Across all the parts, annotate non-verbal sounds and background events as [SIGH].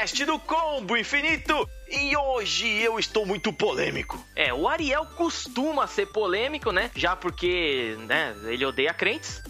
podcast do Combo Infinito e hoje eu estou muito polêmico. É, o Ariel costuma ser polêmico, né? Já porque, né, ele odeia crentes,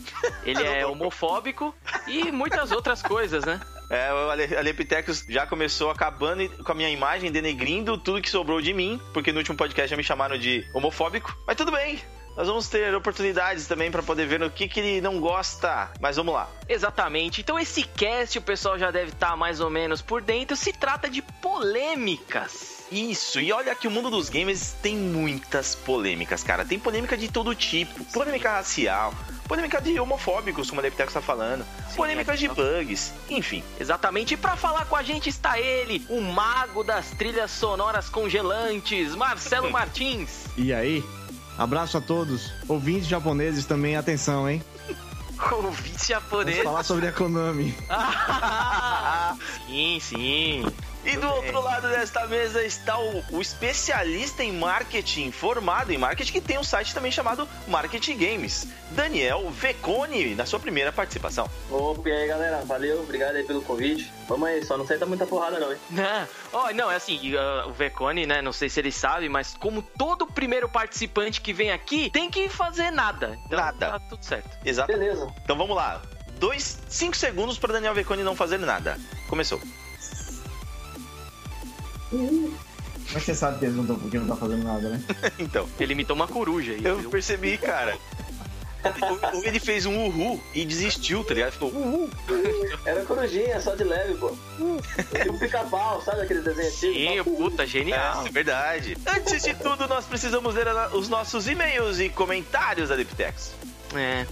ele [LAUGHS] é homofóbico e muitas outras coisas, né? É, o Ale- Alepitecos já começou acabando com a minha imagem, denegrindo tudo que sobrou de mim, porque no último podcast já me chamaram de homofóbico. Mas tudo bem, nós vamos ter oportunidades também pra poder ver no que, que ele não gosta. Mas vamos lá. Exatamente. Então esse cast o pessoal já deve estar mais ou menos por dentro. Se trata de polêmicas. Isso, e olha que o mundo dos games tem muitas polêmicas, cara. Tem polêmica de todo tipo. Polêmica racial, polêmica de homofóbicos, como a Alepitecos tá falando. Sim, polêmicas é de que- bugs, enfim. Exatamente. E pra falar com a gente está ele, o mago das trilhas sonoras congelantes, Marcelo [LAUGHS] Martins. E aí? Abraço a todos. Ouvintes japoneses também, atenção, hein? [LAUGHS] Ouvinte Vamos japonês. falar sobre a Konami. [LAUGHS] sim, sim. E do outro lado desta mesa está o, o especialista em marketing, formado em marketing, que tem um site também chamado Marketing Games. Daniel Vecone, na sua primeira participação. Opa, e aí galera, valeu, obrigado aí pelo convite. Vamos aí, só não senta muita porrada não, hein? Não, ó, não, é assim, uh, o Vecone, né, não sei se ele sabe, mas como todo primeiro participante que vem aqui, tem que fazer nada. Então, Nada. Tá tudo certo. Exato. Beleza. Então vamos lá. Dois, cinco segundos para Daniel Vecone não fazer nada. Começou. Como que você sabe que eles não estão não tá fazendo nada, né? [LAUGHS] então, Ele imitou uma coruja aí. eu viu? percebi, cara. [LAUGHS] Ou- ou ele fez um uhu e desistiu, tá ligado? Ficou uhu. Era corujinha, só de leve, pô. Tipo pica-pau, sabe aquele desenho antigo? Sim, puta, genial. É, verdade. Antes de tudo, nós precisamos ler os nossos e-mails e comentários da Liptex. É.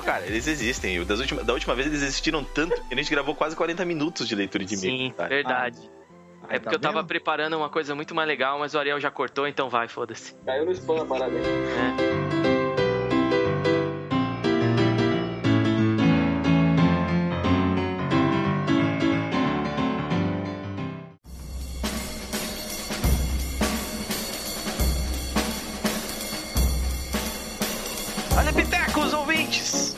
Cara, eles existem. Das última, da última vez eles existiram tanto que a gente gravou quase 40 minutos de leitura de e-mail. Sim, cara. verdade. Aí, É porque tá eu tava vendo? preparando uma coisa muito mais legal, mas o Ariel já cortou, então vai, foda-se. Caiu no spam a parada aí. É.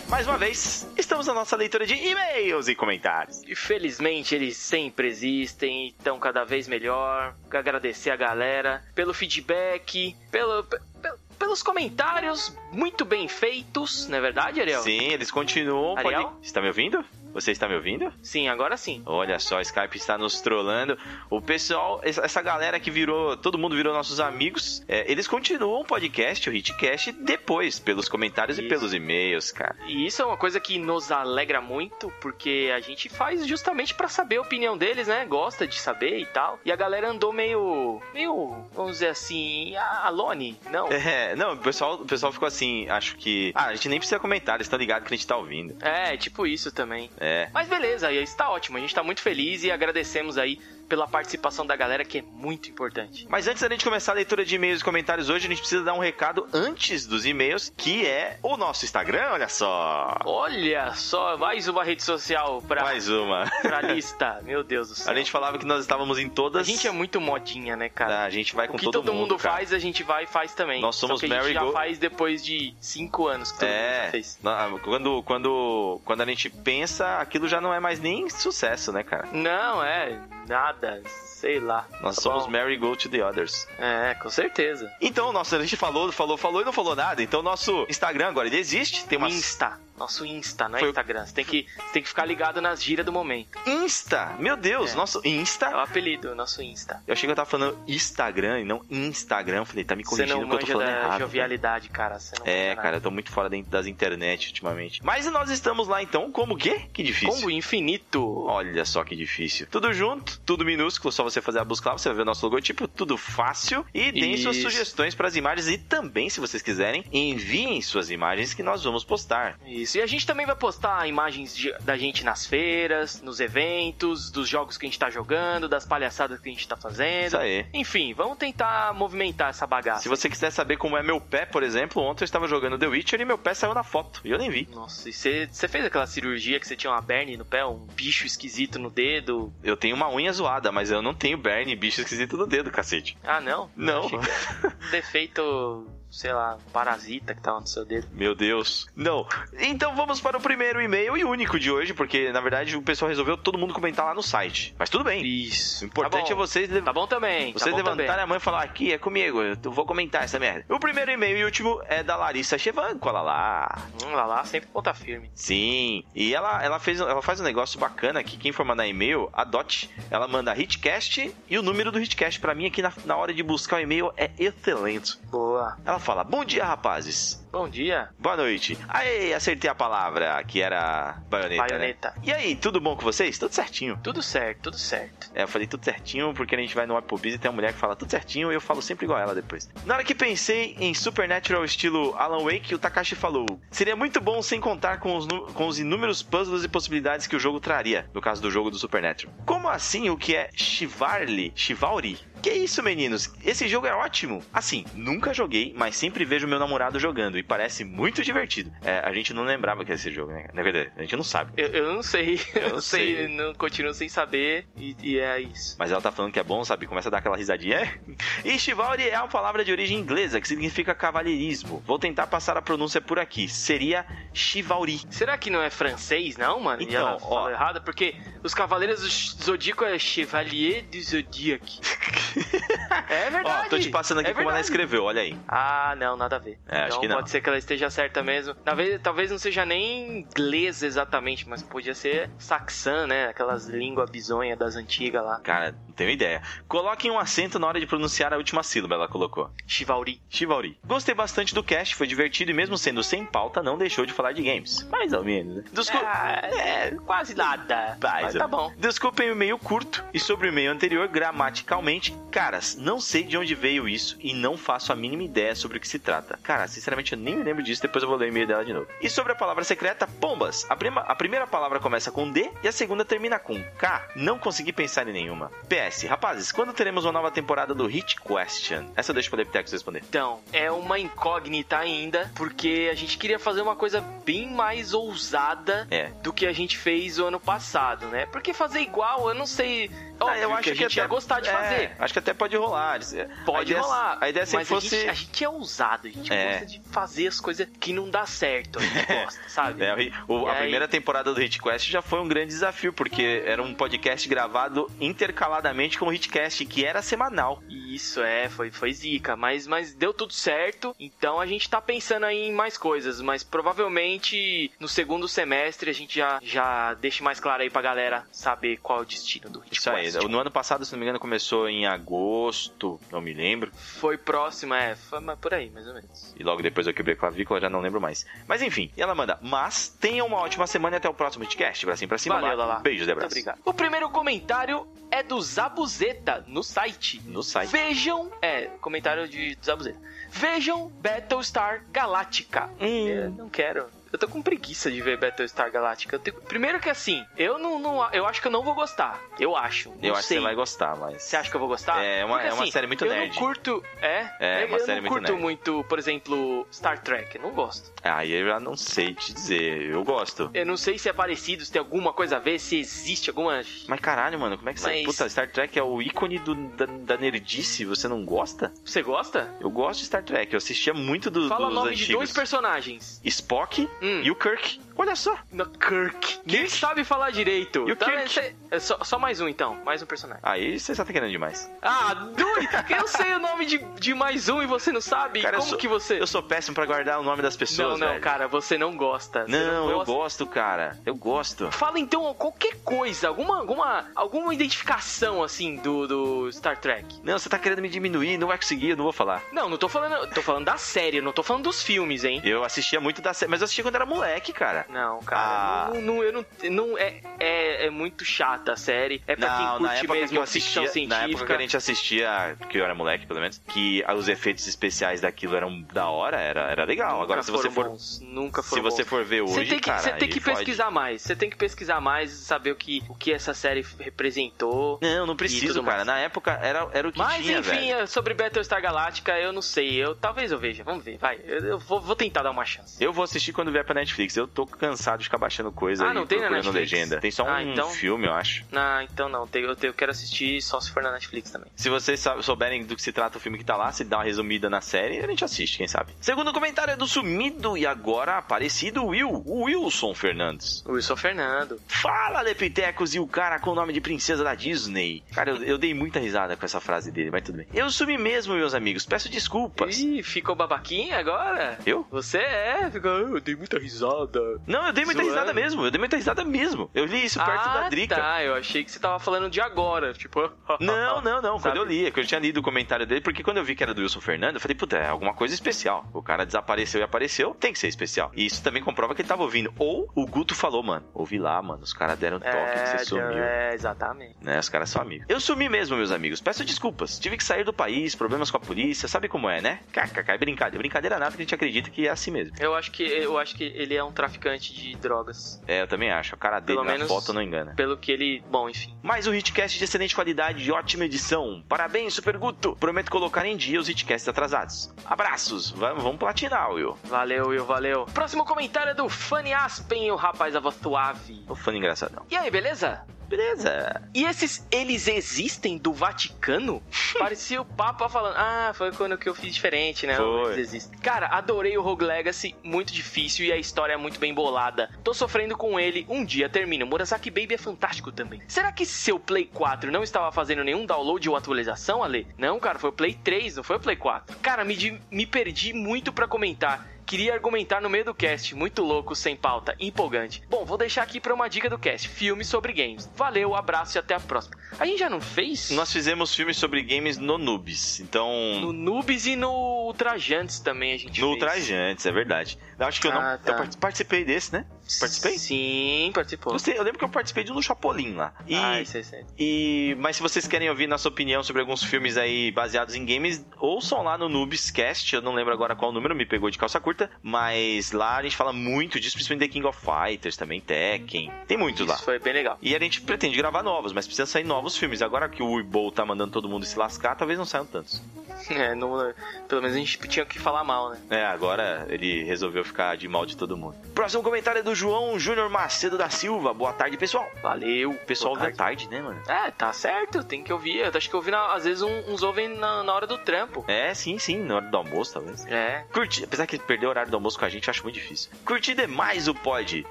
Mais uma vez, estamos na nossa leitura de e-mails e comentários. E felizmente eles sempre existem e estão cada vez melhor. Quero Agradecer a galera pelo feedback, pelo, pe- pe- pelos comentários muito bem feitos, não é verdade, Ariel? Sim, eles continuam. Pode... Ariel? Está me ouvindo? Você está me ouvindo? Sim, agora sim. Olha só, o Skype está nos trollando. O pessoal, essa galera que virou, todo mundo virou nossos amigos, é, eles continuam o podcast, o Hitcast, depois, pelos comentários e Isso. pelos e-mails, cara. E isso é uma coisa que nos alegra muito, porque a gente faz justamente pra saber a opinião deles, né? Gosta de saber e tal. E a galera andou meio. meio. vamos dizer assim. alone. Não. [LAUGHS] É, não, o pessoal, o pessoal ficou assim, acho que. Ah, a gente nem precisa comentar, eles estão ligados que a gente tá ouvindo. É, tipo isso também. É. Mas beleza, está ótimo. A gente tá muito feliz e agradecemos aí pela participação da galera, que é muito importante. Mas antes da gente começar a leitura de e-mails e comentários hoje, a gente precisa dar um recado antes dos e-mails, que é o nosso Instagram, olha só. Olha só, mais uma rede social pra, Mais uma. pra [LAUGHS] lista. Meu Deus do céu. A gente falava que nós estávamos em A todas. gente é muito modinha, né, cara? Ah, a gente vai com o que todo, todo, mundo, cara. faz, a gente vai e faz também. Nós somos Só que a gente já faz depois de cinco anos que todo mundo já É, fez. quando, quando, quando a gente pensa, aquilo já não é mais nem sucesso, né, cara? Não, é, nada, sei lá. Nós Tá somos bom. Mary Go to the Others. É, com certeza. Então, nossa, a gente falou, falou, falou e não falou nada. Então, nosso Instagram agora, ele existe, tem uma Insta. Nosso Insta, não é Foi- Instagram. Você tem que, você tem que ficar ligado nas gírias do momento. Insta. Meu Deus, É. nosso É o Insta. apelido, nosso Insta. Eu achei que eu tava falando Instagram e não Instagram. Eu falei, tá me corrigindo que eu tô falando da errado. jovialidade, cara. Você não É, cara, eu tô muito fora das internet ultimamente. Mas nós estamos lá então, como quê? Que difícil. Combo infinito. Olha só que difícil. Tudo junto, tudo minúsculo, só você fazer a busca lá, você vai ver o nosso logotipo, tudo fácil. E deem suas Isso. sugestões para as imagens e também, se vocês quiserem, enviem suas imagens que nós vamos postar. Isso. E a gente também vai postar imagens de- da gente nas feiras, nos eventos, dos jogos que a gente tá jogando, das palhaçadas que a gente tá fazendo. Isso aí. Enfim, vamos tentar movimentar essa bagaça. Se você quiser saber como é meu pé, por exemplo, ontem eu estava jogando The Witcher e meu pé saiu na foto. E eu nem vi. Nossa, e você fez aquela cirurgia que você tinha uma berne no pé, um bicho esquisito no dedo? Eu tenho uma unha zoada, mas eu não tenho Bernie, bicho esquisito no dedo, cacete. Ah, não? Não. [LAUGHS] Defeito sei lá, um parasita que tava no seu dedo. Meu Deus. Não. Então vamos para o primeiro e-mail e único de hoje, porque na verdade o pessoal resolveu todo mundo comentar lá no site. Mas tudo bem. Isso. O importante é vocês Tá bom também. Vocês tá levantarem também. a mão e falar, aqui é comigo, eu vou comentar essa merda. O primeiro e-mail e último é da Larissa Chevanco, olha lá. Hum, lá lá, sempre ponta firme. Sim, e ela, ela, fez, ela faz um negócio bacana que quem for mandar e-mail, a Dot, ela manda Hitcast e o número do Hitcast pra mim aqui na, na hora de buscar o e-mail é excelente. Boa. Ela fala, bom dia rapazes. Bom dia, Boa noite. Aê, acertei a palavra, que era baioneta. né? baioneta. E aí, tudo bom com vocês? Tudo certinho. Tudo certo, tudo certo. É, eu falei tudo certinho porque a gente vai no Applebee's e tem uma mulher que fala tudo certinho e eu falo sempre igual ela depois. Na hora que pensei em Supernatural estilo Alan Wake, o Takashi falou: seria muito bom sem contar com os, com os inúmeros puzzles e possibilidades que o jogo traria, no caso do jogo do Supernatural. Como assim o que é Chivalry? Chivalry? Que isso, meninos? Esse jogo é ótimo. Assim, nunca joguei, mas sempre vejo meu namorado jogando e parece muito divertido. É, a gente não lembrava que era esse jogo, né? Na verdade, a gente não sabe. Eu, eu não sei, eu, [LAUGHS] não sei, sei. não continuo sem saber e, e é isso. Mas ela tá falando que é bom, sabe? Começa a dar aquela risadinha. É? E chivalry é uma palavra de origem inglesa que significa cavalheirismo. Vou tentar passar a pronúncia por aqui. Seria chivalry. Será que não é francês, não, mano? e Então, ela ó. errado? Porque os Cavaleiros do Zodíaco é Chevalier du Zodiac. [LAUGHS] é verdade. Ó, tô te passando aqui é como ela escreveu, olha aí. Ah, não, nada a ver. É, acho então que não. pode ser que ela esteja certa mesmo. Talvez, talvez não seja nem inglês exatamente, mas podia ser saxã, né? Aquelas línguas bizonhas das antigas lá. Cara, não tenho ideia. Coloquem um acento na hora de pronunciar a última sílaba, ela colocou. Chivalry. Chivalry. Gostei bastante do cast, foi divertido e mesmo sendo sem pauta, não deixou de falar de games. Mais ou menos, né? Descul- Ah, é, quase nada. Mais Mas tá bom. Desculpem o e-mail curto e sobre o e-mail anterior, gramaticalmente, caras, não sei de onde veio isso e não faço a mínima ideia sobre o que se trata. Cara, sinceramente eu nem me lembro disso, depois eu vou ler o e-mail dela de novo. E sobre a palavra secreta, pombas. A, prima- a primeira palavra começa com D e a segunda termina com K. Não consegui pensar em nenhuma. PS, rapazes, quando teremos uma nova temporada do Hit Question? Essa eu deixo pra Leptecos responder. Então, é uma incógnita ainda, porque a gente queria fazer uma coisa bem mais ousada É. do que a gente fez o ano passado, né? Porque fazer igual, eu não sei. Ah, Óbvio eu acho que a gente ia gostar de é, fazer. Acho que até pode rolar. Pode a ideia, rolar. A ideia sempre mas fosse. a, gente, a gente é ousado, a gente É. gosta de fazer as coisas que não dá certo. A gente [LAUGHS] gosta, sabe? É, o- a aí- primeira temporada do Hit Quest já foi um grande desafio, porque era um podcast gravado intercaladamente com o Hitcast, que era semanal. Isso é, foi, foi zica, mas, mas deu tudo certo, então a gente tá pensando aí em mais coisas, mas provavelmente no segundo semestre a gente já, já deixa mais claro aí pra galera saber qual é o destino do Hit Isso aí. Quest. No ano passado, se não me engano, começou em agosto, não me lembro. Foi próximo, é, foi por aí, mais ou menos. E logo depois eu quebrei a clavícula, já não lembro mais. Mas enfim, e ela manda, mas tenha uma ótima semana e até o próximo Hitcast. Pra cima, pra cima. Valeu, lá. Lala. Beijos abraços. obrigado. O primeiro comentário é do Zabuzeta no site. No site. Vejam, é, comentário de Zabuzeta. Vejam Battlestar Galactica. Hum. Eu não quero. Eu tô com preguiça de ver Battlestar Galactica. Eu tenho- Primeiro que assim, eu não, não- eu acho que eu não vou gostar. Eu acho. Não Eu acho que sei. você vai gostar, mas. Você acha que eu vou gostar? É uma- Porque, é uma assim, série muito eu nerd. não curto. É? É, uma eu série não muito curto nerd. muito, por exemplo, Star Trek. Eu não gosto. Aí eu já não sei te dizer. Eu gosto. Eu não sei se é parecido, se tem alguma coisa a ver, se existe alguma. Mas caralho, mano, como é que você. Mas- Puta, Star Trek é o ícone do- da, da nerdice, você não gosta? Você gosta? Eu gosto de Star Trek, eu assistia muito do, Fala o dos nome antigos. de dois personagens. Spock Hum. e o Kirk. Olha só. No Kirk. Nem sabe falar direito. E o Tá, Kirk? cê- é só, só mais um então, mais um personagem. Aí você só tá querendo demais. Ah, Dui, eu sei o nome de, de mais um e você não sabe? Cara, eu Como sou- que você. Eu sou péssimo pra guardar o nome das pessoas, não, não, velho. cara, você não gosta. Você Não, eu gosta. gosto, cara. Eu gosto. Fala então qualquer coisa, alguma, alguma, alguma identificação assim do, do Star Trek. Não, você tá querendo me diminuir, não vai conseguir, eu não vou falar. Não, não tô falando, tô falando da série, eu não tô falando dos filmes, hein? Eu assistia muito da série, mas eu assistia quando era moleque, cara. Não, cara, Ah. não, não, eu não, não é, é, é muito chata a série. É pra Não, quem curte mesmo que eu assistia, na época que científica. a gente assistia, que eu era moleque pelo menos, que os efeitos especiais daquilo eram da hora, era, era legal. Agora se você for bons, nunca se foram você bons. for ver hoje, Você tem que, cara, você tem que pesquisar mais. Você tem que pesquisar mais e saber o que, o que essa série representou. Não, não preciso, cara. mais. Na época era, era o que Mas tinha, enfim, velho. é sobre Battlestar Galactica, eu não sei. Eu talvez eu veja. Vamos ver, vai. Eu, eu vou, vou tentar dar uma chance. Eu vou assistir quando vier pra Netflix. Eu tô cansado de ficar baixando coisa Ah, não tem na Netflix? legenda. Tem só um Ah, então- filme, eu acho. Não, então não. tem- Eu, eu quero assistir só se for na Netflix também. Se vocês souberem do que se trata o filme que tá lá, se dá uma resumida na série, a gente assiste, quem sabe. Segundo comentário é do sumido e agora aparecido Will, o Wilson Fernandes. Wilson Fernando. Fala, Lepitecos e o cara com o nome de princesa da Disney. Cara, eu, eu dei muita risada com essa frase dele, mas tudo bem. Eu sumi mesmo, meus amigos, peço desculpas. Ih, ficou babaquinha agora? Eu? Você é, ficou. "Ah, Eu dei muita risada. Não, eu dei muita Zoando. risada mesmo, eu dei muita risada mesmo. Eu li isso perto ah, da Drica. tá. Eu achei que você tava falando de agora. Tipo, [LAUGHS] Não, não, não. Quando Sabe? eu li, é que eu tinha lido o comentário dele, porque quando eu vi que era do Wilson Fernando, eu falei, puta, é alguma coisa especial. O cara desapareceu e apareceu, tem que ser especial. E isso também comprova que ele tava ouvindo. Ou o Guto falou, mano, ouvi lá, mano, os caras deram toque que você sumiu. É, exatamente. Né, os caras são amigos. Eu sumi mesmo, meus amigos. Peço desculpas. Tive que sair do país, problemas com a polícia, sabe como é, né? KKK, é brincadeira. Brincadeira nada que a gente acredita que é assim mesmo. Eu acho que eu acho que ele é um traficante de drogas. É, eu também acho. A cara dele Pelo na menos- foto não engana. Pelo que ele. Bom, enfim. Mais um Hitcast de excelente qualidade e ótima edição. Parabéns, Super Guto. Prometo colocar em dia os Hitcasts atrasados. Abraços. Vamos, vamos platinar, Will. Valeu, Will, valeu. Próximo comentário é do Fanny Aspen, o rapaz suave. O fã engraçadão. E aí, beleza? Beleza. E esses, eles existem do Vaticano? [LAUGHS] Parecia o Papa falando, ah, foi quando que eu fiz diferente, né? Foi. Eles existem. Cara, adorei o Rogue Legacy, muito difícil e a história é muito bem bolada. Tô sofrendo com ele, um dia termino. Murasaki Baby é fantástico também. Será que seu Play 4 não estava fazendo nenhum download ou atualização, Ale? Não, cara, foi o Play 3, não foi o Play 4. Cara, me, me perdi muito pra comentar. Queria argumentar no meio do cast, muito louco, sem pauta, empolgante. Bom, vou deixar aqui pra uma dica do cast: filme sobre games. Valeu, abraço e até a próxima. A gente já não fez? Nós fizemos filmes sobre games no Noobs. Então. No Noobs e no Ultrajantes também a gente No fez. Ultrajantes, é verdade. Eu acho que eu não. Ah, tá. Eu part- participei desse, né? Participei? Sim, participou. Gostei. Eu lembro que eu participei de um Chapolin lá. E, Ah, isso isso aí. e. Mas se vocês querem ouvir nossa opinião sobre alguns filmes aí baseados em games, ouçam lá no Noobs Cast. Eu não lembro agora qual número, me pegou de calça curta. Mas lá a gente fala muito disso, principalmente The King of Fighters, também Tekken. Tem muitos lá. Isso foi bem legal. E a gente pretende gravar novos, mas precisa sair novos filmes. Agora que o Uibol tá mandando todo mundo se lascar, talvez não saiam tantos. [LAUGHS] É, não- pelo menos a gente tinha que falar mal, né? É, agora ele resolveu ficar de mal de todo mundo. Próximo comentário é do João Júnior Macedo da Silva. Boa tarde, pessoal. Valeu. Pessoal à tarde, né, mano? É, tá certo, tem que ouvir. Eu acho que ouvi, na- às vezes um- uns ouvem na, na hora do trampo. É, sim, sim, na hora do almoço, talvez. É. Curti, apesar que perder o horário do almoço com a gente, eu acho muito difícil. Curti demais o pod.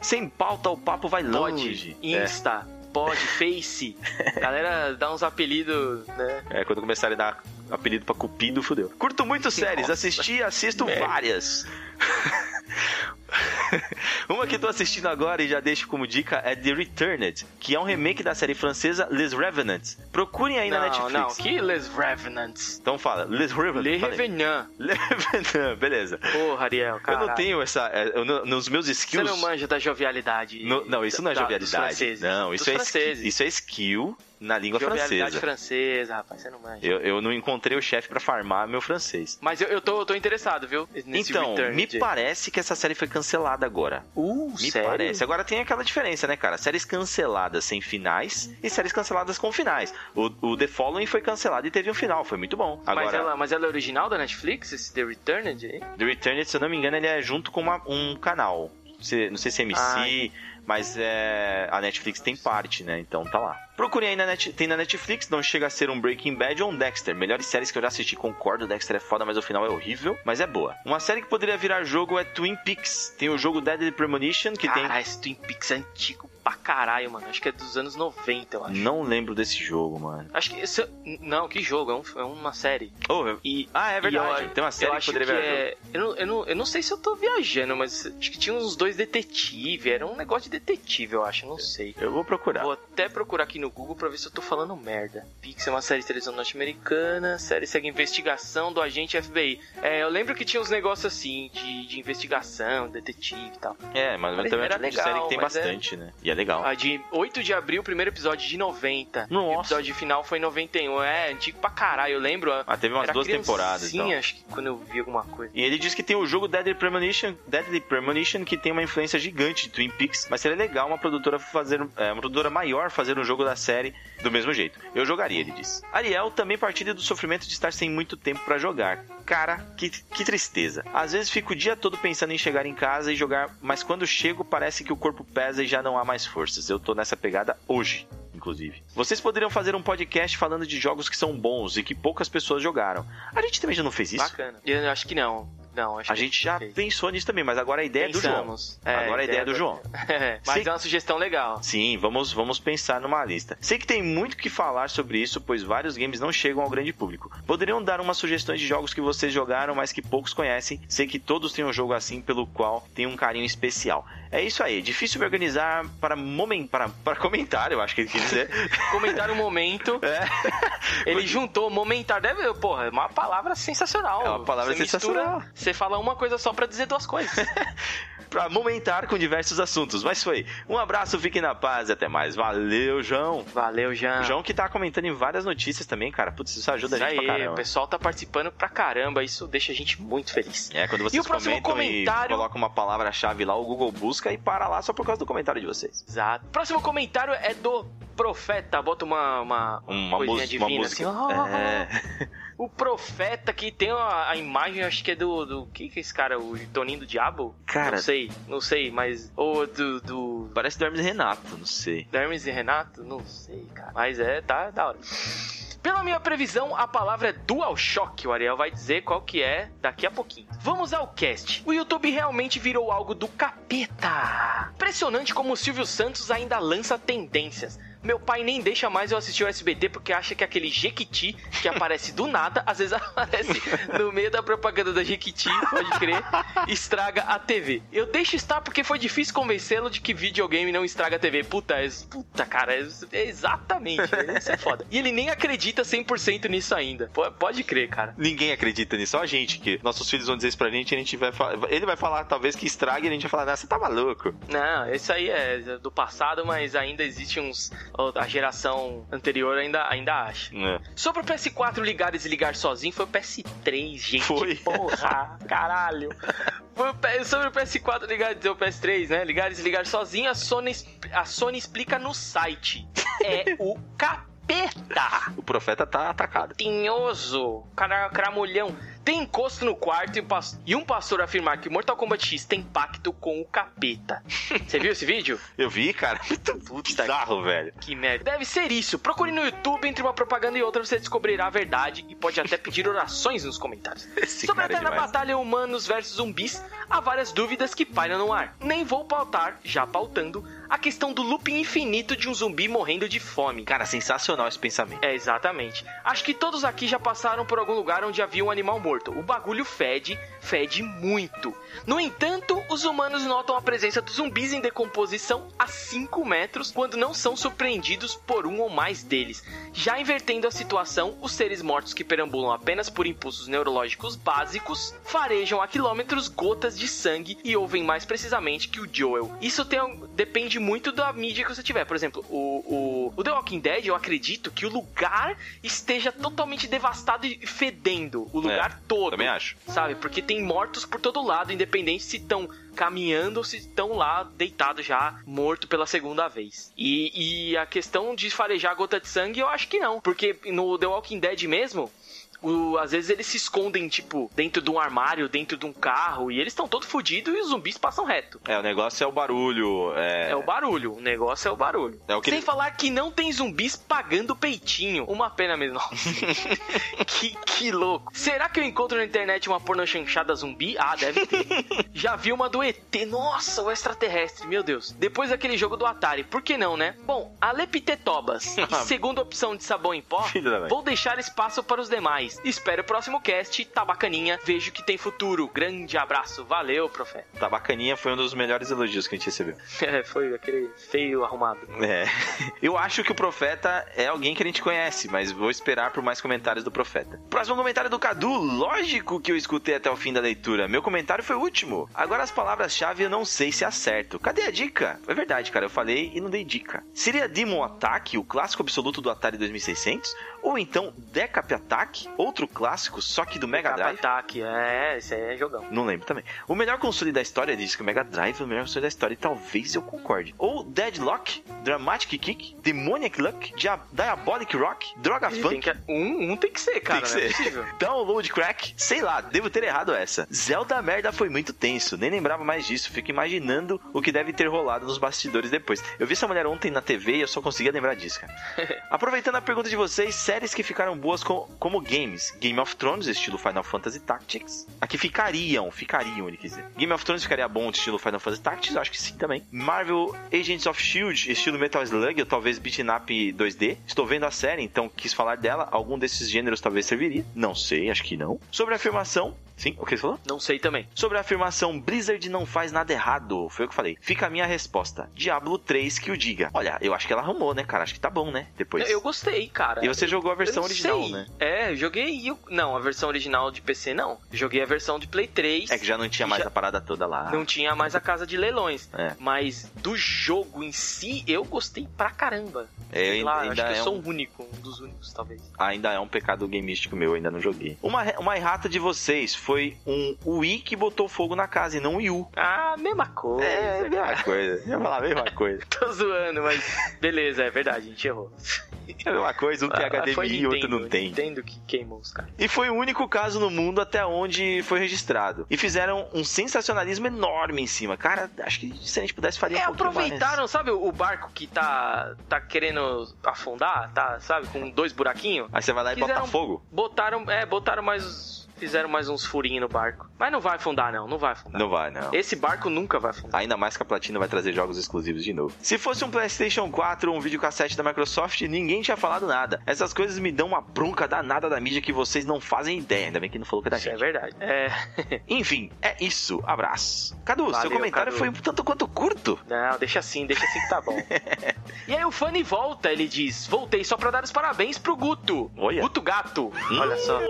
Sem pauta, o papo vai longe. Pode, Insta, pode, Face. [LAUGHS] Galera dá uns apelidos, né? É, é, quando começarem a dar apelido pra cupido, fudeu. Curto muito séries, Nossa. assisti assisto Merda. várias. [LAUGHS] Uma que tô assistindo agora e já deixo como dica é The Returned, que é um remake da série francesa Les Revenants. Procurem aí na não, Netflix. não, que Les Revenants. Então fala, Les Revenants. Le falei. Revenant. Les Revenants, beleza. Porra, Ariel, Eu cara. não tenho essa. é, eu nos meus Você skills. não manja da jovialidade. No- não, isso não é da- jovialidade. Não, isso é, skill, isso é skill na língua Jovialidade francesa. francesa, rapaz, você não manja. Eu, eu não encontrei o chefe pra farmar meu francês. Mas eu, eu tô, eu tô interessado, viu? Nesse então, me parece que essa série foi cancelada agora. Uh, Me sério? parece. Agora tem aquela diferença, né, cara? Séries canceladas sem finais e séries canceladas com finais. O, o The Following foi cancelado e teve um final, foi muito bom. Mas, Agora, ela, mas ela é original da Netflix, esse The Returned aí? The Returned, se eu não me engano, ele é junto com uma- um canal. Não sei se é MC, Ai. Mas é, a Netflix tem parte, né? Então tá lá. Procurem aí na net, tem na Netflix, não chega a ser um Breaking Bad ou um Dexter. Melhores séries que eu já assisti, concordo, Dexter é foda, mas o final é horrível, mas é boa. Uma série que poderia virar jogo é Twin Peaks. Tem o jogo Deadly Premonition, que tem... Caralho, esse Twin Peaks é antigo pra caralho, mano. Acho que é dos anos 90, eu acho. Não lembro desse jogo, mano. Acho que esse... Não, que jogo, é, um- é uma série. Oh, E, Ah, é verdade. eu- Tem uma série eu que acho poderia que é... eu, não, eu, não, eu não sei se eu tô viajando, mas acho que tinha uns dois detetives. Era um negócio de detetive, eu acho. Não sei. Eu vou procurar. Vou até procurar aqui no Google pra ver se eu tô falando merda. Pix é uma série de televisão norte-americana. Série segue a investigação do agente FBI. É, eu lembro que tinha uns negócios assim, de, de investigação, detetive e tal. É, mas também é era um tipo de legal, série que tem é- bastante, né? E É legal. A de 8 de abril, primeiro episódio de 90. Nossa. O episódio final foi em 91. É, antigo pra caralho, eu lembro. Ah, teve umas duas temporadas, Sim, então. acho que quando eu vi alguma coisa. E ele diz que tem o jogo Deadly Premonition, Deadly Premonition que tem uma influência gigante de Twin Peaks, mas seria legal uma produtora fazer é, uma produtora maior fazer um jogo da série do mesmo jeito. Eu jogaria, ele diz. Ariel também partilha do sofrimento de estar sem muito tempo pra jogar. Cara, que, que tristeza. Às vezes fico o dia todo pensando em chegar em casa e jogar, mas quando chego parece que o corpo pesa e já não há mais forças. Eu tô nessa pegada hoje. Inclusive, vocês poderiam fazer um podcast falando de jogos que são bons e que poucas pessoas jogaram. A gente também já não fez isso? Bacana. Eu acho que não. Não, acho A que gente já fez. pensou nisso também, mas agora a ideia é do João. Pensamos. É, agora a ideia é do João. [LAUGHS] É, mas Sei- é uma sugestão legal. Sim, vamos, vamos pensar numa lista. Sei que tem muito que falar sobre isso, pois vários games não chegam ao grande público. Poderiam dar umas sugestões de jogos que vocês jogaram, mas que poucos conhecem. Sei que todos têm um jogo assim pelo qual tem um carinho especial. É isso aí, difícil me organizar para, momen, para, para comentar, eu acho que ele quis dizer. [LAUGHS] Comentar um momento. É. Ele juntou momentar. Deve, porra, é uma palavra sensacional. É uma palavra Você sensacional. mistura- você fala uma coisa só pra dizer duas coisas. [LAUGHS] para momentar com diversos assuntos. Mas foi. Um abraço, fiquem na paz e até mais. Valeu, João. Valeu, Jean. O João que tá comentando em várias notícias também, cara. Putz, isso ajuda Isso a gente pra aí, caramba. o pessoal tá participando pra caramba. Isso deixa a gente muito feliz. É, quando vocês o próximo comentário- e colocam uma palavra-chave lá, o Google busca e para lá só por causa do comentário de vocês. Exato. Próximo comentário é do Profeta. Bota uma, uma, Uma, coisinha mus- divina uma música. assim. É. [LAUGHS] O Profeta que tem a, a imagem, acho que é do. do que que é esse cara? O Toninho do Diabo? Cara- Não sei, não sei, mas. Ou do. do Parece do Hermes e Renato, não sei. Hermes e Renato? Não sei, cara. Mas é, tá da hora. Pela minha previsão, a palavra é DualShock. O Ariel vai dizer qual que é daqui a pouquinho. Vamos ao cast. O YouTube realmente virou algo do capeta. Impressionante como o Silvio Santos ainda lança tendências. Meu pai nem deixa mais eu assistir o SBT porque acha que aquele Jequiti que aparece do nada, às vezes [LAUGHS] aparece no meio da propaganda da Jequiti, pode crer, estraga a TV. Eu deixo estar porque foi difícil convencê-lo de que videogame não estraga a TV. Puta, é, puta cara, é, é exatamente, velho, isso é foda. E ele nem acredita 100% nisso ainda. Pô, Pode crer, cara. Ninguém acredita nisso, só a gente, que nossos filhos vão dizer isso pra gente e a gente vai falar. Ele vai falar talvez que estrague e a gente vai falar, ah, você tá maluco. Não, isso aí é do passado, mas ainda existe uns. A geração anterior ainda, ainda acha. É. Sobre o PS4 ligar e desligar sozinho, foi o PS3, gente. Foi. Porra, caralho. Foi Sobre o PS4 ligar e o PS3, né? Ligar e desligar sozinho, a Sony, a Sony explica no site. É o capeta. O profeta tá atacado. Tinhoso, cara, cramulhão. Tem encosto no quarto e, e um pastor afirmar que Mortal Kombat X tem pacto com o capeta. [LAUGHS] Você viu esse vídeo? Eu vi, cara, [LAUGHS] muito bizarro, velho. Que merda. Deve ser isso. Procure no YouTube, entre uma propaganda e outra, você descobrirá a verdade e pode até pedir orações nos comentários. [LAUGHS] Esse Sobre a é eterna demais. batalha humanos versus zumbis, há várias dúvidas que pairam no ar. Nem vou pautar, já pautando, a questão do looping infinito de um zumbi morrendo de fome. Cara, sensacional esse pensamento. É, exatamente. Acho que todos aqui já passaram por algum lugar onde havia um animal morto. O bagulho fede, fede muito. No entanto, os humanos notam a presença dos zumbis em decomposição a 5 metros quando não são surpreendidos por um ou mais deles. Já invertendo a situação, os seres mortos que perambulam apenas por impulsos neurológicos básicos farejam a quilômetros gotas de sangue e ouvem mais precisamente que o Joel. Isso tem, depende muito da mídia que você tiver. Por exemplo, o, o, o The Walking Dead, eu acredito que o lugar esteja totalmente devastado e fedendo. O lugar todo. Também acho. Sabe? Porque tem mortos por todo lado, independente se estão caminhando ou se estão lá deitados já, morto pela segunda vez. E, e a questão de farejar gota de sangue, eu acho que não. Porque no The Walking Dead mesmo. O- às vezes eles se escondem, tipo, dentro de um armário, dentro de um carro, e eles estão todos fodidos e os zumbis passam reto. É, o negócio é o barulho. É, É o barulho, o negócio é o barulho. É o que Sem falar que não tem zumbis pagando peitinho. Uma pena mesmo. [LAUGHS] Que, que louco. Será que eu encontro na internet uma porno chanchada zumbi? Ah, deve ter. [LAUGHS] Já vi uma do ET. Nossa, o extraterrestre, meu Deus. Depois daquele jogo do Atari, por que não, né? Bom, a Leptetobas. [LAUGHS] e segunda opção de sabão em pó, vou deixar espaço para os demais. Vocês. Espero o próximo cast. Tá bacaninha. Vejo que tem futuro. Grande abraço. Valeu, profeta. [LAUGHS] Tá bacaninha, foi um dos melhores elogios que a gente recebeu. É, foi aquele feio arrumado. É. [LAUGHS] Eu acho que o Profeta é alguém que a gente conhece, mas vou esperar por mais comentários do Profeta. Próximo comentário do Cadu. Lógico que eu escutei até o fim da leitura. Meu comentário foi o último. Agora as palavras-chave eu não sei se acerto. Cadê a dica? É verdade, cara. Eu falei e não dei dica. Seria Demon Attack, o clássico absoluto do Atari 2600? Ou então Decap Attack, outro clássico, só que do Mega Drive? Ataque, é, esse aí é jogão. Não lembro também. O melhor console da história diz que o Mega Drive é o melhor console da história e talvez eu concorde. Ou Deadlock, Dramatic Kick, Demoniac Luck, Dia Diabolic Rock, Droga Tem Funk. que, um, um tem que ser, cara. Tem que é ser. possível. [LAUGHS] Download Crack, sei lá, devo ter errado essa. Zelda merda foi muito tenso, nem lembrava mais disso. Fico imaginando o que deve ter rolado nos bastidores depois. Eu vi essa mulher ontem na TV e eu só conseguia lembrar disso, cara. [LAUGHS] Aproveitando a pergunta de vocês, séries que ficaram boas co- como games. Game of Thrones, estilo Final Fantasy Tactics. Aqui ficariam, ficariam, ele quer dizer. Game of Thrones ficaria bom, estilo Final Fantasy Tactics, acho que sim também. Marvel Agents of S.H.I.E.L.D., estilo Metal Slug, ou talvez Beaten Up 2D. Estou vendo a série, então quis falar dela. Algum desses gêneros talvez serviria. Não sei, acho que não. Sobre a afirmação... Sim, o que você falou? Não sei também. Sobre a afirmação Blizzard não faz nada errado, foi o que eu falei. Fica a minha resposta. Diablo 3 que o diga. Olha, eu acho que ela arrumou, né, cara? Acho que tá bom, né? Depois. Eu gostei, cara. E você jogou a versão original, né? É, eu joguei. eu- Não, a versão original de PC não. Joguei a versão de Play 3. É que já não tinha mais Já- a parada toda lá. Não tinha mais a casa de leilões. É. Mas do jogo em si, eu gostei pra caramba. É, Sei lá, ainda, acho que é eu sou um, o único, um dos únicos, talvez. ainda é um pecado gamístico meu, eu ainda não joguei. Uma, uma errata de vocês foi um Wii que botou fogo na casa e não um Wii U. Ah, mesma coisa. É, mesma coisa. Eu ia falar a mesma [LAUGHS] coisa. Tô zoando, mas beleza, é verdade, a gente errou. [LAUGHS] É a mesma coisa, um tem Ah, HDMI e outro não tem. Nintendo que queimou os caras. E foi o único caso no mundo até onde foi registrado. E fizeram um sensacionalismo enorme em cima. Cara, acho que se a gente pudesse faria É, um pouquinho mais. aproveitaram, sabe o barco que tá, tá querendo afundar, tá, sabe, com dois buraquinhos? Aí você vai lá e bota Quiseram- fogo? Botaram, é, botaram mais, fizeram mais uns furinhos no barco. Mas não vai afundar não, não vai afundar. Não vai, não. Esse barco nunca vai afundar. Ainda mais que a Platina vai trazer jogos exclusivos de novo. Se fosse um PlayStation 4 ou um videocassete da Microsoft, ninguém tinha falado nada. Essas coisas me dão uma bronca danada da mídia que vocês não fazem ideia. Ainda bem que não falou que é da Isso é gente. verdade. É, [LAUGHS] Enfim, é isso. Abraço. Cadu, seu Valeu, comentário Cadu. foi um tanto quanto curto. não, deixa assim, deixa assim que tá bom. [LAUGHS] e aí o Fanny volta, ele diz: Voltei só pra dar os parabéns pro Guto. Olha. Guto Gato. Olha só.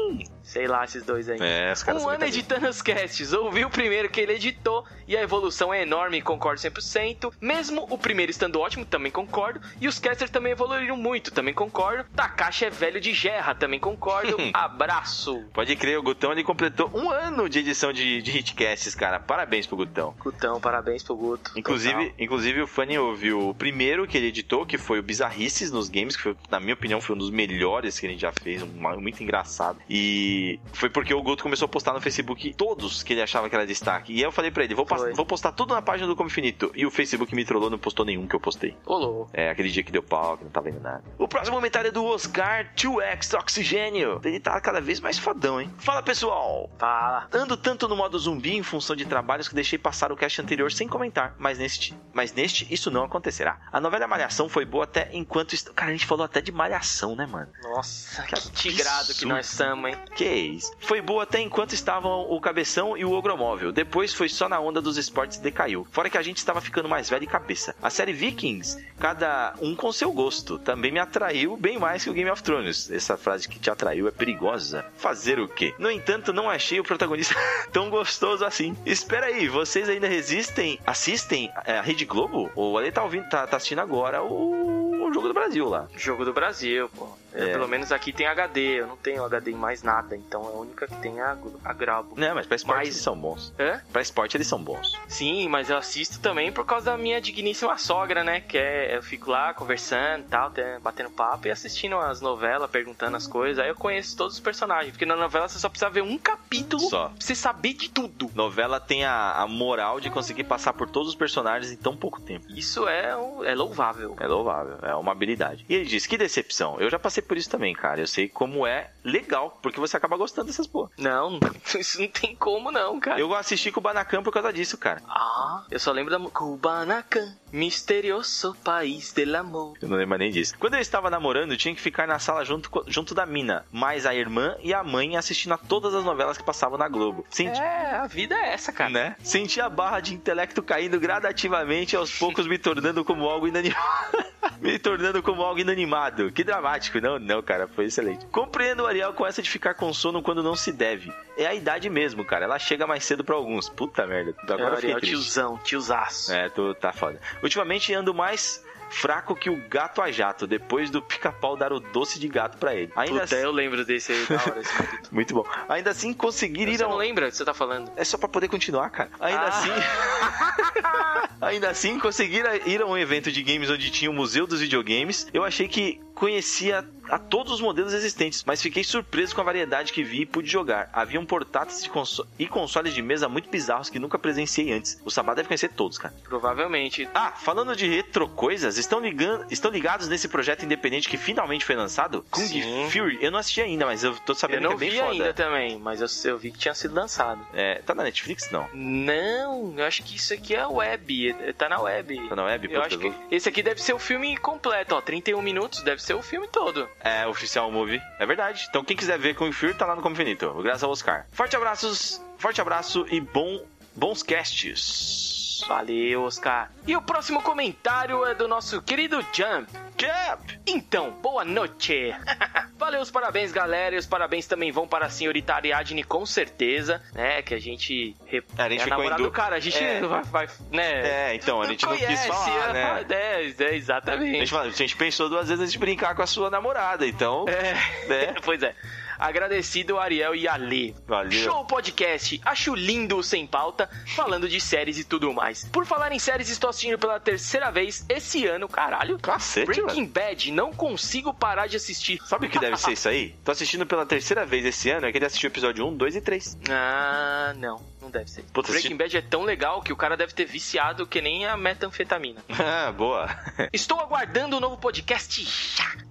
Sei lá, esses dois aí. É, os caras Um ano editando os casts, ouvi o primeiro que ele editou e a evolução é enorme, concordo 100%. Mesmo o primeiro estando ótimo, também concordo. E os casters também evoluíram muito, também concordo. Takashi é velho de gerra, também concordo. [LAUGHS] Abraço. Pode crer, o Gutão ele completou um ano de edição de, de hitcasts, cara. Parabéns pro Gutão. Gutão, parabéns pro Guto. Inclusive, Total. inclusive o Fanny ouviu o primeiro que ele editou, que foi o Bizarrices nos games, que foi, na minha opinião, foi um dos melhores que a gente já fez, um, muito engraçado. E foi porque o Guto começou a postar no Facebook todos que ele achava que era destaque. E aí eu falei pra ele, vou, Foi. vou postar tudo na página do Como Infinito. E o Facebook me trollou, não postou nenhum que eu postei. Olô. É, aquele dia que deu pau, que não tava vendo nada. O próximo comentário é do Oscar 2X Oxigênio. Ele tá cada vez mais fodão, hein? Fala, pessoal! Fala. Ando tanto no modo zumbi em função de trabalhos que deixei passar o cast anterior sem comentar, mas neste, mas neste isso não acontecerá. A novela Malhação foi boa até enquanto. est- Cara, a gente falou até de Malhação, né, mano? Nossa, Que que tigrado que absurdo. nós somos, hein? Isso? Foi boa até enquanto estavam o Cabeção e o Ogromóvel. Depois foi só na onda dos esportes e decaiu. Fora que a gente estava ficando mais velho e cabeça. A série Vikings, cada um com seu gosto, também me atraiu bem mais que o Game of Thrones. Essa frase que te atraiu é perigosa. Fazer o quê? No entanto, não achei o protagonista [LAUGHS] tão gostoso assim. Espera aí, vocês ainda resistem? Assistem é, a Rede Globo? Ou ele tá, ouvindo, tá, tá assistindo agora o, o Jogo do Brasil lá? Jogo do Brasil, pô. É. Pelo menos aqui tem HD, eu não tenho HD em mais nada, então é a única que tem a, a Grabo. Não, mas pra esporte Mas- eles são bons. Hã? Pra esporte eles são bons. Sim, mas eu assisto também por causa da minha digníssima sogra, né? Que é, eu fico lá conversando e tal, até batendo papo e assistindo as novelas, perguntando as coisas. Aí eu conheço todos os personagens, porque na novela você só precisa ver um capítulo Só. pra você saber de tudo. Novela tem a, a moral de conseguir passar por todos os personagens em tão pouco tempo. Isso é, é louvável. É louvável, é uma habilidade. E ele diz: Que decepção. Eu já passei ser por isso também, cara. Eu sei como é legal, porque você acaba gostando dessas porra. Não, [LAUGHS] isso não tem como não, cara. Eu assisti Kubanacan por causa disso, cara. Ah, eu só lembro da Kubanacan, misterioso país del amor. Eu não lembro nem disso. Quando eu estava namorando, eu tinha que ficar na sala junto, junto da mina, mais a irmã e a mãe assistindo a todas as novelas que passavam na Globo. Senti, É, a vida é essa, cara. né? Senti a barra de intelecto caindo gradativamente, aos poucos me tornando como algo inanimado. [LAUGHS] me tornando como algo inanimado. Que dramático. Não, não, cara, foi excelente. Compreendo o Ariel com essa de ficar com sono quando não se deve. É a idade mesmo, cara. Ela chega mais cedo pra alguns. Puta merda. Agora é triste. tiozão, tiozaço. É, tu tá foda. Ultimamente ando mais fraco que o gato a jato, depois do pica-pau dar o doce de gato pra ele. Ainda Puta, assim, eu lembro desse aí, da hora esse. [LAUGHS] Muito bom. Ainda assim, conseguir ir Você não lembra o que você tá falando? É só pra poder continuar, cara. Ainda Ah. assim... [LAUGHS] Ainda assim, conseguir ir a um evento de games onde tinha o Museu dos Videogames, eu achei que conhecia a todos os modelos existentes, mas fiquei surpreso com a variedade que vi e pude jogar. Haviam portáteis de conso- e consoles de mesa muito bizarros que nunca presenciei antes. O Sabá deve conhecer todos, cara. Provavelmente. Ah, falando de retro coisas, estão, ligando, estão ligados nesse projeto independente que finalmente foi lançado? Kung Sim. Fury. Eu não assisti ainda, mas eu tô Eu sabendo não que é bem vi foda. ainda também, mas eu, eu vi que tinha sido lançado. É, tá na Netflix? Não. Não, eu acho que isso aqui é web, tá na web. Tá na web? Eu Puta, acho eu que vou- esse aqui deve ser o filme completo, ó, 31 minutos, deve ser o filme todo. É, oficial movie. É verdade. Então quem quiser ver Kung Fury tá lá no Como Infinito. Graças ao Oscar. Forte abraços, forte abraço e bom, bons casts. Valeu, Oscar. E o próximo comentário é do nosso querido Jump. Jump! Então, boa noite. [LAUGHS] Valeu os parabéns, galera. E os parabéns também vão para a senhorita Ariadne, com certeza, né? Que a gente. re- É, a gente é ficou namorada do cara, a gente É. vai, vai, né? É, então, a gente não quis conhece, falar, né? É, é, A exatamente. gente, fala- a gente pensou duas vezes antes de brincar com a sua namorada, então. É, né? [LAUGHS] pois é. Agradecido Ariel e Ale. Valeu. Show podcast. Acho lindo o Sem Pauta, falando de séries e tudo mais. Por falar em séries, estou assistindo pela terceira vez esse ano, caralho. Cacete, Breaking Bad, não consigo parar de assistir. Sabe o que deve ser isso aí? [LAUGHS] Tô assistindo pela terceira vez esse ano, é que ele assistiu o episódio 1, 2 e 3. Ah, não, não deve ser. Puta, Breaking Bad é tão legal que o cara deve ter viciado que nem a metanfetamina. [LAUGHS] Ah, boa. [LAUGHS] Estou aguardando o novo podcast.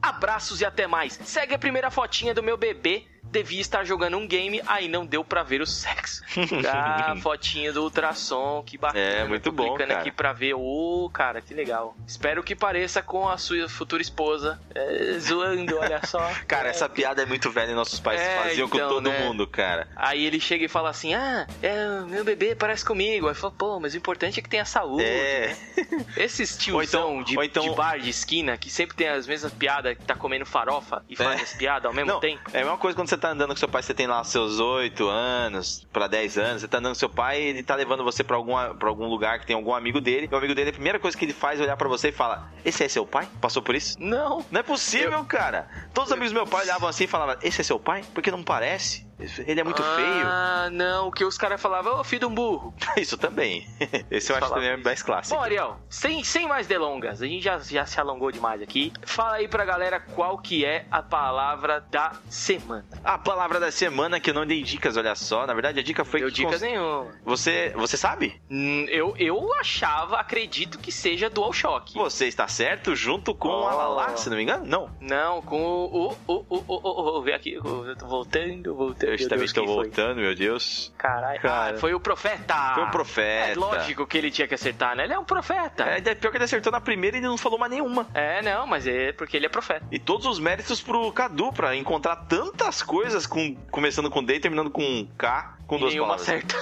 Abraços e até mais. Segue a primeira fotinha do meu bebê. Devia estar jogando um game, aí não deu pra ver o sexo. [LAUGHS] Ah, fotinha do ultrassom, que bacana. É, muito bom, cara. aqui pra ver. Ô, cara, que legal. Espero que pareça com a sua futura esposa. É, zoando, olha [LAUGHS] só. Cara, É, essa piada é muito velha e nossos pais É, faziam com então, todo né? mundo, cara. Aí ele chega e fala assim: Ah, é, meu bebê parece comigo. Aí fala, pô, mas o importante é que tenha saúde. É. [LAUGHS] Esses tiozão então- de, então- de bar de esquina que sempre tem as mesmas piadas, que tá comendo farofa e faz É. as piadas ao mesmo Não, tempo. é a mesma coisa quando você tá andando com seu pai, você tem lá seus 8 anos pra 10 anos, você tá andando com seu pai, ele tá levando você pra algum lugar que tem algum amigo dele, e o amigo dele, a primeira coisa que ele faz é olhar pra você e fala: Esse é seu pai? Passou por isso? Não. Não é possível, cara. Todos os amigos do meu pai olhavam assim e falavam: Esse é seu pai? Porque não parece. Ele é muito Ah, não, o que os caras falavam, ô filho de um burro. feio. [LAUGHS] Isso também. [LAUGHS] Esse eu acho também é mais clássico. Bom, Ariel, sem, sem mais delongas, a gente já, já se alongou demais aqui. Fala aí pra galera qual que é a palavra da semana. A palavra da semana que eu não dei dicas, olha só. Na verdade, a dica foi Deu que. dicas cons- nenhuma. Você, você sabe? Hum, Eu, eu achava, acredito que seja DualShock. Você está certo junto com Oh. a Lala, se não me engano? Não. Não, com o. O. O. O. O. o, o vem aqui. Eu tô voltando, voltando. Eu Meu também Deus, estou quem foi? voltando, meu Deus. Caralho. Cara. Ah, foi o profeta. Foi o profeta. É lógico que ele tinha que acertar, né? Ele é um profeta. É, é pior que ele acertou na primeira e ele não falou mais nenhuma. É, não, mas é porque ele é profeta. E todos os méritos pro Cadu pra encontrar tantas coisas com, começando com D e terminando com K com E duas nenhuma palavras. acerta.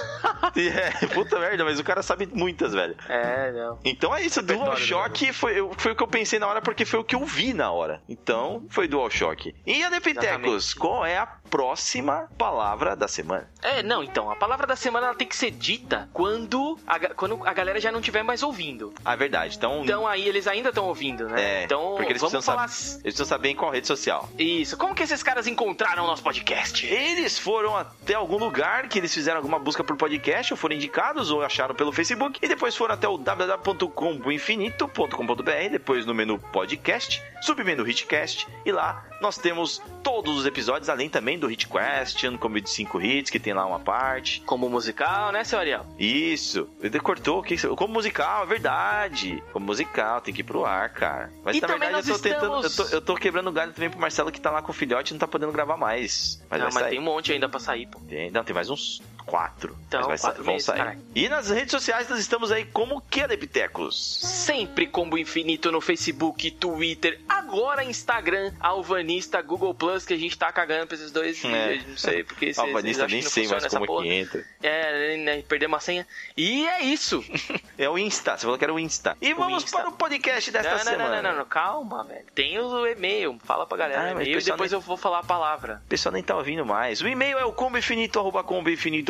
[LAUGHS] E é, puta merda, mas o cara sabe muitas, velho. É, não. Então é isso, Repertório DualShock foi, eu- foi o que eu pensei na hora porque foi o que eu vi na hora. Então, foi DualShock. E a Depitecos, qual é a próxima palavra da semana? É, não, então, a palavra da semana ela tem que ser dita quando a, quando a galera já não estiver mais ouvindo. Ah, verdade. Então, Então aí eles ainda estão ouvindo, né? É, então, porque eles vamos precisam falar. eles precisam saber em qual rede social. Isso, como que esses caras encontraram o nosso podcast? Eles foram até algum lugar que eles fizeram alguma busca por podcast, ou foram indicados, ou acharam pelo Facebook, e depois foram até o www.comboinfinito.com.br, depois no menu podcast, submenu Hitcast, e lá nós temos todos os episódios além também do Hit Question, como de 5 hits, que tem lá uma parte. Como musical, né, seu Ariel? Isso. Ele cortou. que- Como musical, é verdade. Como musical, tem que ir pro ar, cara. Mas E na verdade eu tô tentando. Eu estamos- tô, eu tô quebrando galho também pro Marcelo que tá lá com o filhote e não tá podendo gravar mais. Mas não, vai mas sair. tem um monte ainda pra sair, pô. Tem- não, tem mais uns Adiós. Quatro. Então, mas quatro vão meses, sair. caralho. E nas redes sociais nós estamos aí como que, Lepitecos? Sempre Combo Infinito no Facebook, Twitter, agora Instagram, Alvanista, Google Plus, que a gente tá cagando pra esses dois. É. Não sei, porque [LAUGHS] vocês- Alvanista nem sei mais como porra. que entra. É, né, perdemos a senha. E é isso. [LAUGHS] É o Insta, você falou que era o Insta. E vamos Insta. para o podcast desta não, não, semana. não, não, não, não, calma, velho. Tem o e-mail, fala pra galera Ah, o e depois nem- eu vou falar a palavra. O pessoal nem tá ouvindo mais. O e-mail é o comboinfinito,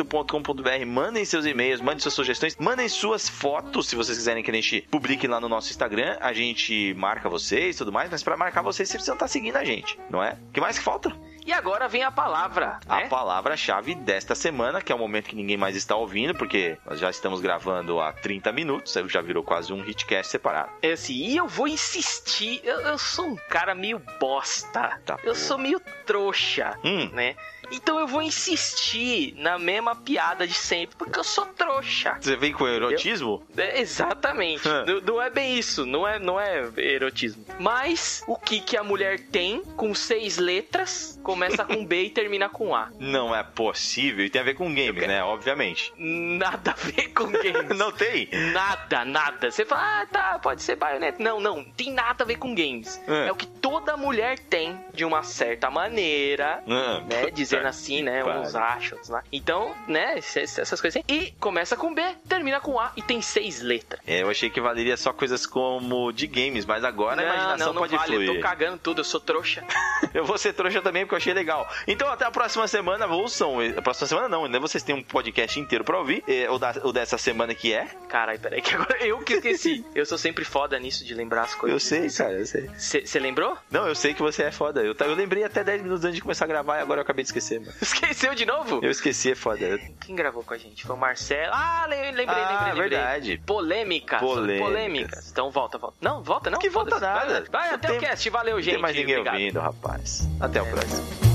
comboinfinito.com.br. Mandem seus e-mails, mandem suas sugestões, mandem suas fotos, se vocês quiserem que a gente publique lá no nosso Instagram. A gente marca vocês e tudo mais, mas pra marcar vocês, vocês precisam estar seguindo a gente, não é? O que mais que falta? E agora vem a palavra, A né? palavra-chave desta semana, que é o momento que ninguém mais está ouvindo, porque nós já estamos gravando há 30 minutos, aí já virou quase um hitcast separado. É assim, e eu vou insistir. Eu, eu sou um cara meio bosta. Tá, eu porra. sou meio trouxa, Hum, né? Então eu vou insistir na mesma piada de sempre, porque eu sou trouxa. você vem com erotismo? É, exatamente. Não, não é bem isso, não é, não é erotismo. Mas o que que a mulher tem com seis letras, começa com B [LAUGHS] e termina com A? Não é possível. E tem a ver com games, né? Obviamente. Nada a ver com games. [LAUGHS] Não tem? Nada, nada. Você fala, ah, tá, pode ser baioneta. Não, não, tem nada a ver com games. É. É, o que toda mulher tem, de uma certa maneira, Ah, né? Dizendo assim, né? pariu. Uns achos lá. Então, né? ess- Essas coisas assim. E começa com B, termina com A e tem seis letras. É, eu achei que valeria só coisas como de games, mas agora a imaginação não, não pode vale. fluir. Eu tô cagando tudo, eu sou trouxa. [LAUGHS] Eu vou ser trouxa também porque eu achei legal. Então até a próxima semana, ouçam. A próxima semana não, ainda vocês têm um podcast inteiro pra ouvir. É, o, da- o dessa semana que é. Caralho, peraí, que agora eu que esqueci. [LAUGHS] eu sou sempre foda nisso de lembrar as coisas. Eu sei, cara, eu sei. Você lembrou? Não, eu sei que você é foda. Eu, eu lembrei até 10 minutos antes de começar a gravar e agora eu acabei de esquecer, mano. [LAUGHS] Esqueceu de novo? Eu esqueci, é foda. Quem gravou com a gente? Foi o Marcelo. Ah, le- lembrei, Ah, lembrei, lembrei. verdade. Polêmicas. Polêmicas. Então volta, volta. Não, volta, não. Que volta nada. Vai, vai até tem- o cast. Valeu, gente. tem mais ninguém Obrigado. ouvindo, rapaz. Até o É. próximo.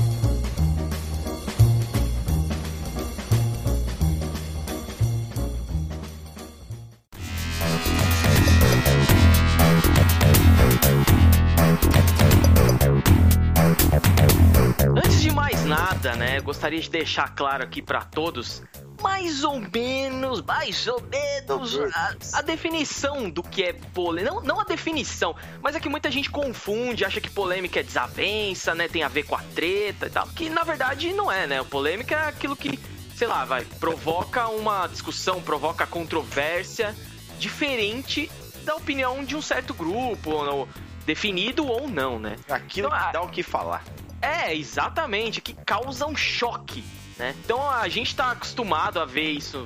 Nada, né, gostaria de deixar claro aqui pra todos, mais ou menos, mais ou menos, a, a definição do que é polêmica. Não, não a definição, mas é que muita gente confunde, acha que polêmica é desavença, né, tem a ver com a treta e tal. Que na verdade não é, né? Polêmica é aquilo que, sei lá, vai, provoca uma discussão, provoca controvérsia diferente da opinião de um certo grupo, ou definido ou não, né? Aquilo Então, que a- dá o que falar. É, exatamente, que causa um choque, né? Então a gente tá acostumado a ver isso,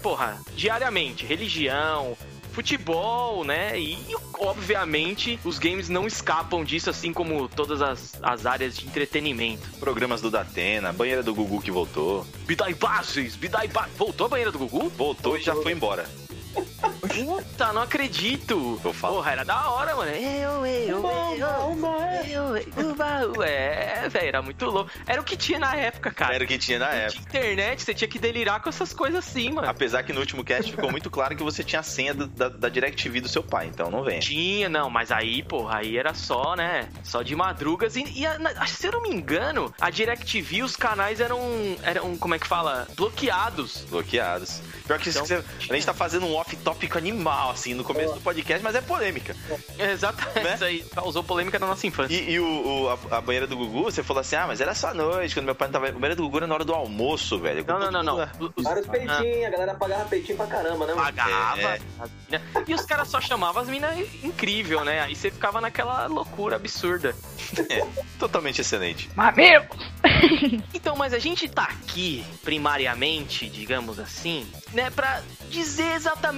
porra, diariamente. Religião, futebol, né? E, obviamente, os games não escapam disso, assim como todas as, as áreas de entretenimento. Programas do Datena, banheira do Gugu que voltou. Bidai Bases, Bidai. Voltou a banheira do Gugu? Voltou e já foi embora. Puta, não acredito. Eu falo. Porra, era da hora, mano. Eu, eu, eu, eu, eu, uba, uba. É, velho, era muito louco. Era o que tinha na época, cara. Era o que tinha na Tinha época. internet, você tinha que delirar com essas coisas assim, mano. Apesar que no último cast ficou muito claro que você tinha a senha do- da, da DirecTV do seu pai, então não vem. Tinha, não, mas aí, porra, aí era só, né? Só de madrugas. E, e a- na- se eu não me engano, a DirecTV, os canais eram, eram como é que fala? Bloqueados. Bloqueados. Pior que isso Então, que você- a gente tá fazendo um off-tópico animal, assim, no começo do podcast, mas é polêmica. Exatamente. Né? Isso aí causou polêmica na nossa infância. E, e o, o- a, a banheira do Gugu, você falou assim, ah, mas era só à noite, quando meu pai não tava... A banheira do Gugu era na hora do almoço, velho. Não, não, não, não. Os- Vários ah, peitinhos, a galera pagava peitinho pra caramba, né? mano? Pagava. É. mina- E os caras só chamavam as minas incrível, né? Aí você ficava naquela loucura absurda. Totalmente excelente. [LAUGHS] Então, mas a gente tá aqui, primariamente, digamos assim, né, pra dizer exatamente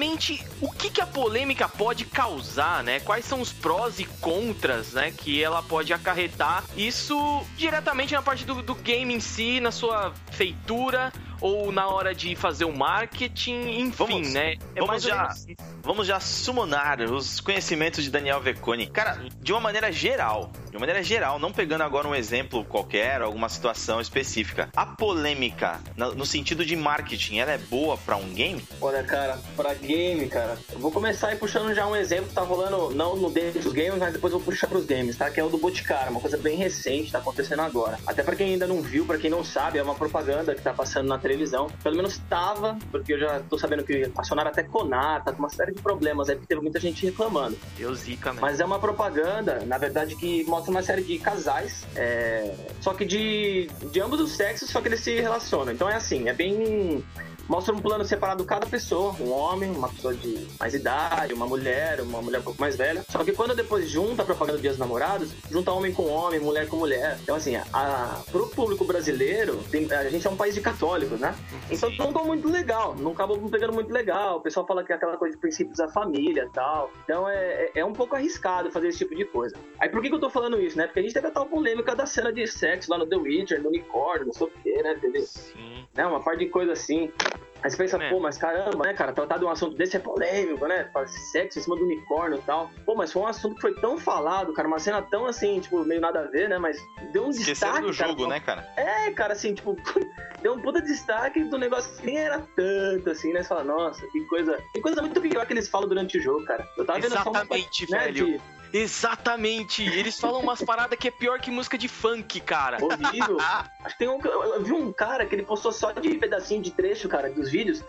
o que, que a polêmica pode causar, né? Quais são os prós e contras, né, que ela pode acarretar. Isso diretamente na parte do, do game em si, na sua feitura, ou na hora de fazer o marketing, enfim, Vamos- né? É vamos já-. Vamos já summonar os conhecimentos de Daniel Veconi. Cara, de uma maneira geral, de uma maneira geral, não pegando agora um exemplo qualquer, alguma situação específica. A polêmica, no sentido de marketing, ela é boa pra um game? Olha, cara, pra game, cara, eu vou começar aí puxando já um exemplo que tá rolando, não no dentro dos games, mas depois eu vou puxar pros games, tá? Que é o do Boticário, uma coisa bem recente, tá acontecendo agora. Até pra quem ainda não viu, pra quem não sabe, é uma propaganda que tá passando na televisão. Pelo menos tava, porque eu já tô sabendo que acionaram até Conar, tá com uma série de problemas aí, porque teve muita gente reclamando. Deu zica mesmo. Mas é uma propaganda, na verdade, que mostra uma série de casais, é, só que de, de ambos os sexos, só que eles se relacionam. Então é assim, é bem. Mostra um plano separado cada pessoa, um homem, uma pessoa de mais idade, uma mulher, uma mulher um pouco mais velha. Só que quando depois junta a propaganda do Dia dos Namorados, junta homem com homem, mulher com mulher. Então assim, a, a, pro público brasileiro, tem- a gente é um país de católicos, né? Então não ficou muito legal, não acabou pegando muito legal. O pessoal fala que é aquela coisa de princípios da família e tal. Então é, é- é um pouco arriscado fazer esse tipo de coisa. Aí por que, que eu tô falando isso, né? Porque a gente teve a tal polêmica da cena de sexo lá no The Witcher, no unicórnio, não sei o que, né? Entendeu? Sim. Né? Uma parte de coisa assim. Aí você pensa, É. pô, mas caramba, né, cara? Tratar de um assunto desse é polêmico, né? Sexo em cima do unicórnio e tal. Pô, mas foi um assunto que foi tão falado, cara. Uma cena tão assim, tipo, meio nada a ver, né? Mas deu um Esqueceram destaque. do jogo, cara, né, cara? é, cara, assim, tipo, [LAUGHS] deu um puta destaque do negócio que nem era tanto, assim, né? Você fala, nossa, que coisa. Que coisa muito pior que eles falam durante o jogo, cara. Eu tava vendo só Exatamente, né, velho. de Exatamente. Eles falam umas paradas que é pior que música de funk, cara. horrível. Tem um. Eu vi um cara que ele postou só de pedacinho de trecho, cara, dos vídeos,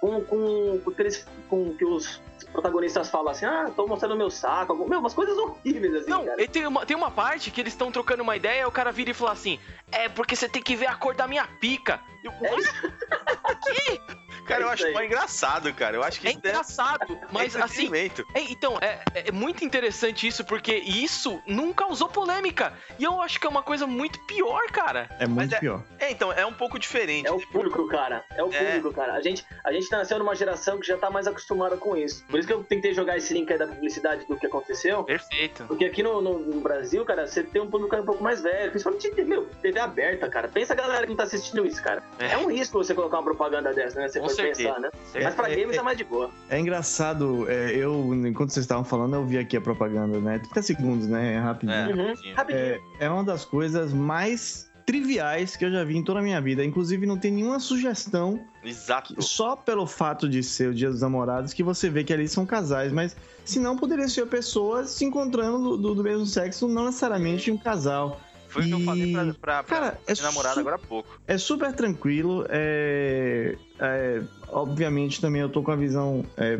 com, com, com, aqueles, com que os protagonistas falam assim, ah, tô mostrando meu saco, meu, umas coisas horríveis, assim, Não, cara. e tem uma, tem uma parte que eles estão trocando uma ideia, o cara vira e fala assim: É porque você tem que ver a cor da minha pica. Eu, É isso, [LAUGHS] Cara, eu É acho isso aí. mó engraçado, cara. Eu acho que é isso [LAUGHS] é- engraçado, mas é assim. É, então, é, é muito interessante isso, porque isso não causou polêmica. E eu acho que é uma coisa muito pior, cara. É muito é- pior. É, então, é um pouco diferente. É o público, cara. É o É. público, cara. A gente, a gente nasceu numa geração que já tá mais acostumada com isso. Por isso que eu tentei jogar esse link aí da publicidade do que aconteceu. Perfeito. Porque aqui no, no- no Brasil, cara, você tem um público um pouco mais velho, principalmente meu, TV aberta, cara. Pensa a galera que não tá assistindo isso, cara. É. É, um risco você colocar uma propaganda dessa, né? Você Com pode certeza. pensar, né? É, Mas pra é, games é, é- mais de boa. É engraçado, é, eu, enquanto vocês estavam falando, eu vi aqui a propaganda, né? 30 segundos, né? É rapidinho. É, Uhum. rapidinho. Rapidinho. É, é uma das coisas mais triviais que eu já vi em toda a minha vida. Inclusive, não tem nenhuma sugestão Exato. só pelo fato de ser o Dia dos Namorados que você vê que ali são casais, mas se não poderia ser pessoas se encontrando do, do- mesmo sexo, não necessariamente um casal. Foi o que eu E- falei pra, pra, pra Cara, é namorada agora há pouco. É super tranquilo, é, é, obviamente também eu tô com a visão. é,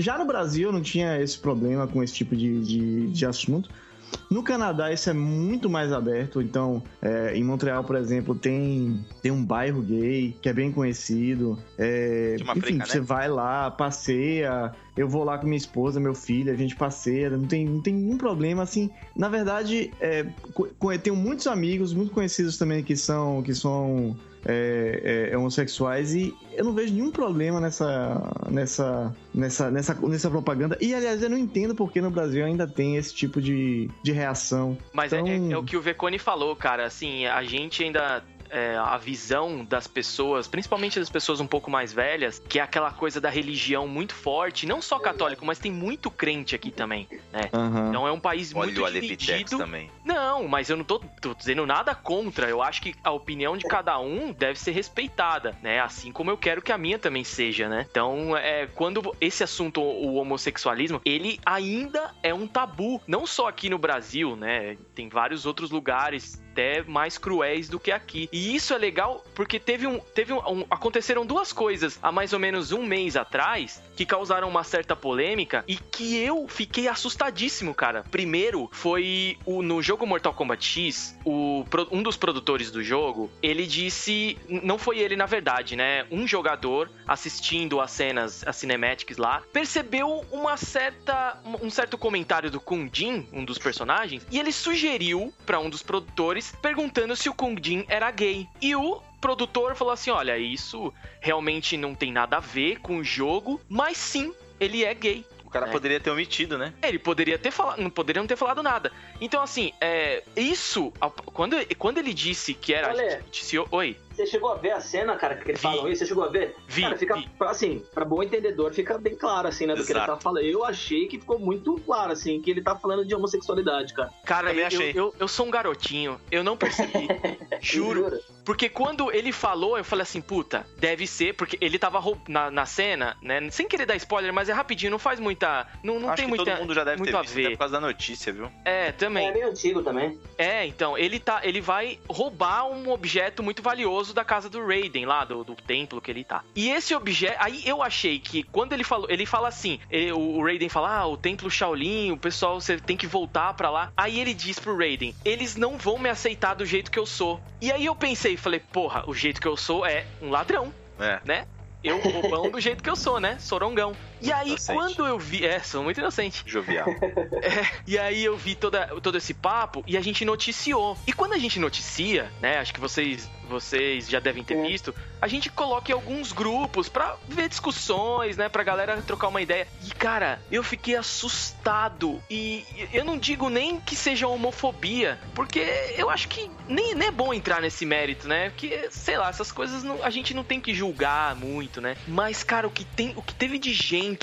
já no Brasil eu não tinha esse problema com esse tipo de, de, de assunto. No Canadá isso é muito mais aberto, então é, em Montreal, por exemplo, tem, tem um bairro gay que é bem conhecido. É, enfim, freca, né? você vai lá, passeia, eu vou lá com minha esposa, meu filho, a gente passeia, não tem, não tem nenhum problema, assim. Na verdade, é, tenho muitos amigos, muito conhecidos também que são, que são é, é, homossexuais e eu não vejo nenhum problema nessa, nessa, nessa, nessa, nessa propaganda. E, aliás, eu não entendo porque no Brasil ainda tem esse tipo de, de reação. Mas é- Então- é, é o que o Vecone falou, cara. Assim, a gente ainda. É, a visão das pessoas, principalmente das pessoas um pouco mais velhas, que é aquela coisa da religião muito forte, não só católico, mas tem muito crente aqui também, né? Aham. Então é um país Olha muito o dividido. também. Não, mas eu não tô, tô dizendo nada contra. Eu acho que a opinião de cada um deve ser respeitada, né? Assim como eu quero que a minha também seja, né? Então, é, quando esse assunto, o homossexualismo, ele ainda é um tabu. Não só aqui no Brasil, né? Tem vários outros lugares até mais cruéis do que aqui. E isso é legal porque teve um. Teve um, um- aconteceram duas coisas há mais ou menos um mês atrás que causaram uma certa polêmica e que eu fiquei assustadíssimo, cara. Primeiro foi o, no jogo Mortal Kombat X, o, um dos produtores do jogo, ele disse. Não foi ele, na verdade, né? Um jogador assistindo as cenas, as cinematics lá, percebeu uma certa. um certo comentário do Kung Jin, um dos personagens, e ele sugeriu pra um dos produtores perguntando se o Kung Jin era gay. E o produtor falou assim: olha, isso realmente não tem nada a ver com o jogo, mas sim, ele é gay. O cara É. poderia ter omitido, né? Ele poderia ter falado, não poderia não ter falado nada. Então, assim, é, isso, quando, quando ele disse que era. Olha. disse- oi. Você chegou a ver a cena, cara, que eles Vi. falam isso? Você chegou a ver? Vi, cara, fica, vi. assim, pra bom entendedor, fica bem claro, assim, né, do que ele Exato. tá falando. Eu achei que ficou muito claro, assim, que ele tá falando de homossexualidade, cara. Cara, Também eu, achei. eu, eu sou um garotinho, eu não percebi. [LAUGHS] Juro. Porque quando ele falou, eu falei assim, puta, deve ser, porque ele tava na, na cena, né? Sem querer dar spoiler, mas é rapidinho, não faz muita. Não, não Acho tem que muita. todo mundo já deve muito ter a visto, até ver. por causa da notícia, viu? É, também. É meio antigo também. É, então, ele tá. Ele vai roubar um objeto muito valioso da casa do Raiden, lá, do, do templo que ele tá. E esse objeto. Aí eu achei que quando ele falou. Ele fala assim: ele- o, Raiden fala, ah, o templo Shaolin, o pessoal, você tem que voltar pra lá. Aí ele diz pro Raiden: eles não vão me aceitar do jeito que eu sou. E aí eu pensei, falei, porra, o jeito que eu sou é um ladrão É. né? Eu roubão do jeito que eu sou, né? Sorongão. E aí, Inocente. quando eu vi. É, sou muito inocente. Jovial. [LAUGHS] E aí eu vi toda, todo esse papo e a gente noticiou. E quando a gente noticia, né? Acho que vocês, vocês já devem ter É. visto, a gente coloca em alguns grupos pra ver discussões, né? Pra galera trocar uma ideia. E, cara, eu fiquei assustado. E eu não digo nem que seja homofobia, porque eu acho que nem, nem é bom entrar nesse mérito, né? Porque, sei lá, essas coisas não- a gente não tem que julgar muito, né? Mas, cara, o que, tem, o que teve de gente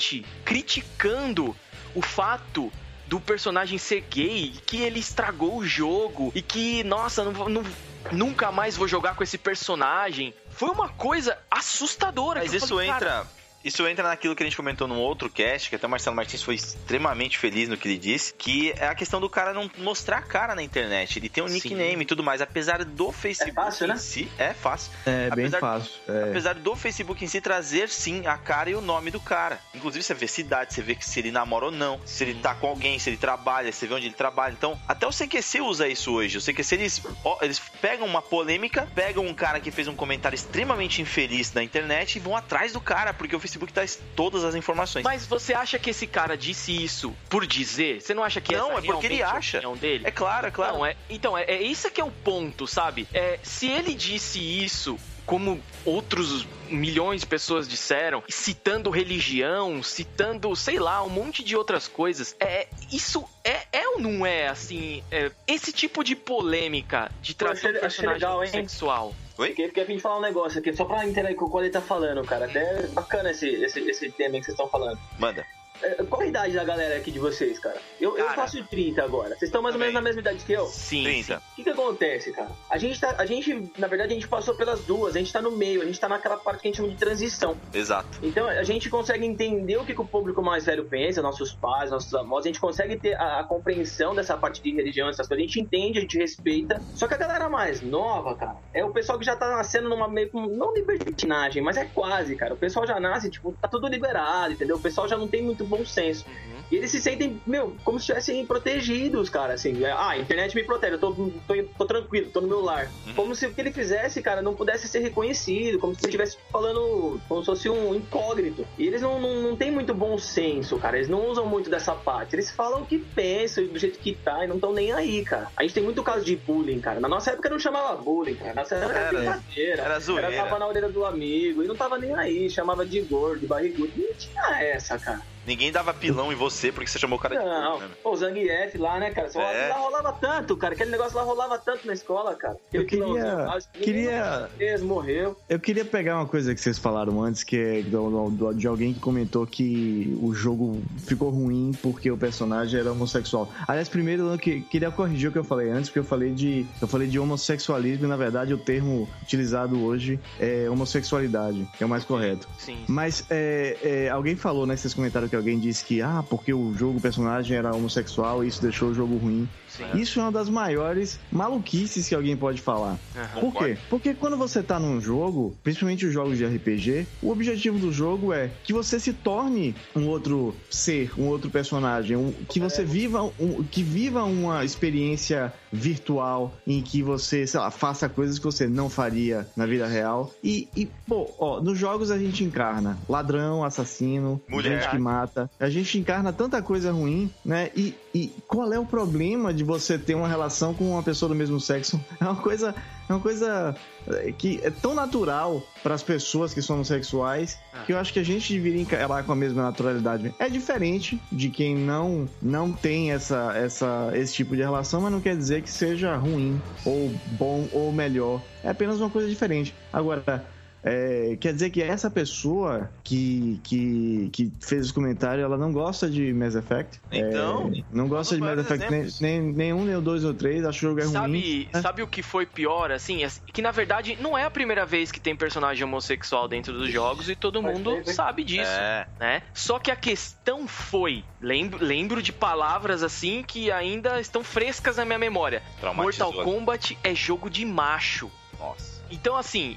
criticando o fato do personagem ser gay, que ele estragou o jogo e que, nossa, não, não- nunca mais vou jogar com esse personagem. Foi uma coisa assustadora. Mas isso falei, entra. Isso entra naquilo que a gente comentou num outro cast, que até o Marcelo Martins foi extremamente feliz no que ele disse, que é a questão do cara não mostrar a cara na internet. Ele tem um Sim. nickname e tudo mais, apesar do Facebook fácil, em né? si. É fácil. É bem Apesar- fácil. É. Apesar do Facebook em si trazer sim a cara e o nome do cara. Inclusive você vê cidade, você vê que se ele namora ou não, se ele tá com alguém, se ele trabalha, você vê onde ele trabalha. Então, até o CQC usa isso hoje. O CQC eles, ó, eles pegam uma polêmica, pegam um cara que fez um comentário extremamente infeliz na internet e vão atrás do cara, porque o Facebook traz todas as informações. Mas você acha que esse cara disse isso por dizer? Você não acha que Não, essa é porque ele a acha. opinião dele? É claro, é claro. Não, é, então, é, é isso que é o ponto, sabe? É, se ele disse isso, como outros milhões de pessoas disseram, citando religião, citando, sei lá, um monte de outras coisas, é, isso é, é ou não é, assim, é, esse tipo de polêmica de trazer um personagem legal, sexual? Oi? Queria, queria vir falar um negócio aqui, só pra entender o que ele tá falando, cara. Até bacana esse, esse, esse tema que vocês estão falando. Manda. É, Qual a idade da galera aqui de vocês, cara? Eu, eu Cara. faço 30 agora. Vocês estão mais ou menos na mesma idade que eu? Sim, 30. O que que acontece, cara? A gente tá, a gente, na verdade, a gente passou pelas duas, a gente tá no meio, a gente tá naquela parte que a gente chama de transição. Exato. Então a gente consegue entender o que, que o público mais velho pensa, nossos pais, nossos avós, a gente consegue ter a, a compreensão dessa parte de religião, essas coisas, a gente entende, a gente respeita. Só que a galera mais nova, cara, é o pessoal que já tá nascendo numa meio não libertinagem, mas é quase, cara. O pessoal já nasce, tipo, tá tudo liberado, entendeu? O pessoal já não tem muito bom senso. Uhum. E eles se sentem, meu, como se estivessem protegidos, cara, assim. é, Ah, a internet me protege, eu tô, tô, tô tranquilo, tô no meu lar. Uhum. Como se o que ele fizesse, cara, não pudesse ser reconhecido, como se ele estivesse falando como se fosse um incógnito. E eles não, não, não têm muito bom senso, cara, eles não usam muito dessa parte. Eles falam o que pensam, do jeito que tá, e não estão nem aí, cara. A gente tem muito caso de bullying, cara. Na nossa época não chamava bullying, cara. Na nossa época era Era- brincadeira. era zoeira. Era tapa na orelha do amigo, e não tava nem aí, chamava de gordo, de barrigudo. Não tinha essa, cara. Ninguém dava pilão em você porque você chamou o cara de Não, né? pô, o Zangief lá, né, cara? Só É. Lá rolava tanto, cara. Aquele negócio lá rolava tanto na escola, cara. Eu pilãozinho queria- queria- mesmo morreu. Eu queria pegar uma coisa que vocês falaram antes, que é do- do- de alguém que comentou que o jogo ficou ruim porque o personagem era homossexual. Aliás, primeiro eu que- queria corrigir o que eu falei antes, porque eu falei de eu falei de homossexualismo e na verdade o termo utilizado hoje é homossexualidade, que é o mais correto. Sim. Mas é, é, alguém falou nesses comentários que alguém disse que ah, porque o jogo, o personagem era homossexual e isso deixou o jogo ruim. Sim. Isso é uma das maiores maluquices que alguém pode falar. Aham. Por quê? Porque quando você tá num jogo, principalmente os jogos de RPG, o objetivo do jogo é que você se torne um outro ser, um outro personagem, um- que você viva, um- que viva uma experiência virtual em que você, sei lá, faça coisas que você não faria na vida real. E, e, pô, ó, nos jogos a gente encarna ladrão, assassino, Mulher. gente que mata. A gente encarna tanta coisa ruim, né? E e qual é o problema de você ter uma relação com uma pessoa do mesmo sexo? [LAUGHS] É uma coisa, é uma coisa é, que é tão natural para as pessoas que são homossexuais ah. que eu acho que a gente deveria encarar com a mesma naturalidade. É diferente de quem não não tem essa, essa esse tipo de relação, mas não quer dizer que seja ruim ou bom ou melhor. É apenas uma coisa diferente. Agora, é, quer dizer que essa pessoa que, que, que fez esse comentário, ela não gosta de Mass Effect. Então. É, não gosta de Mass Effect nem, nem, nenhum, nem o dois ou três, acho que o jogo é sabe, ruim. Sabe o que foi pior, assim? É que na verdade não é a primeira vez que tem personagem homossexual dentro dos jogos e todo mundo sabe disso. É. Né? Só que a questão foi. Lembro, lembro de palavras assim que ainda estão frescas na minha memória. Mortal Kombat é jogo de macho. Nossa. Então, assim,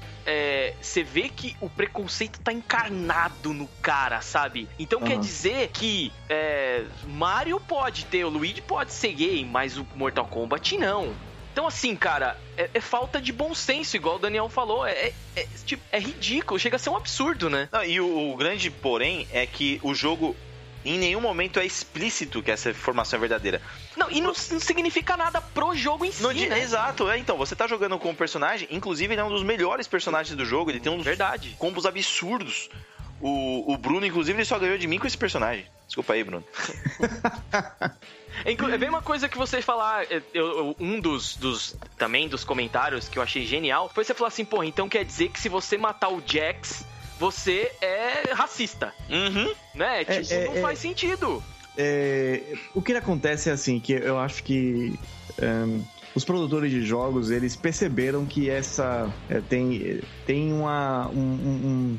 você é, vê que o preconceito tá encarnado no cara, sabe? Então uhum. quer dizer que é, Mario pode ter, o Luigi pode ser gay, mas o Mortal Kombat não. Então, assim, cara, é, é, falta de bom senso, igual o Daniel falou. É, é, tipo, é ridículo, chega a ser um absurdo, né? Não, e o, o, grande porém é que o jogo em nenhum momento é explícito que essa informação é verdadeira. Não, e não, não significa nada pro jogo em si, no, né? Exato, é. Então, você tá jogando com um personagem, inclusive ele é um dos melhores personagens do jogo, ele tem uns Verdade. combos absurdos. O, o Bruno, inclusive, ele só ganhou de mim com esse personagem. Desculpa aí, Bruno. É, é bem uma coisa que vocês falaram, eu, um dos, dos, também dos comentários que eu achei genial, foi você falar assim, pô, então quer dizer que se você matar o Jax, você é racista. Uhum. Né? É, tipo, é, não é, faz sentido. É, o que acontece é assim, que eu acho que um, os produtores de jogos, eles perceberam que essa é, tem, tem uma, um, um,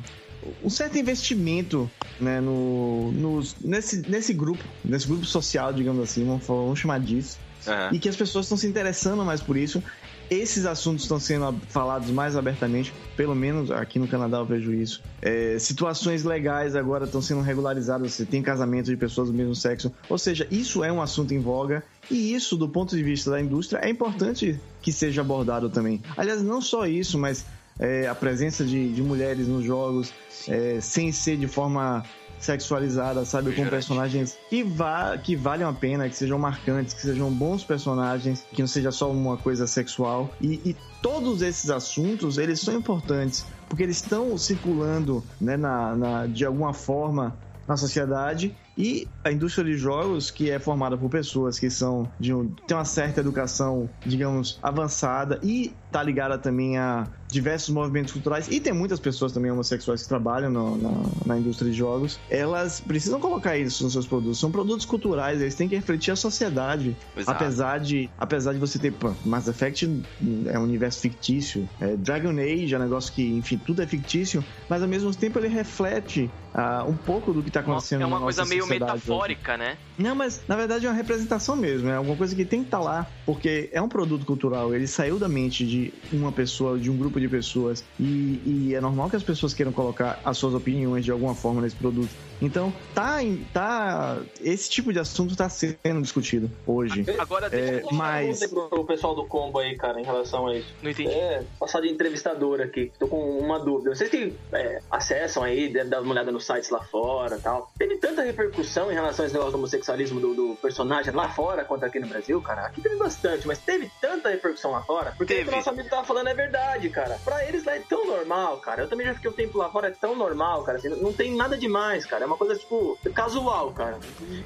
um, certo investimento né, no, no, nesse, nesse grupo, nesse grupo social, digamos assim, vamos, vamos chamar disso. Uhum. E que as pessoas estão se interessando mais por isso esses assuntos estão sendo falados mais abertamente, pelo menos aqui no Canadá eu vejo isso. É, situações legais agora estão sendo regularizadas, você tem casamento de pessoas do mesmo sexo, ou seja, isso é um assunto em voga e isso, do ponto de vista da indústria, é importante que seja abordado também. Aliás, não só isso, mas é, a presença de, de mulheres nos jogos, é, sem ser de forma sexualizada, sabe? Com personagens que, va que valham a pena, que sejam marcantes, que sejam bons personagens, que não seja só uma coisa sexual. E, e todos esses assuntos, eles são importantes, porque eles estão circulando, né, na, na, de alguma forma na sociedade e a indústria de jogos, que é formada por pessoas que são de um, tem uma certa educação, digamos, avançada e tá ligada também a diversos movimentos culturais e tem muitas pessoas também homossexuais que trabalham no, na, na, indústria de jogos, elas precisam colocar isso nos seus produtos. São produtos culturais, eles têm que refletir a sociedade. Exato. Apesar de, apesar de você ter pô, Mass Effect é um universo fictício, é, Dragon Age é um negócio que, enfim, tudo é fictício, mas ao mesmo tempo ele reflete uh, um pouco do que está acontecendo. É uma coisa meio metafórica, hoje. né? Não, mas na verdade é uma representação mesmo, é alguma coisa que tem que estar tá lá, porque é um produto cultural, ele saiu da mente de uma pessoa, de um grupo de pessoas, e, e é normal que as pessoas queiram colocar as suas opiniões de alguma forma nesse produto. Então, tá, tá esse tipo de assunto está sendo discutido hoje. Agora, deixa é, eu mas... pro pessoal do combo aí, cara, em relação a isso. Não entendi. É, passar de entrevistador aqui. Tô com uma dúvida. Vocês que é, acessam aí, devem dar uma olhada nos sites lá fora tal. Teve tanta repercussão em relação a esse negócio do homossexualismo do, do, personagem lá fora quanto aqui no Brasil, cara? Aqui teve bastante, mas teve tanta repercussão lá fora. Porque teve. o que o nosso amigo tava falando é verdade, cara. Pra eles lá é tão normal, cara. Eu também já fiquei um tempo lá fora, é tão normal, cara. Assim, não tem nada demais, cara é uma coisa, tipo, casual, cara.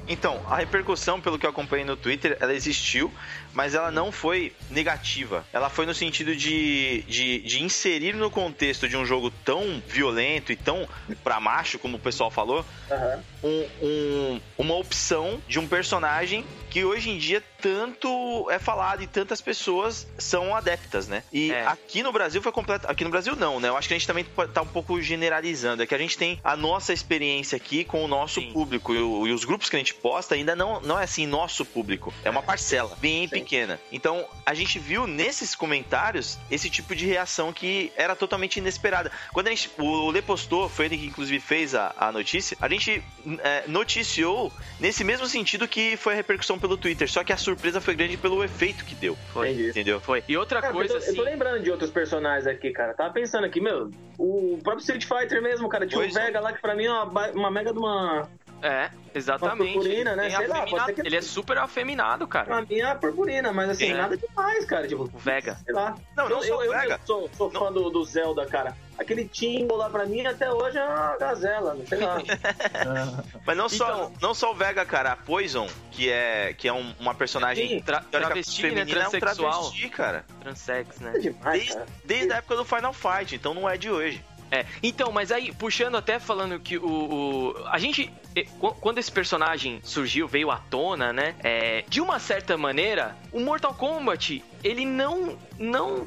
Então, a repercussão, pelo que eu acompanhei no Twitter, ela existiu, mas ela não foi negativa. Ela foi no sentido de, de, de inserir no contexto de um jogo tão violento e tão pra macho, como o pessoal falou, uhum. um, um, uma opção de um personagem que hoje em dia tanto é falado e tantas pessoas são adeptas, né? E é. aqui no Brasil foi completo. Aqui no Brasil não, né? Eu acho que a gente também tá um pouco generalizando. É que a gente tem a nossa experiência aqui com o nosso Sim. público. E, o, e, os grupos que a gente posta ainda não, não é assim, nosso público. É uma parcela bem Sim. Pequena. Então a gente viu nesses comentários esse tipo de reação que era totalmente inesperada. Quando a gente, o Lê postou, foi ele que inclusive fez a, a notícia, a gente é, noticiou nesse mesmo sentido que foi a repercussão pelo Twitter, só que a surpresa foi grande pelo efeito que deu. Foi, Entendi. entendeu? Foi. E outra cara, coisa eu tô, assim... eu tô lembrando de outros personagens aqui, cara. Tava pensando aqui, meu, o próprio Street Fighter mesmo, cara, tinha pois o Vega lá que pra mim é uma, uma mega de uma É, exatamente. Uma purpurina, né? Sei lá, afeminado- pode ser que- Ele é super afeminado, cara. Pra mim é a purpurina, mas assim, É. nada demais, cara. Tipo, O Vega. sei lá. Não, não eu, só eu, eu Vega. sou, sou Não. fã do, do Zelda, cara. Aquele Timbo lá pra mim até hoje é uma gazela, não sei lá. [LAUGHS] [LAUGHS] Mas não só, Então- não só o Vega, cara. A Poison, que é, que é um- uma personagem Tra travesti, né? feminina, é um travesti, cara. Transex, né? É demais, Desde, cara. desde a época do Final Fight, então não é de hoje. É, então, mas aí, puxando até falando que o. o- a gente. qu- Quando esse personagem surgiu, veio à tona, né? é, de uma certa maneira, o Mortal Kombat, ele não. não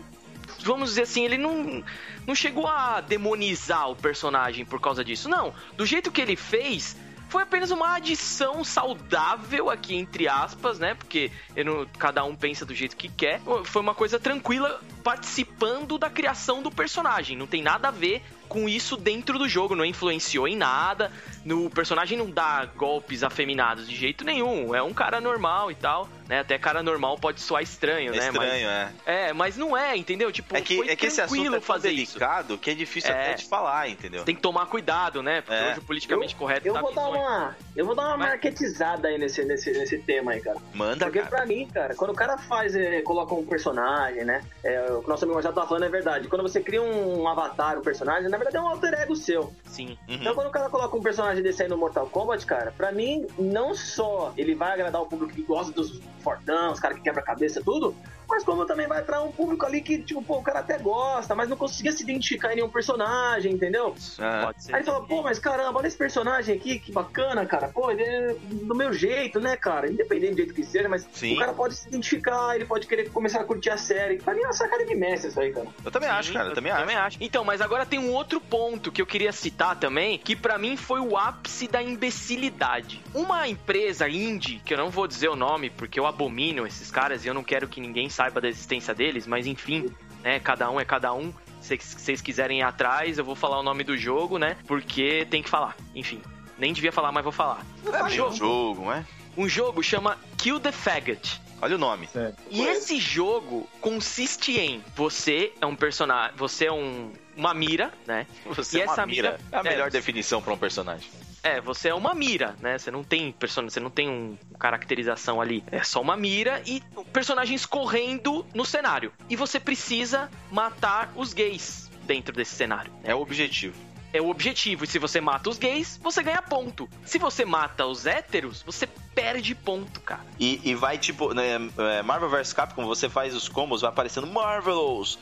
vamos dizer assim, ele não. Não chegou a demonizar o personagem por causa disso. Não. Do jeito que ele fez. Foi apenas uma adição saudável aqui, entre aspas, né? Porque não- cada um pensa do jeito que quer. Foi uma coisa tranquila participando da criação do personagem. Não tem nada a ver com isso dentro do jogo, não influenciou em nada. No o personagem não dá golpes afeminados de jeito nenhum. É um cara normal e tal, né? Até cara normal pode soar estranho, É né? estranho, é. Mas, é, mas não é, entendeu? Tipo, É que, foi é que esse assunto é tão fazer isso. delicado que é difícil É. até de falar, entendeu? Tem que tomar cuidado, né? Porque É. hoje o politicamente correto Eu tá vou dar uma, eu vou dar uma Vai. marketizada aí nesse, nesse, nesse tema aí, cara. Manda, Porque cara. pra mim, cara, quando o cara faz, é, coloca um personagem, né? É, o que nosso amigo já tá falando é verdade. Quando você cria um avatar, um personagem, na verdade é um alter ego seu. Sim. Uhum. Então quando o cara coloca um personagem desse aí no Mortal Kombat, cara, pra mim, não só ele vai agradar o público que gosta dos fortão, os caras que quebra a cabeça, tudo, mas como também vai pra um público ali que, tipo, pô, o cara até gosta, mas não conseguia se identificar em nenhum personagem, entendeu? Ah, Pode ser. Aí ele fala, pô, mas caramba, olha esse personagem aqui, que bacana, cara. Pô, ele é do meu jeito, né, cara? Independente do jeito que seja, mas Sim. o cara pode se identificar, ele pode querer começar a curtir a série. Pra mim é uma sacada de mestre isso aí, cara. eu também acho, Sim, cara. Eu também acho. Então, mas agora tem um outro ponto que eu queria citar também, que pra mim foi o ápice da imbecilidade. Uma empresa indie, que eu não vou dizer o nome porque eu abomino esses caras e eu não quero que ninguém saiba da existência deles, mas enfim, né, cada um é cada um. Se vocês quiserem ir atrás, eu vou falar o nome do jogo, né? Porque tem que falar. Enfim, nem devia falar, mas vou falar. É um jogo, jogo, não é? Um jogo chama Kill the Faggot. Olha o nome. Sério. E esse jogo consiste em você é um personagem, você é um uma mira, né? Você E é uma essa mira. mira- É a melhor é, definição pra um personagem. É, você é uma mira, né? Você não tem person... você não tem um caracterização ali. É só uma mira e personagens correndo no cenário. E você precisa matar os gays dentro desse cenário. É o objetivo. É o objetivo. E se você mata os gays, você ganha ponto. Se você mata os héteros, você perde ponto, cara. E, e vai tipo, né, é, Marvel vs Capcom, você faz os combos, vai aparecendo Marvelous,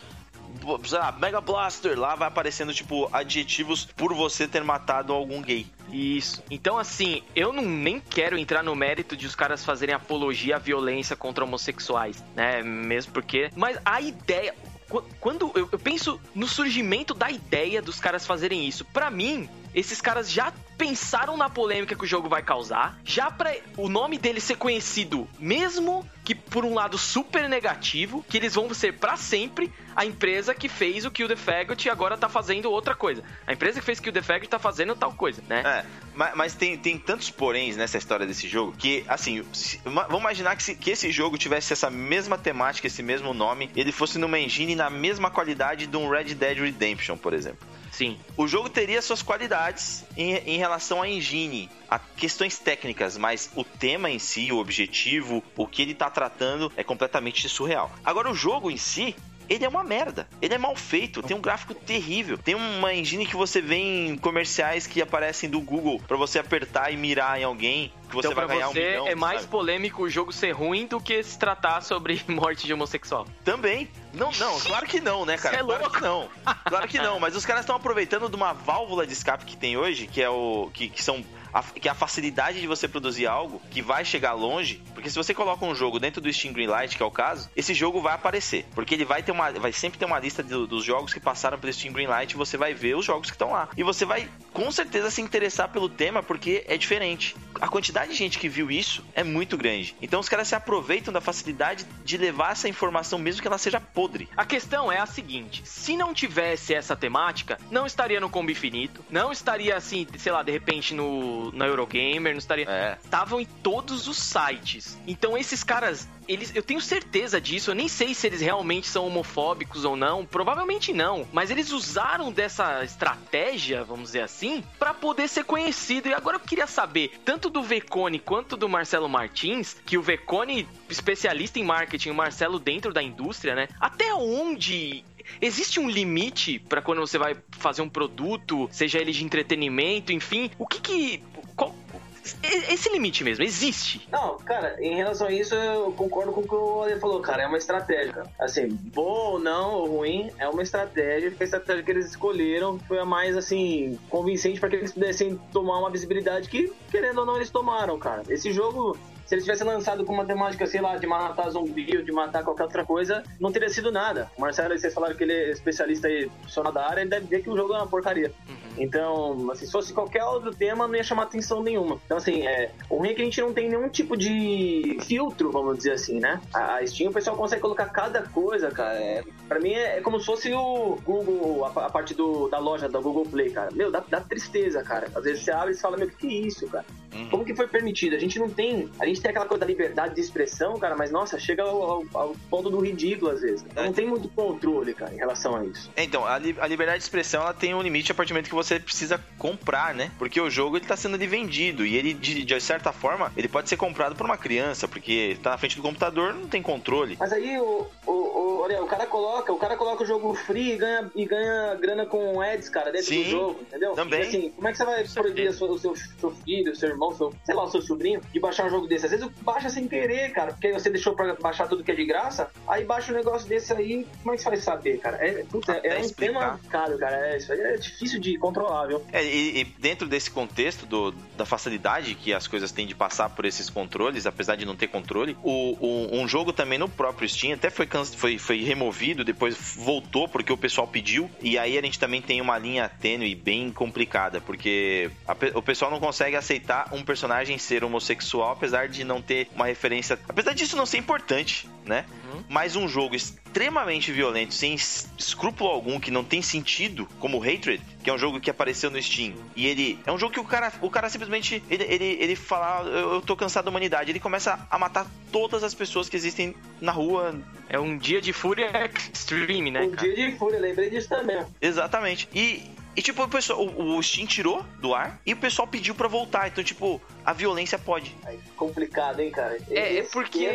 b- sei lá, Mega Blaster, lá vai aparecendo tipo adjetivos por você ter matado algum gay. Isso. Então, assim, eu não nem quero entrar no mérito de os caras fazerem apologia à violência contra homossexuais, né? Mesmo porque. Mas a ideia. qu- Quando eu, penso no surgimento da ideia dos caras fazerem isso, pra mim, esses caras já pensaram na polêmica que o jogo vai causar, já pra o nome dele ser conhecido, mesmo que por um lado super negativo, que eles vão ser pra sempre a empresa que fez o Kill the Faggot e agora tá fazendo outra coisa. A empresa que fez Kill the Faggot tá fazendo tal coisa, né? É, mas, mas tem, tem tantos poréns nessa história desse jogo que, assim, se- vamos imaginar que, se- que esse jogo tivesse essa mesma temática, esse mesmo nome, ele fosse numa engine na mesma qualidade de um Red Dead Redemption, por exemplo. Sim. O jogo teria suas qualidades em, em relação à engine, a questões técnicas, mas o tema em si, o objetivo, o que ele tá tratando é completamente surreal. Agora, o jogo em si. Ele é uma merda. Ele é mal feito. Tem um gráfico terrível. Tem uma engine que você vê em comerciais que aparecem do Google pra você apertar e mirar em alguém que você então, vai ganhar você, um milhão. é mais sabe? polêmico o jogo ser ruim do que se tratar sobre [LAUGHS] morte de homossexual. Também. Não, não, claro que não, né, cara? Cê é claro louco. que não. Claro que não, mas os caras estão aproveitando de uma válvula de escape que tem hoje, que é o que, que são a, que a facilidade de você produzir algo que vai chegar longe, porque se você coloca um jogo dentro do Steam Greenlight, que é o caso, esse jogo vai aparecer, porque ele vai ter uma vai sempre ter uma lista do- dos jogos que passaram pelo Steam Greenlight, você vai ver os jogos que estão lá. E você vai com certeza se interessar pelo tema porque é diferente. A quantidade de gente que viu isso é muito grande. Então os caras se aproveitam da facilidade de levar essa informação mesmo que ela seja podre. A questão é a seguinte: se não tivesse essa temática, não estaria no Combo Infinito, não estaria assim, sei lá, de repente no, no, na Eurogamer, não estaria. É. Estavam em todos os sites. Então esses caras, eles, eu tenho certeza disso. Eu nem sei se eles realmente são homofóbicos ou não. Provavelmente não. Mas eles usaram dessa estratégia, vamos dizer assim, para poder ser conhecido. E agora eu queria saber, tanto do Vecone quanto do Marcelo Martins, que o Vecone, especialista em marketing, o Marcelo dentro da indústria, né? Até onde Existe um limite para quando você vai fazer um produto, seja ele de entretenimento, enfim, o que que qual, esse limite mesmo, existe. Não, cara, em relação a isso, eu concordo com o que o Ale falou, cara. É uma estratégia. Assim, boa ou não, ou ruim, é uma estratégia. Foi a estratégia que eles escolheram foi a mais, assim, convincente para que eles pudessem tomar uma visibilidade que, querendo ou não, eles tomaram, cara. Esse jogo, se ele tivesse lançado com uma temática, sei lá, de matar zumbi ou de matar qualquer outra coisa, não teria sido nada. O Marcelo, vocês falaram que ele é especialista e profissional da área, ele deve ver que o jogo é uma porcaria. Uhum. Então, assim, se fosse qualquer outro tema, não ia chamar atenção nenhuma. Então, assim, é, o ruim é que a gente não tem nenhum tipo de filtro, vamos dizer assim, né? A, Steam, o pessoal consegue colocar cada coisa, cara. É, pra mim é, é como se fosse o Google, a, a, parte do, da loja da Google Play, cara. Meu, dá, dá tristeza, cara. Às vezes você abre e fala, meu, o que, que é isso, cara? Uhum. Como que foi permitido? A gente não tem. A gente tem aquela coisa da liberdade de expressão, cara, mas nossa, chega ao, ao, ao ponto do ridículo às vezes. Então, não tem muito controle, cara, em relação a isso. Então, a, li, a liberdade de expressão ela tem um limite a partir do momento que você precisa comprar, né? Porque o jogo ele tá sendo ali vendido e ele, de, de certa forma, ele pode ser comprado por uma criança, porque tá na frente do computador, não tem controle. Mas aí o, o, o, olha, o cara coloca, o cara coloca o jogo free e ganha, e ganha grana com ads, cara, dentro Sim, do jogo, entendeu? Também. E, assim, como é que você vai proibir o seu, seu filho, o seu irmão, seu, sei lá, o seu sobrinho, de baixar um jogo desse? Às vezes baixa sem querer, cara, porque você deixou pra baixar tudo que é de graça, aí baixa um negócio desse aí, como é que você vai saber, cara? É, puta, é um tema caro, cara, é, isso aí é difícil de controlar, viu? É, e, e, dentro desse contexto do, da facilidade que as coisas têm de passar por esses controles, apesar de não ter controle, o, o um jogo também no próprio Steam até foi, foi, foi removido, depois voltou porque o pessoal pediu, e aí a gente também tem uma linha tênue bem complicada, porque a, o pessoal não consegue aceitar um personagem ser homossexual, apesar de não ter uma referência. Apesar disso não ser importante, né? Uhum. Mas um jogo extremamente violento, sem escrúpulo algum, que não tem sentido, como Hatred, que é um jogo que apareceu no Steam. E ele é um jogo que o cara, o cara simplesmente ele, ele, ele fala, eu, eu tô cansado da humanidade. Ele começa a matar todas as pessoas que existem na rua. É um dia de fúria extreme, né? Um cara? dia de fúria, lembrei disso também. Exatamente. E e, tipo, o, pessoal, o, o Steam tirou do ar e o pessoal pediu pra voltar. Então, tipo, a violência pode. É complicado, hein, cara? É, é porque.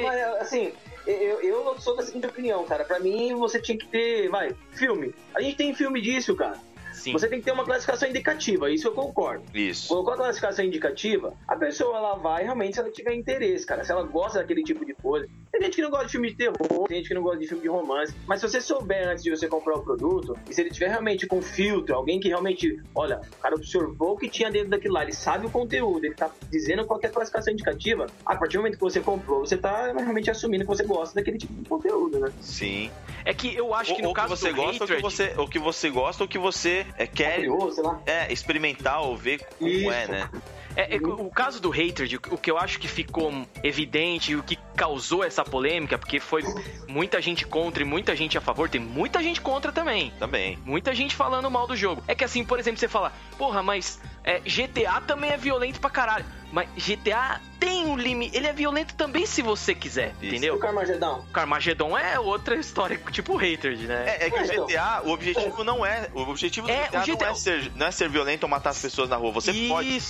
assim, eu, eu sou da seguinte opinião, cara. Pra mim, você tinha que ter, vai, filme. A gente tem filme disso, cara. Sim. Você tem que ter uma classificação indicativa, isso eu concordo. Isso. Colocou a classificação indicativa, a pessoa ela vai realmente se ela tiver interesse, cara. Se ela gosta daquele tipo de coisa. Tem gente que não gosta de filme de terror, tem gente que não gosta de filme de romance. Mas se você souber antes de você comprar o produto, e se ele tiver realmente com filtro, alguém que realmente, olha, o cara observou o que tinha dentro daquilo lá, ele sabe o conteúdo, ele tá dizendo qual é a classificação indicativa, a partir do momento que você comprou, você tá realmente assumindo que você gosta daquele tipo de conteúdo, né? Sim. É que eu acho que no ou caso que você do gosta, Hatred... ou que você, ou que você gosta, ou que você é, quer Curioso, sei lá. é, experimentar ou ver como Isso. é, né? É, é, o caso do Hatred, o que eu acho que ficou evidente e o que causou essa polêmica, porque foi muita gente contra e muita gente a favor, tem muita gente contra também. Também. Muita gente falando mal do jogo. É que assim, por exemplo, você fala, porra, mas é, GTA também é violento pra caralho. Mas GTA tem um limite. Ele é violento também se você quiser, E entendeu? o Carmageddon? Carmageddon é outra história, [LAUGHS] tipo o Hatred, né? É, é que É, o. GTA, o objetivo não é. O objetivo do É, GTA, o GTA não, é ser, não é ser violento ou matar as pessoas na rua. Você pode.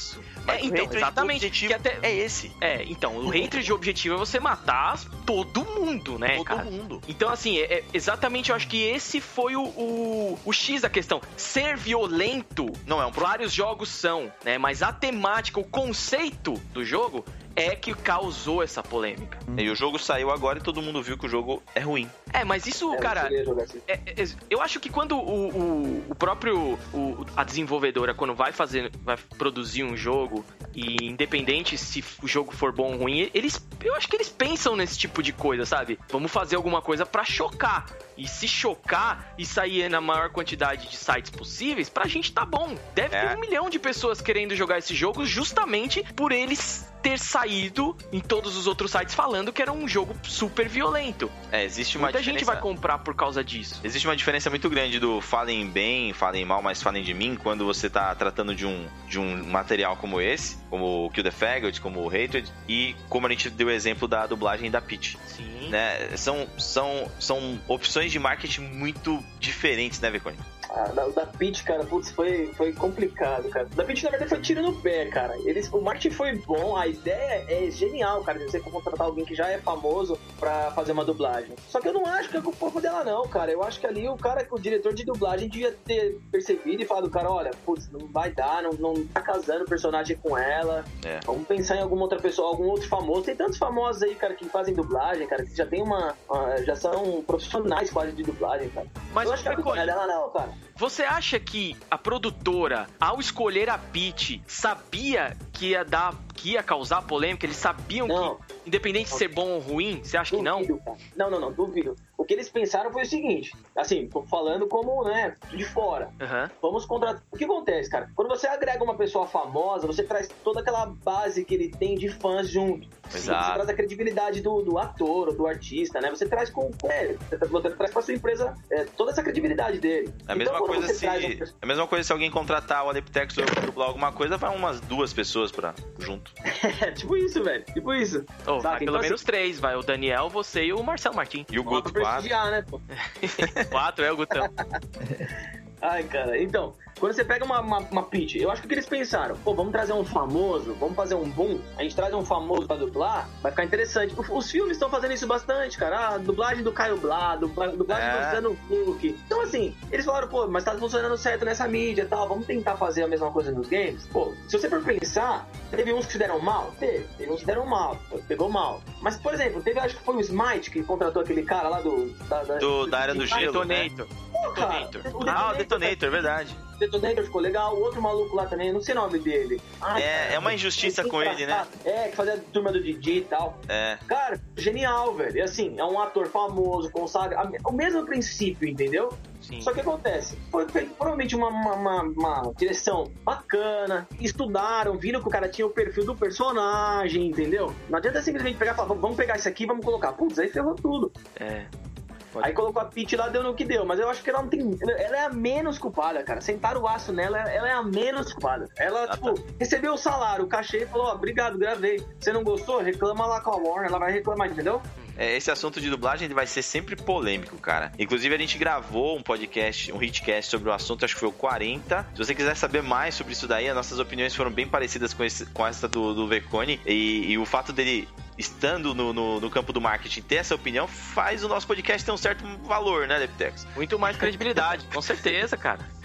Mas É, então, hatred, exatamente. Objetivo que até... é esse. É, então, o Hatred, o objetivo é você matar todo mundo, né, Todo cara? mundo. Então, assim, é, é exatamente, eu acho que esse foi o, o, o X da questão. Ser violento, Não é um vários jogos são, né? Mas a temática, o conceito do jogo é que causou essa polêmica. E o jogo saiu agora e todo mundo viu que o jogo é ruim. É, mas isso, É, eu cara, jogar assim. é- é- eu acho que quando o, o, o próprio o- a desenvolvedora quando vai fazer vai produzir um jogo e independente se o jogo for bom ou ruim eles eu acho que eles pensam nesse tipo de coisa sabe vamos fazer alguma coisa pra chocar e se chocar e sair na maior quantidade de sites possíveis pra gente tá bom deve É. ter um milhão de pessoas querendo jogar esse jogo justamente por eles ter saído em todos os outros sites falando que era um jogo super violento. É, existe uma Muita diferença... gente vai comprar por causa disso. Existe uma diferença muito grande do falem bem, falem mal, mas falem de mim, quando você tá tratando de um, de um material como esse, como o Kill the Faggot, como o Hatred, e como a gente deu o exemplo da dublagem da Peach. Sim. Né? São, são, são opções de marketing muito diferentes, né, Vecone? Ah, da, da Peach, cara, putz, foi, foi complicado, cara. Da Peach, na verdade, foi tiro no pé, cara. Eles, o marketing foi bom, a ideia é genial, cara, de você contratar alguém que já é famoso pra fazer uma dublagem. Só que eu não acho que é o pouco dela, não, cara. Eu acho que ali o cara, o diretor de dublagem, devia ter percebido e falado, cara, olha, putz, não vai dar, não, não tá casando o personagem com ela. É. Vamos pensar em alguma outra pessoa, algum outro famoso. Tem tantos famosos aí, cara, que fazem dublagem, cara, que já tem uma. uma- já são profissionais quase de dublagem, cara. Mas, eu acho que a culpa é Nicole, dela, não, cara. Você acha que a produtora, ao escolher a Peach, sabia que ia dar, que ia causar polêmica? Eles sabiam Não. que, independente de ser bom ou ruim, você acha que não? Duvido, cara. Não, não, não, duvido. O que eles pensaram foi o seguinte, assim, tô falando como, né, de fora. Aham. Vamos contratar. O que acontece, cara? Quando você agrega uma pessoa famosa, você traz toda aquela base que ele tem de fãs junto. Sim, Exato. você traz a credibilidade do, do ator ou do artista, né? Você traz com, ele. Você, tra- você traz pra sua empresa é, toda essa credibilidade dele. É a Então, mesma quando coisa se. É pessoa- a mesma coisa se alguém contratar o Aleptex pra dublar alguma coisa, vai umas duas pessoas pra, junto. É, [LAUGHS] tipo isso, velho. Tipo isso. Oh, vai Saca? pelo Então, menos três, vai o Daniel, você e o Marcelo Martins. E o Guto, claro. Né, pô? [LAUGHS] Quatro é o Gutão. [LAUGHS] Ai, cara, então, quando você pega uma, uma, uma pitch, eu acho que o que eles pensaram, pô, vamos trazer um famoso, vamos fazer um boom, a gente traz um famoso pra dublar, vai ficar interessante. Os filmes estão fazendo isso bastante, cara. Ah, dublagem do Caio Blá, dubla- dublagem É. do Luciano Huck. Então, assim, eles falaram, pô, mas tá funcionando certo nessa mídia e tal, vamos tentar fazer a mesma coisa nos games? Pô, se você for pensar, teve uns que se deram mal? Teve. Teve uns que deram mal, pegou mal. Mas, por exemplo, teve, acho que foi o Smite que contratou aquele cara lá do... Da, da, Do- da Era do Gelo, né? Detonator. Cara, Detonator. o Ah, o Detonator, verdade. Detonator ficou legal, o outro maluco lá também, não sei o nome dele. Ah, É- cara, é uma injustiça com ele, né? É, que fazia a turma do Didi e tal. É. Cara, genial, velho. E assim, é um ator famoso, consagra. O mesmo princípio, entendeu? Sim. Só que acontece, foi feito provavelmente uma, uma, uma- uma direção bacana, estudaram, viram que o cara tinha o perfil do personagem, entendeu? Não adianta simplesmente pegar e falar, vamos pegar isso aqui e vamos colocar. Putz, aí ferrou tudo. É. Pode- Aí colocou a Peach lá, deu no que deu. Mas eu acho que ela não tem. Ela é a menos culpada, cara. Sentaram o aço nela, ela é a menos culpada. Ela, Ah, tipo, tá. recebeu o salário, o cachê e falou: Ó, obrigado, gravei. Você não gostou? Reclama lá com a Warner, ela vai reclamar, entendeu? É, Esse assunto de dublagem ele vai ser sempre polêmico, cara. Inclusive, a gente gravou um podcast, um hitcast sobre o assunto, acho que foi o 40. Se você quiser saber mais sobre isso daí, as nossas opiniões foram bem parecidas com, esse, com essa do, do Vecone. E, e o fato dele, estando no, no, no campo do marketing, ter essa opinião, faz o nosso podcast ter um certo valor, né, Leptex? Muito mais credibilidade, com certeza, cara.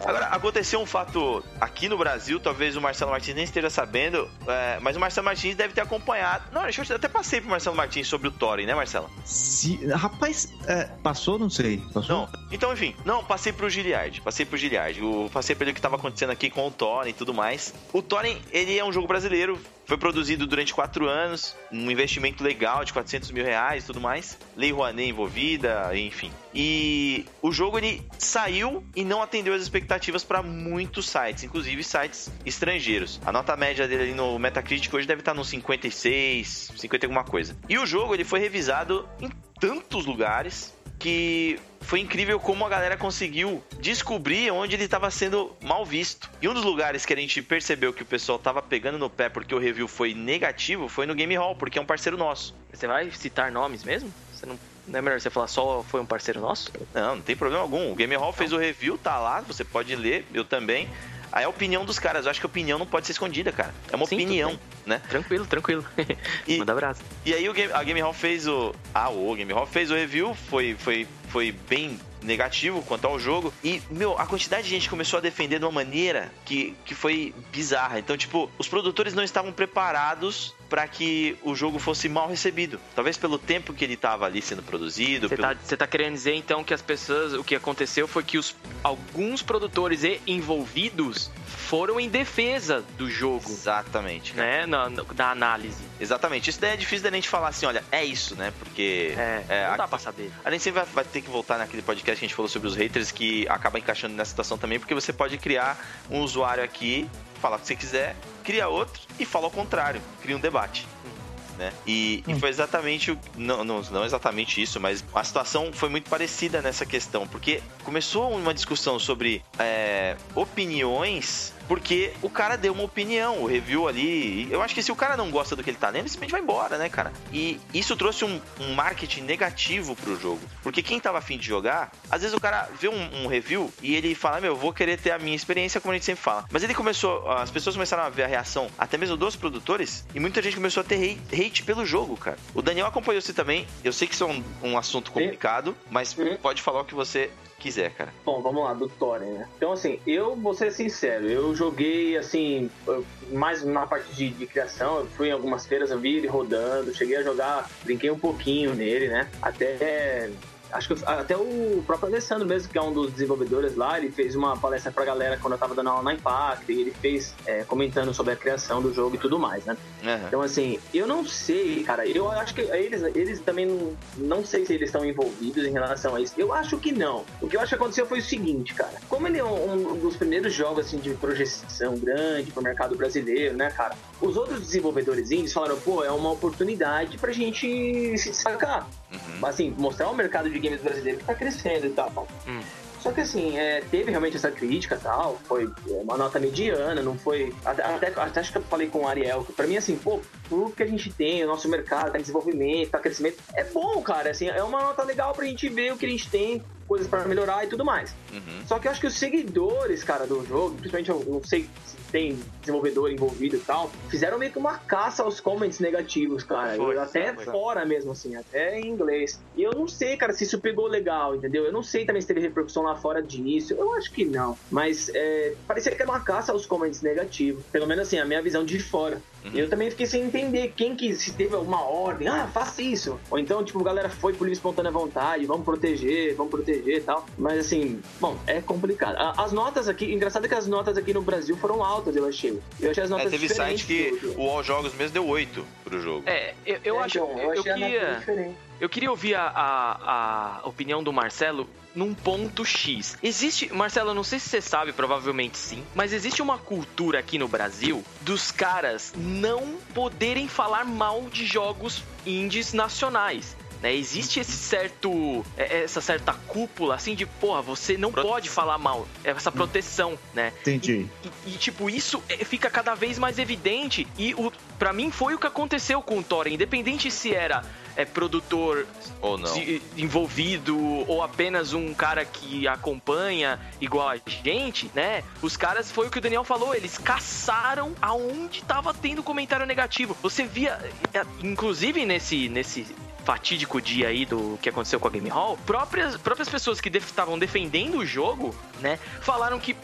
Agora, aconteceu um fato aqui no Brasil, talvez o Marcelo Martins nem esteja sabendo, é, mas o Marcelo Martins deve ter acompanhado. Não, deixa eu até passei pro Marcelo Martins sobre o Thorin, né, Marcelo? Se, rapaz, é, passou? Não sei. Passou? Não. Então, enfim, não, passei pro Giliard. Passei pro Giliard. O, passei pelo que tava acontecendo aqui com o Thorin e tudo mais. O Thorin, ele é um jogo brasileiro. Foi produzido durante quatro anos, um investimento legal de 400 mil reais e tudo mais. Lei Rouanet envolvida, enfim. E o jogo ele saiu e não atendeu as expectativas para muitos sites, inclusive sites estrangeiros. A nota média dele ali no Metacritic hoje deve estar nos 56, 50 e alguma coisa. E o jogo ele foi revisado em tantos lugares que foi incrível como a galera conseguiu descobrir onde ele estava sendo mal visto. E um dos lugares que a gente percebeu que o pessoal tava pegando no pé porque o review foi negativo foi no Game Hall, porque é um parceiro nosso. Você vai citar nomes mesmo? Você não, não é melhor você falar só foi um parceiro nosso? Não, não tem problema algum. O Game Hall fez o review, tá lá, você pode ler, eu também. Aí é a opinião dos caras. Eu acho que a opinião não pode ser escondida, cara. É uma Sim, opinião, né? Tranquilo, tranquilo. [LAUGHS] E- Manda abraço. E aí o Game, a Game Hall fez o. Ah, o Game Hall fez o review, foi, foi, foi bem negativo quanto ao jogo. E, meu, a quantidade de gente começou a defender de uma maneira que, que foi bizarra. Então, tipo, os produtores não estavam preparados para que o jogo fosse mal recebido. Talvez pelo tempo que ele estava ali sendo produzido. Você pelo... tá, tá querendo dizer então que as pessoas, o que aconteceu foi que os, alguns produtores envolvidos foram em defesa do jogo, Exatamente. né? Na, da análise. Exatamente. Isso daí é difícil da gente falar assim, olha, é isso, né? Porque. É, É, não dá aqui- pra saber. A gente sempre vai, vai ter que voltar naquele podcast que a gente falou sobre os haters, que acaba encaixando nessa situação também, porque você pode criar um usuário aqui fala o que você quiser, cria outro e fala ao contrário, cria um debate. Né? E, hum. e, foi exatamente o, não, não, não, exatamente isso, mas a situação foi muito parecida nessa questão, porque começou uma discussão sobre é, opiniões porque o cara deu uma opinião, o review ali. Eu acho que se o cara não gosta do que ele tá lendo, simplesmente vai embora, né, cara? E isso trouxe um, um marketing negativo pro jogo. Porque quem tava afim de jogar, às vezes o cara vê um, um, review e ele fala, meu, vou querer ter a minha experiência, como a gente sempre fala. Mas ele começou, as pessoas começaram a ver a reação, até mesmo dos produtores, e muita gente começou a ter hate, pelo jogo, cara. O Daniel acompanhou você também. Eu sei que isso é um, um assunto complicado, mas pode falar o que você quiser, cara. Bom, vamos lá, do Thorin, né? Então, assim, eu vou ser sincero, eu joguei, assim, mais na parte de, de criação, eu fui em algumas feiras, eu vi ele rodando, cheguei a jogar, brinquei um pouquinho nele, né? Até acho que até o próprio Alessandro mesmo, que é um dos desenvolvedores lá, ele fez uma palestra pra galera quando eu tava dando aula na Impact, e ele fez é, comentando sobre a criação do jogo e tudo mais, né? Uhum. Então, assim, eu não sei, cara, eu acho que eles, eles também não, não sei se eles estão envolvidos em relação a isso. Eu acho que não. O que eu acho que aconteceu foi o seguinte, cara. Como ele é um, um dos primeiros jogos, assim, de projeção grande pro mercado brasileiro, né, cara? Os outros desenvolvedores indies falaram, pô, é uma oportunidade pra gente se destacar. Uhum. Assim, mostrar o mercado de games brasileiro que tá crescendo e tal. Hum. Só que assim, é, teve realmente essa crítica tal, foi uma nota mediana, não foi. Até, até, até, acho que eu falei com o Ariel, que pra mim, assim, pô, tudo que a gente tem, o nosso mercado, tá em desenvolvimento, tá crescimento, é bom, cara. Assim, é uma nota legal pra gente ver o que a gente tem, coisas para melhorar e tudo mais. Uhum. Só que eu acho que os seguidores, cara, do jogo, principalmente eu não sei se tem desenvolvedor envolvido e tal, fizeram meio que uma caça aos comments negativos, cara. Foi, até foi. fora mesmo, assim, até em inglês. E eu não sei, cara, se isso pegou legal, entendeu? Eu não sei também se teve repercussão lá fora disso. Eu acho que não. Mas é, parecia que era uma caça aos comments negativos. Pelo menos assim, a minha visão de fora. Uhum. E eu também fiquei sem entender quem que se teve alguma ordem, ah, faça isso. Ou então, tipo, a galera foi por livre espontânea vontade, vamos proteger, vamos proteger e tal. Mas assim, bom, é complicado. As notas aqui, engraçado é que as notas aqui no Brasil foram altas, eu achei. Eu achei as notas é, teve site que o All Jogos mesmo deu 8 pro jogo. É, eu, eu é, acho. Então, eu, eu queria. Eu queria ouvir a, a, a opinião do Marcelo num ponto X. Existe, Marcelo, não sei se você sabe, provavelmente sim, mas existe uma cultura aqui no Brasil dos caras não poderem falar mal de jogos indies nacionais. Né? Existe esse certo. É, essa certa cúpula, assim, de porra, você não pode falar mal. É essa proteção, né? Entendi. E, e, e, tipo, isso é, fica cada vez mais evidente. E o, pra mim foi o que aconteceu com o Thor. Independente se era é, produtor ou não. envolvido ou apenas um cara que acompanha igual a gente, né? Os caras, foi o que o Daniel falou, eles caçaram aonde tava tendo comentário negativo. Você via, é, inclusive nesse, nesse fatídico dia aí do que aconteceu com a Game Hall, próprias, próprias pessoas que estavam def, defendendo o jogo, né, falaram que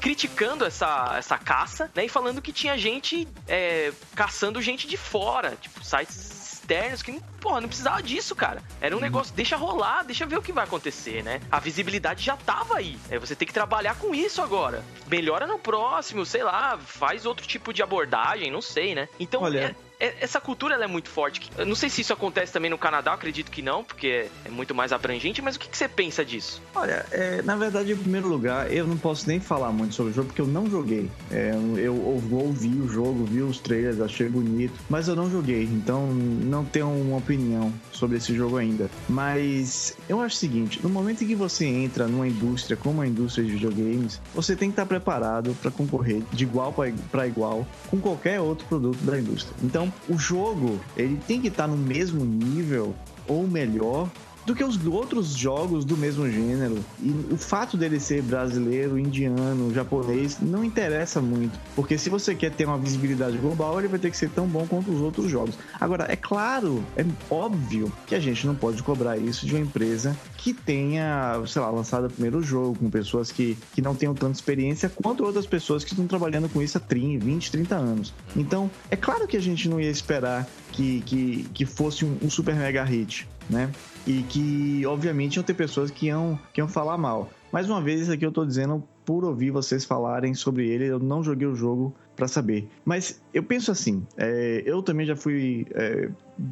criticando essa, essa caça, né? E falando que tinha gente é, caçando gente de fora, tipo, sites externos que, porra, não precisava disso, cara. Era um uhum. negócio, deixa rolar, deixa ver o que vai acontecer, né? A visibilidade já tava aí. É, você tem que trabalhar com isso agora. Melhora no próximo, sei lá, faz outro tipo de abordagem, não sei, né? Então, Olha, é, é, essa cultura ela é muito forte. Eu não sei se isso acontece também no Canadá, acredito que não, porque é muito mais abrangente, mas o que, que você pensa disso? Olha, é, na verdade, em primeiro lugar, eu não posso nem falar muito sobre o jogo, porque eu não joguei. É, eu, eu ouvi o jogo, vi os trailers, achei bonito, mas eu não joguei, então não tenho uma opinião sobre esse jogo ainda. Mas eu acho o seguinte: no momento em que você entra numa indústria como a indústria de videogames, você tem que estar preparado para concorrer de igual para igual com qualquer outro produto da indústria. Então, então, o jogo, ele tem que estar tá no mesmo nível ou melhor do que os outros jogos do mesmo gênero. E o fato dele ser brasileiro, indiano, japonês, não interessa muito. Porque se você quer ter uma visibilidade global, ele vai ter que ser tão bom quanto os outros jogos. Agora, é claro, é óbvio que a gente não pode cobrar isso de uma empresa que tenha, sei lá, lançado o primeiro jogo, com pessoas que, que não tenham tanta experiência quanto outras pessoas que estão trabalhando com isso há 30, 20, 30 anos. Então, é claro que a gente não ia esperar que, que, que fosse um, um super mega hit, né? E que, obviamente, iam ter pessoas que iam, que iam falar mal. Mais uma vez, isso aqui eu tô dizendo por ouvir vocês falarem sobre ele. Eu não joguei o jogo para saber. Mas eu penso assim: é, eu também já fui é,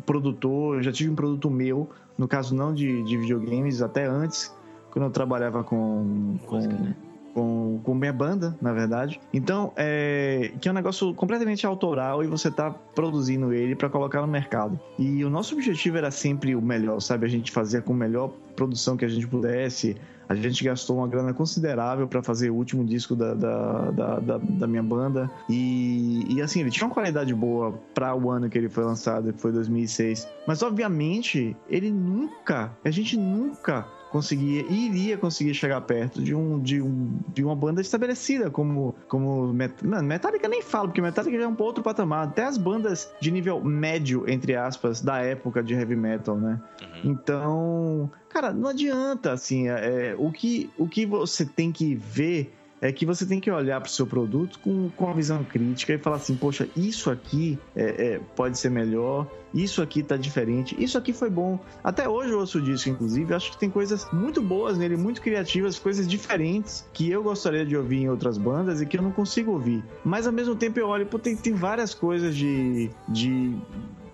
produtor, já tive um produto meu, no caso não de, de videogames, até antes, quando eu trabalhava com. com música, né? Com, com minha banda, na verdade. Então, é, que é um negócio completamente autoral e você tá produzindo ele para colocar no mercado. E o nosso objetivo era sempre o melhor, sabe? A gente fazia com a melhor produção que a gente pudesse. A gente gastou uma grana considerável para fazer o último disco da, da, da, da, da minha banda. E, e, assim, ele tinha uma qualidade boa para o ano que ele foi lançado, que foi 2006. Mas, obviamente, ele nunca, a gente nunca conseguia iria conseguir chegar perto de um de, um, de uma banda estabelecida como como Met... Não, Metallica nem falo porque Metallica já é um outro patamar até as bandas de nível médio entre aspas da época de heavy metal né uhum. então cara não adianta assim é, é, o que o que você tem que ver é que você tem que olhar para o seu produto com, com uma visão crítica e falar assim, poxa, isso aqui é, é, pode ser melhor, isso aqui tá diferente, isso aqui foi bom. Até hoje eu ouço disso, inclusive, acho que tem coisas muito boas nele, muito criativas, coisas diferentes que eu gostaria de ouvir em outras bandas e que eu não consigo ouvir. Mas ao mesmo tempo eu olho, pô, tem, tem várias coisas de. de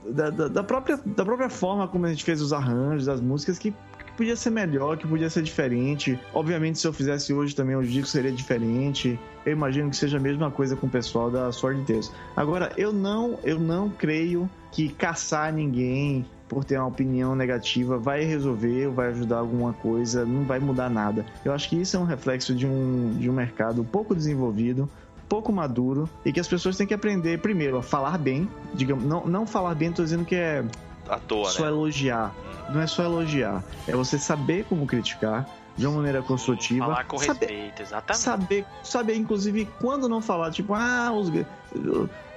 da, da, da, própria, da própria forma como a gente fez os arranjos, as músicas, que podia ser melhor, que podia ser diferente. Obviamente, se eu fizesse hoje também, o disco seria diferente. Eu imagino que seja a mesma coisa com o pessoal da Sword Tales. Agora, eu não, eu não creio que caçar ninguém por ter uma opinião negativa vai resolver, vai ajudar alguma coisa, não vai mudar nada. Eu acho que isso é um reflexo de um, de um mercado pouco desenvolvido, pouco maduro e que as pessoas têm que aprender primeiro a falar bem, digamos, não, não falar bem, tô dizendo que é à toa, só né? elogiar. Não é só elogiar, é você saber como criticar de uma maneira construtiva. Falar com saber, respeito, exatamente. Saber, saber, inclusive, quando não falar, tipo, ah, os.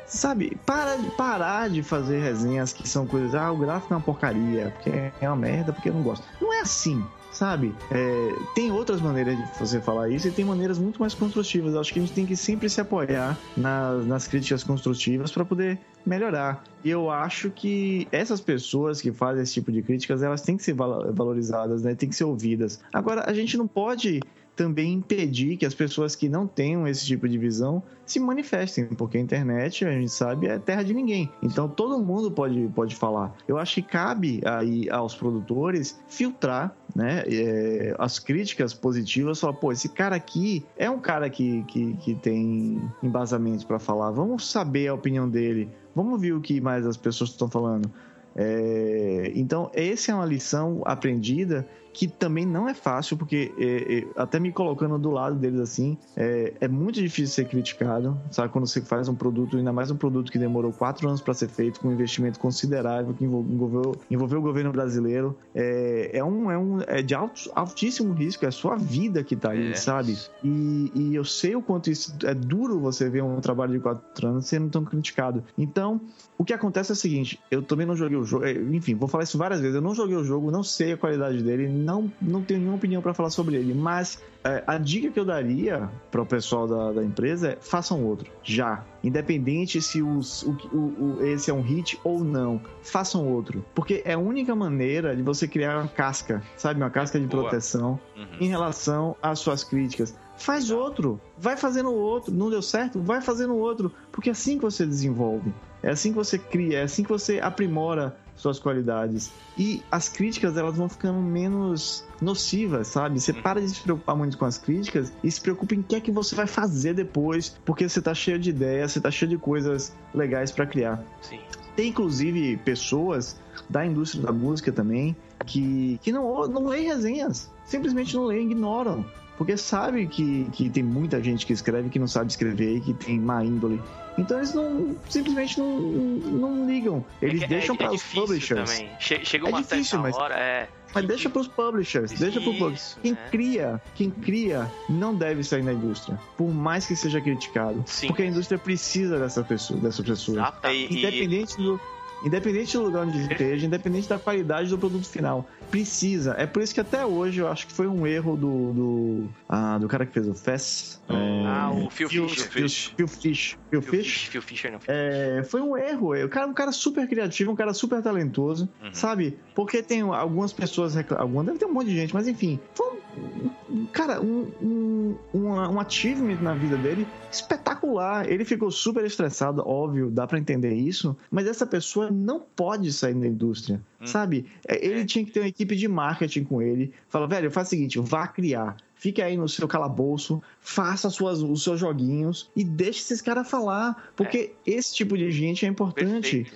Sabe, para, parar de fazer resenhas que são coisas, ah, o gráfico é uma porcaria, porque é uma merda, porque eu não gosto. Não é assim sabe? É, tem outras maneiras de você falar isso e tem maneiras muito mais construtivas. Acho que a gente tem que sempre se apoiar nas, nas críticas construtivas para poder melhorar. E eu acho que essas pessoas que fazem esse tipo de críticas, elas têm que ser valorizadas, né? Tem que ser ouvidas. Agora, a gente não pode também impedir que as pessoas que não tenham esse tipo de visão se manifestem, porque a internet, a gente sabe, é terra de ninguém. Então todo mundo pode, pode falar. Eu acho que cabe aí aos produtores filtrar né, é, as críticas positivas, falar, pô, esse cara aqui é um cara que, que, que tem embasamento para falar, vamos saber a opinião dele, vamos ver o que mais as pessoas estão falando. É, então, essa é uma lição aprendida que também não é fácil, porque é, é, até me colocando do lado deles assim, é, é, muito difícil ser criticado, sabe? Quando você faz um produto, ainda mais um produto que demorou quatro anos para ser feito, com um investimento considerável, que envolveu, envolveu o governo brasileiro, é, é, um, é, um, é de alto, altíssimo risco, é a sua vida que tá ali, é. sabe? E, e eu sei o quanto isso é duro você ver um trabalho de quatro anos sendo tão criticado. Então, o que acontece é o seguinte, eu também não joguei o jogo, é, enfim, vou falar isso várias vezes, eu não joguei o jogo, não sei a qualidade dele, não, não tenho nenhuma opinião para falar sobre ele, mas é, a dica que eu daria para o pessoal da, da, empresa é façam outro, já. Independente se os, o, o, o, esse é um hit ou não, façam outro. Porque é a única maneira de você criar uma casca, sabe? Uma casca de Boa. proteção uhum. em relação às suas críticas. Faz outro, vai fazendo outro. Não deu certo? Vai fazendo outro. Porque é assim que você desenvolve. É assim que você cria, é assim que você aprimora suas qualidades. E as críticas elas vão ficando menos nocivas, sabe? Você para de se preocupar muito com as críticas e se preocupa em o que é que você vai fazer depois, porque você tá cheio de ideias, você tá cheio de coisas legais para criar. Sim. Tem inclusive pessoas da indústria da música também que, que não, não leem resenhas, simplesmente não leem, ignoram. Porque sabe que, que tem muita gente que escreve que não sabe escrever e que tem má índole. Então eles não simplesmente não, não ligam. Eles é deixam é, para é os publishers. Também. Chega uma é difícil, mas, hora, é. Mas deixa para os publishers, Isso, deixa para publishers. Quem é. cria, quem cria não deve sair da indústria, por mais que seja criticado, Sim. porque a indústria precisa dessa pessoa, dessa pessoa. Independente do Independente do lugar onde esteja, independente da qualidade do produto final. Precisa. É por isso que até hoje eu acho que foi um erro do. do, ah, do cara que fez o Fest. É, ah, o Phil, Phil Fisher. Phil, Phil Fish. Phil, Fish? Phil Fisher não. É, foi um erro. O cara, um cara super criativo, um cara super talentoso, uhum. sabe? Porque tem algumas pessoas. Algumas deve ter um monte de gente, mas enfim. Foi um cara, um, um, um, um achievement na vida dele espetacular. Ele ficou super estressado, óbvio, dá para entender isso, mas essa pessoa não pode sair da indústria, hum. sabe? É, ele é. tinha que ter uma equipe de marketing com ele. Fala, velho, faz o seguinte, vá criar fique aí no seu calabouço, faça suas, os seus joguinhos e deixe esses caras falar. Porque é. esse tipo de gente é importante.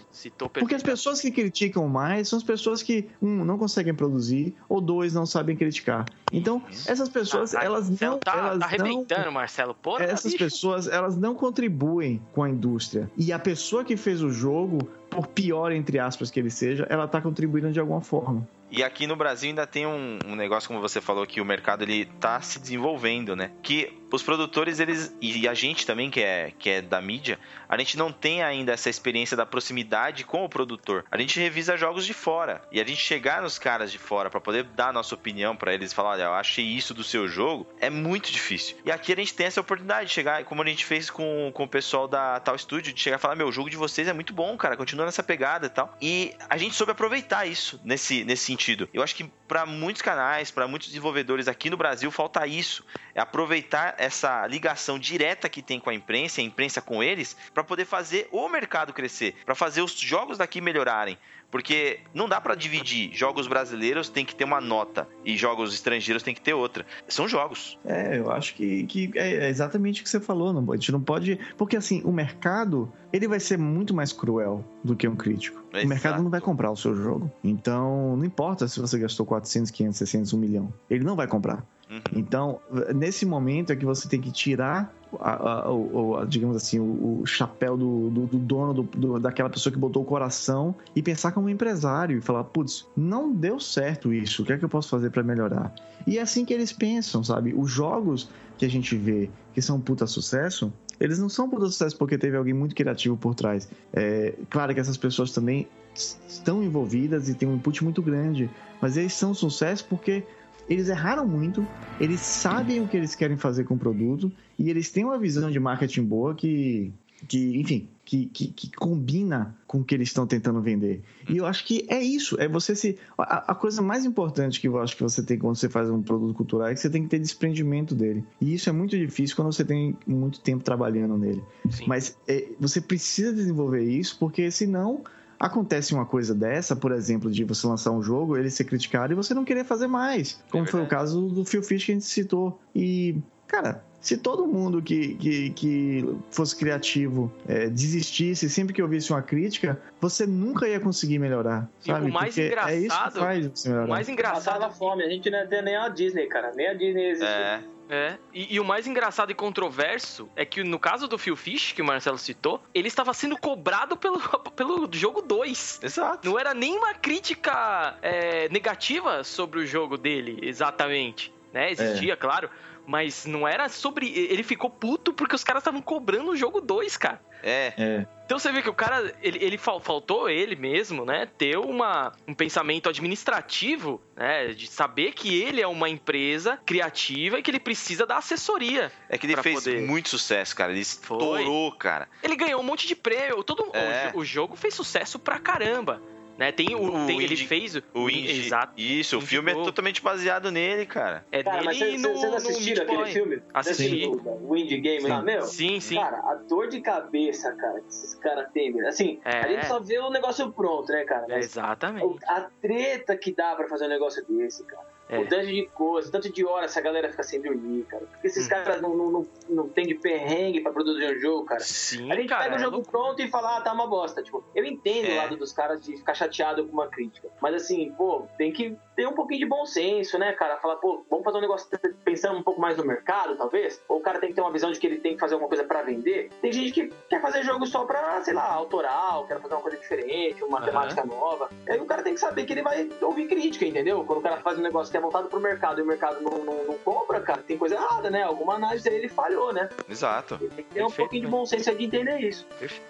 Porque as pessoas que criticam mais são as pessoas que, um, não conseguem produzir, ou dois, não sabem criticar. Então, essas pessoas, ah, elas não. Tá, elas tá arrebentando, não, Marcelo. Porra, essas bicho. pessoas, elas não contribuem com a indústria. E a pessoa que fez o jogo, por pior, entre aspas, que ele seja, ela tá contribuindo de alguma forma. E aqui no Brasil ainda tem um, um, negócio, como você falou, que o mercado ele tá se desenvolvendo, né? Que os produtores, eles. E a gente também, que é, que é da mídia, a gente não tem ainda essa experiência da proximidade com o produtor. A gente revisa jogos de fora. E a gente chegar nos caras de fora para poder dar nossa opinião para eles falar, olha, eu achei isso do seu jogo, é muito difícil. E aqui a gente tem essa oportunidade de chegar, como a gente fez com, com o pessoal da Tal Studio, de chegar e falar, meu, o jogo de vocês é muito bom, cara, continua nessa pegada e tal. E a gente soube aproveitar isso nesse, nesse sentido. Eu acho que para muitos canais, para muitos desenvolvedores aqui no Brasil, falta isso. É aproveitar essa ligação direta que tem com a imprensa, a imprensa com eles, para poder fazer o mercado crescer, para fazer os jogos daqui melhorarem. Porque não dá para dividir. Jogos brasileiros tem que ter uma nota e jogos estrangeiros tem que ter outra. São jogos. É, eu acho que, que é exatamente o que você falou. Não, a gente não pode. Porque assim, o mercado ele vai ser muito mais cruel do que um crítico. Exato. O mercado não vai comprar o seu jogo. Então, não importa se você gastou 400, 500, 600, 1 milhão. Ele não vai comprar. Uhum. Então, nesse momento é que você tem que tirar, a, a, a, digamos assim, o, o chapéu do, do, do dono, do, do, daquela pessoa que botou o coração e pensar como empresário e falar: putz, não deu certo isso, o que é que eu posso fazer para melhorar? E é assim que eles pensam, sabe? Os jogos que a gente vê que são um puta sucesso, eles não são puta sucesso porque teve alguém muito criativo por trás. É, claro que essas pessoas também estão envolvidas e têm um input muito grande, mas eles são sucesso porque eles erraram muito, eles sabem o que eles querem fazer com o produto e eles têm uma visão de marketing boa que, que enfim, que, que, que, combina com o que eles estão tentando vender. E eu acho que é isso, é você se. A, a, coisa mais importante que eu acho que você tem quando você faz um produto cultural é que você tem que ter desprendimento dele. E isso é muito difícil quando você tem muito tempo trabalhando nele. Sim. Mas é, você precisa desenvolver isso, porque senão Acontece uma coisa dessa, por exemplo, de você lançar um jogo, ele ser criticado e você não querer fazer mais. Como é foi o caso do Phil Fish que a gente citou. E, cara, se todo mundo que, que, que fosse criativo é, desistisse sempre que ouvisse uma crítica, você nunca ia conseguir melhorar. Sabe? E o mais Porque engraçado. É isso que faz você melhorar. O mais engraçado. Passava fome, a gente não é nem a Disney, cara. Nem a Disney existe. É. É, e, e, o mais engraçado e controverso é que no caso do Phil Fish, que o Marcelo citou, ele estava sendo cobrado pelo, [LAUGHS] pelo jogo 2. Exato. Não era nenhuma crítica é, negativa sobre o jogo dele, exatamente. Né? Existia, é. claro, mas não era sobre. Ele ficou puto porque os caras estavam cobrando o jogo 2, cara. É. é. Então você vê que o cara, ele, ele faltou ele mesmo, né, ter uma, um pensamento administrativo, né, de saber que ele é uma empresa criativa e que ele precisa da assessoria. É que ele fez poder... muito sucesso, cara. Ele estourou, Foi. cara. Ele ganhou um monte de prêmio. Todo é. o, o jogo fez sucesso pra caramba. Né? Tem o, o tem, ele fez o Indie, Exato. Isso, o filme é totalmente baseado nele, cara. É cara, mas vocês assistiram aquele filme? Assisti. O Indie Game sim. lá, meu? Sim, sim. Cara, a dor de cabeça, cara, que esses caras têm, assim, é. a gente só vê o negócio pronto, né, cara? Mas Exatamente. A treta que dá pra fazer um negócio desse, cara. É. O tanto de coisa, tanto de horas essa galera fica sem dormir, cara. Porque esses hum. caras não, não, não, não tem de perrengue pra produzir um jogo, cara. Sim, a gente cara, pega o jogo é pronto e fala, ah, tá uma bosta. Tipo, eu entendo é. o lado dos caras de ficar chateado com uma crítica. Mas assim, pô, tem que ter um pouquinho de bom senso, né, cara? Falar, pô, vamos fazer um negócio pensando um pouco mais no mercado, talvez? Ou o cara tem que ter uma visão de que ele tem que fazer alguma coisa para vender? Tem gente que quer fazer jogo só pra, sei lá, autoral, quer fazer uma coisa diferente, uma uhum. temática nova. Aí o cara tem que saber que ele vai ouvir crítica, entendeu? Quando o cara faz um negócio que é voltado pro mercado e o mercado não, não, não compra, cara, tem coisa errada, né? Alguma análise aí ele falhou, né? Exato. Ele tem que ter Perfeito, um pouquinho de bom senso de entender isso.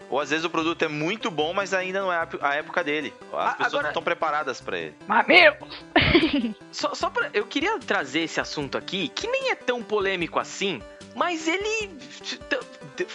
Ou às vezes o produto é muito bom, mas ainda não é a época dele. As ah, pessoas agora... não estão preparadas para ele. Mamilo! [LAUGHS] só, só pra. Eu queria trazer esse assunto aqui, que nem é tão polêmico assim, mas ele.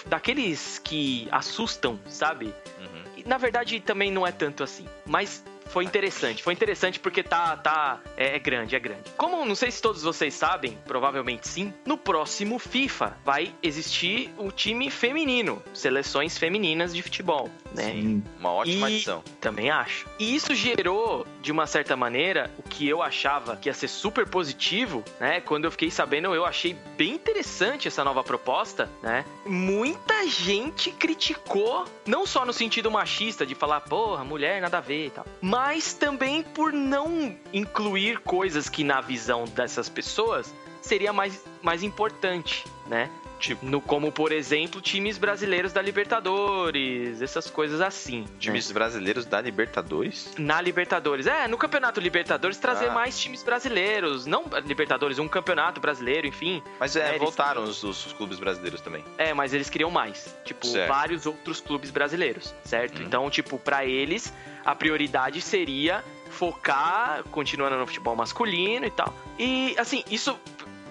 daqueles que assustam, sabe? Uhum. Na verdade, também não é tanto assim. Mas foi interessante. Foi interessante porque tá, tá é, é, grande, é grande. Como não sei se todos vocês sabem, provavelmente sim, no próximo FIFA vai existir o time feminino, seleções femininas de futebol, né? Sim, uma ótima e, adição. Também acho. E isso gerou, de uma certa maneira, que eu achava que ia ser super positivo, né? Quando eu fiquei sabendo, eu achei bem interessante essa nova proposta, né? Muita gente criticou, não só no sentido machista de falar, porra, mulher nada a ver e tal, mas também por não incluir coisas que na visão dessas pessoas seria mais, mais importante, né? Tipo, no, como, por exemplo, times brasileiros da Libertadores, essas coisas assim. Times né? brasileiros da Libertadores? Na Libertadores. É, no Campeonato Libertadores trazer ah. mais times brasileiros. Não Libertadores, um campeonato brasileiro, enfim. Mas é, é voltaram os, os, clubes brasileiros também. É, mas eles queriam mais. Tipo, certo. vários outros clubes brasileiros, certo? Hum. Então, tipo, para eles, a prioridade seria focar, continuando no futebol masculino e tal. E, assim, isso,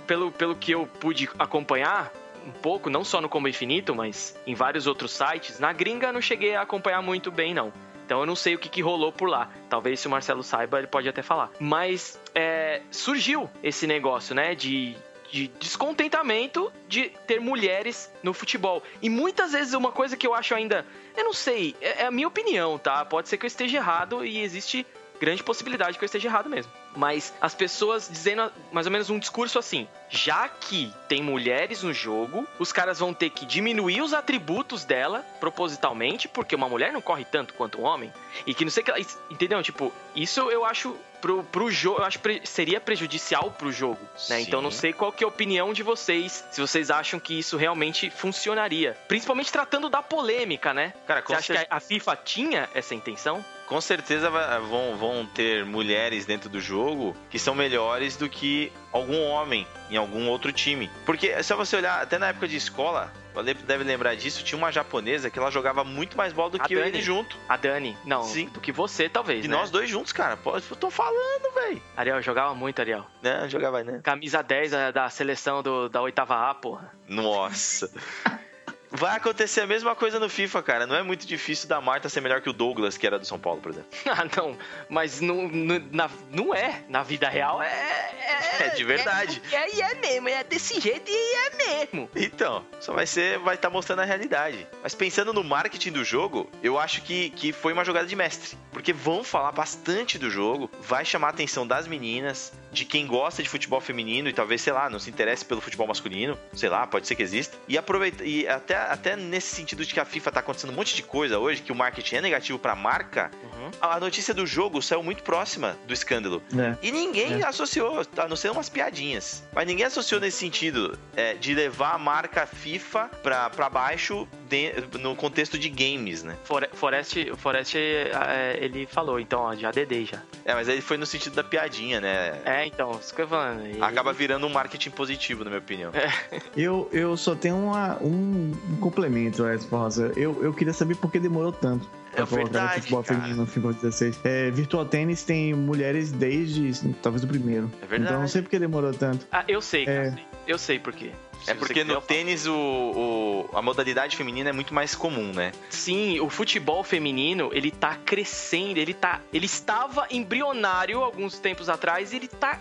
pelo, pelo que eu pude acompanhar, um pouco, não só no Combo Infinito, mas em vários outros sites. Na gringa não cheguei a acompanhar muito bem, não. Então eu não sei o que, que rolou por lá. Talvez se o Marcelo saiba, ele pode até falar. Mas é, surgiu esse negócio, né? De, de descontentamento de ter mulheres no futebol. E muitas vezes uma coisa que eu acho ainda. Eu não sei, é, é a minha opinião, tá? Pode ser que eu esteja errado e existe grande possibilidade que eu esteja errado mesmo. Mas as pessoas dizendo mais ou menos um discurso assim: já que tem mulheres no jogo, os caras vão ter que diminuir os atributos dela propositalmente, porque uma mulher não corre tanto quanto um homem. E que não sei que. Entendeu? Tipo, isso eu acho pro, pro jogo, eu acho que seria prejudicial pro jogo, né? Então não sei qual que é a opinião de vocês, se vocês acham que isso realmente funcionaria. Principalmente tratando da polêmica, né? Cara, Você acha que a FIFA tinha essa intenção? Com certeza vão, vão ter mulheres dentro do jogo que são melhores do que algum homem em algum outro time. Porque se você olhar, até na época de escola, você deve lembrar disso, tinha uma japonesa que ela jogava muito mais bola do a que Dani. ele junto. A Dani, não, Sim. do que você, talvez. E né? nós dois juntos, cara. Pô, eu tô falando, velho. Ariel, jogava muito, Ariel. Não, jogava, né? Camisa 10 da, da seleção do, da oitava A, porra. Nossa. [LAUGHS] Vai acontecer a mesma coisa no FIFA, cara. Não é muito difícil da Marta ser melhor que o Douglas, que era do São Paulo, por exemplo. [LAUGHS] ah, não. Mas não, não, na, não é. Na vida real é. É, [LAUGHS] é de verdade. É, é, é mesmo. É desse jeito e é mesmo. Então, só vai ser. Vai estar tá mostrando a realidade. Mas pensando no marketing do jogo, eu acho que, que foi uma jogada de mestre. Porque vão falar bastante do jogo, vai chamar a atenção das meninas, de quem gosta de futebol feminino e talvez, sei lá, não se interesse pelo futebol masculino. Sei lá, pode ser que exista. E aproveita. E até até nesse sentido de que a FIFA tá acontecendo um monte de coisa hoje, que o marketing é negativo pra marca, uhum. a notícia do jogo saiu muito próxima do escândalo. É. E ninguém é. associou, a não ser umas piadinhas. Mas ninguém associou nesse sentido é, de levar a marca FIFA pra, pra baixo de, no contexto de games, né? Forest, Forest é, ele falou, então, ó, já dedei já. É, mas aí foi no sentido da piadinha, né? É, então, isso que eu falando. E... Acaba virando um marketing positivo, na minha opinião. É. Eu, eu só tenho uma, um complemento a essa resposta. Eu, eu queria saber por que demorou tanto. É verdade, futebol cara. feminino no FIFA 16. É, Virtual Tennis tem mulheres desde talvez o primeiro. É verdade. Então não sei por que demorou tanto. Ah, eu sei, cara. É... Eu sei por quê. É porque no tênis o, o, a modalidade feminina é muito mais comum, né? Sim, o futebol feminino, ele tá crescendo, ele tá. Ele estava embrionário alguns tempos atrás e ele tá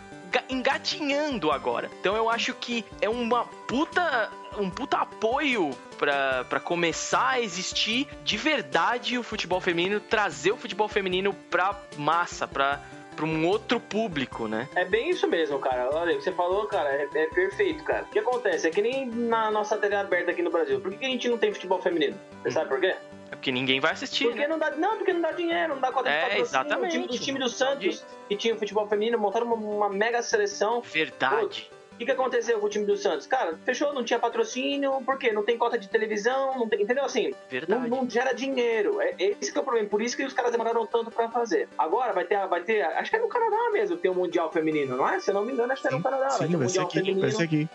engatinhando agora. Então eu acho que é uma puta um puta apoio para começar a existir de verdade o futebol feminino, trazer o futebol feminino pra massa, pra para um outro público, né? É bem isso mesmo, cara. Olha, o que você falou, cara, é, é, perfeito, cara. O que acontece? É que nem na nossa TV aberta aqui no Brasil. Por que, a gente não tem futebol feminino? Você hum. sabe por quê? É porque ninguém vai assistir. Porque né? não dá, não, porque não dá dinheiro, não dá cota de é, patrocínio. Exatamente. O time, o time do Santos, que tinha futebol feminino, montaram uma, uma mega seleção. Verdade. Pô, o que, aconteceu com o time do Santos? Cara, fechou, não tinha patrocínio, por quê? Não tem cota de televisão, não tem, entendeu? Assim, não, não, gera dinheiro. É, esse que é o problema, por isso que os caras demoraram tanto pra fazer. Agora vai ter, vai ter acho que é no Canadá mesmo, tem o um Mundial Feminino, não é? Se eu não me engano, acho que é no Canadá. Sim, vai ter um Mundial aqui, Feminino. Vai ser aqui,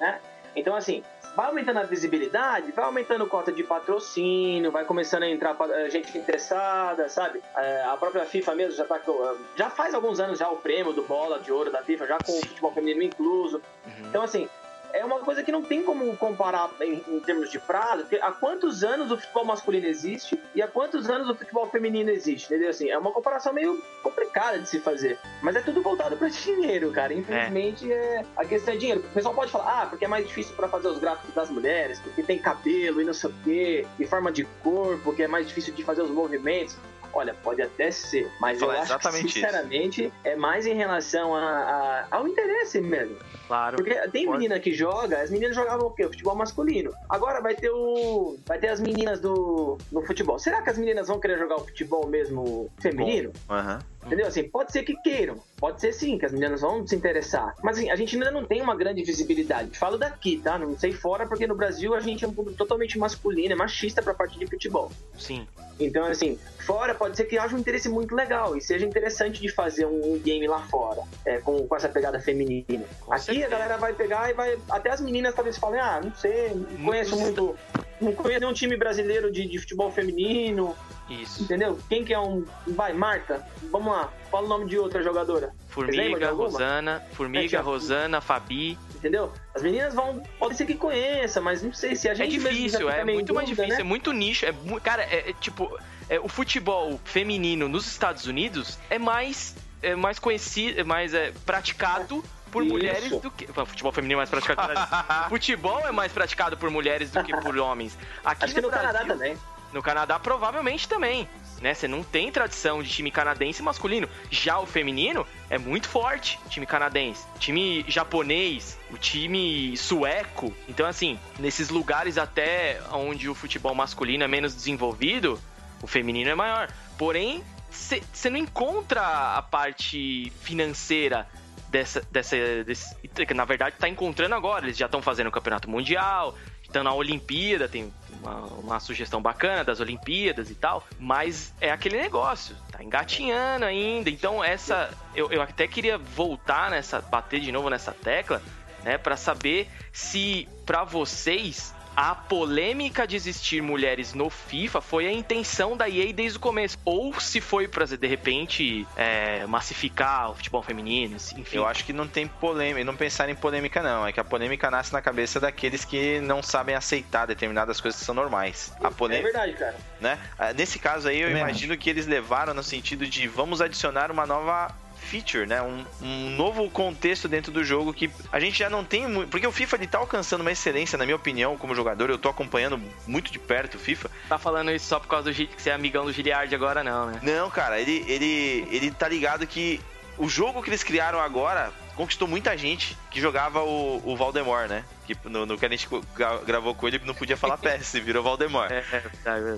né? Então, assim, vai aumentando a visibilidade, vai aumentando cota de patrocínio, vai começando a entrar eh, gente interessada, sabe? É, a própria FIFA mesmo já tá com, já faz alguns anos já o prêmio do bola de ouro da FIFA, já com Sim. o futebol feminino incluso. Uhum. Então, assim, é uma coisa que não tem como comparar em, em termos de prazo, porque há quantos anos o futebol masculino existe e há quantos anos o futebol feminino existe, entendeu? Assim, é uma comparação meio complicada de se fazer. Mas é tudo voltado para [LAUGHS] dinheiro, cara. Infelizmente, é. é. a questão é dinheiro. O pessoal pode falar, ah, porque é mais difícil para fazer os gráficos das mulheres, porque tem cabelo e não sei o quê, e forma de corpo, que é mais difícil de fazer os movimentos. Olha, pode até ser, mas eu acho que, sinceramente, isso. é mais em relação a, a, ao interesse mesmo. Claro. Porque tem pode. menina que joga, as meninas jogavam o quê? O futebol masculino. Agora vai ter o. Vai ter as meninas do no futebol. Será que as meninas vão querer jogar o futebol mesmo feminino? Aham. Uhum. Entendeu? Assim, pode ser que queiram. Pode ser sim, que as meninas vão se interessar. Mas assim, a gente ainda não tem uma grande visibilidade. Falo daqui, tá? Não sei fora, porque no Brasil a gente é um público totalmente masculino, é machista pra parte de futebol. Sim. Então, assim, fora pode ser que haja um interesse muito legal e seja interessante de fazer um game lá fora, é, com, com essa pegada feminina. Com Aqui certeza. a galera vai pegar e vai. Até as meninas talvez falem, ah, não sei, não conheço muito. Não conheço nenhum time brasileiro de, de futebol feminino. Isso. Entendeu? Quem que é um. Vai, Marta, vamos lá. Fala o nome de outra jogadora. Formiga, Rosana. Formiga, é, Rosana, Fabi. Entendeu? As meninas vão. Pode ser que conheça, mas não sei se a é gente. É difícil, é muito dúvida, mais difícil, né? é muito nicho. É, cara, é, é tipo. É, o futebol feminino nos Estados Unidos é mais, é mais conhecido, é mais é, praticado por Isso. mulheres do que. Futebol feminino é mais praticado. [LAUGHS] futebol é mais praticado por mulheres do que por homens. Aqui Acho no, que no Brasil, Canadá também. No Canadá, provavelmente também. Né? Você não tem tradição de time canadense masculino. Já o feminino é muito forte, time canadense. Time japonês, o time sueco. Então, assim, nesses lugares até onde o futebol masculino é menos desenvolvido, o feminino é maior. Porém, você não encontra a parte financeira dessa, dessa desse, na verdade está encontrando agora. Eles já estão fazendo o campeonato mundial, estão na Olimpíada, tem uma, uma, sugestão bacana das Olimpíadas e tal, mas é aquele negócio, tá engatinhando ainda. Então, essa. Eu, eu até queria voltar nessa. bater de novo nessa tecla, né, para saber se para vocês a polêmica de existir mulheres no FIFA foi a intenção da EA desde o começo. Ou se foi pra, de repente, é, massificar o futebol feminino, enfim. Eu acho que não tem polêmica, não pensar em polêmica, não. É que a polêmica nasce na cabeça daqueles que não sabem aceitar determinadas coisas que são normais. A polêmica, é verdade, cara. Né? Ah, nesse caso aí, eu é imagino que eles levaram no sentido de vamos adicionar uma nova feature, né? Um, um, novo contexto dentro do jogo que a gente já não tem muito. Porque o FIFA ele tá alcançando uma excelência, na minha opinião, como jogador. Eu tô acompanhando muito de perto o FIFA. Tá falando isso só por causa do que você é amigão do Giliard agora, não, né? Não, cara, ele, ele, ele tá ligado que o jogo que eles criaram agora conquistou muita gente que jogava o, o Valdemar, né? Que no, no que a gente gravou com ele não podia falar [LAUGHS] PS, virou Valdemar. É, é, é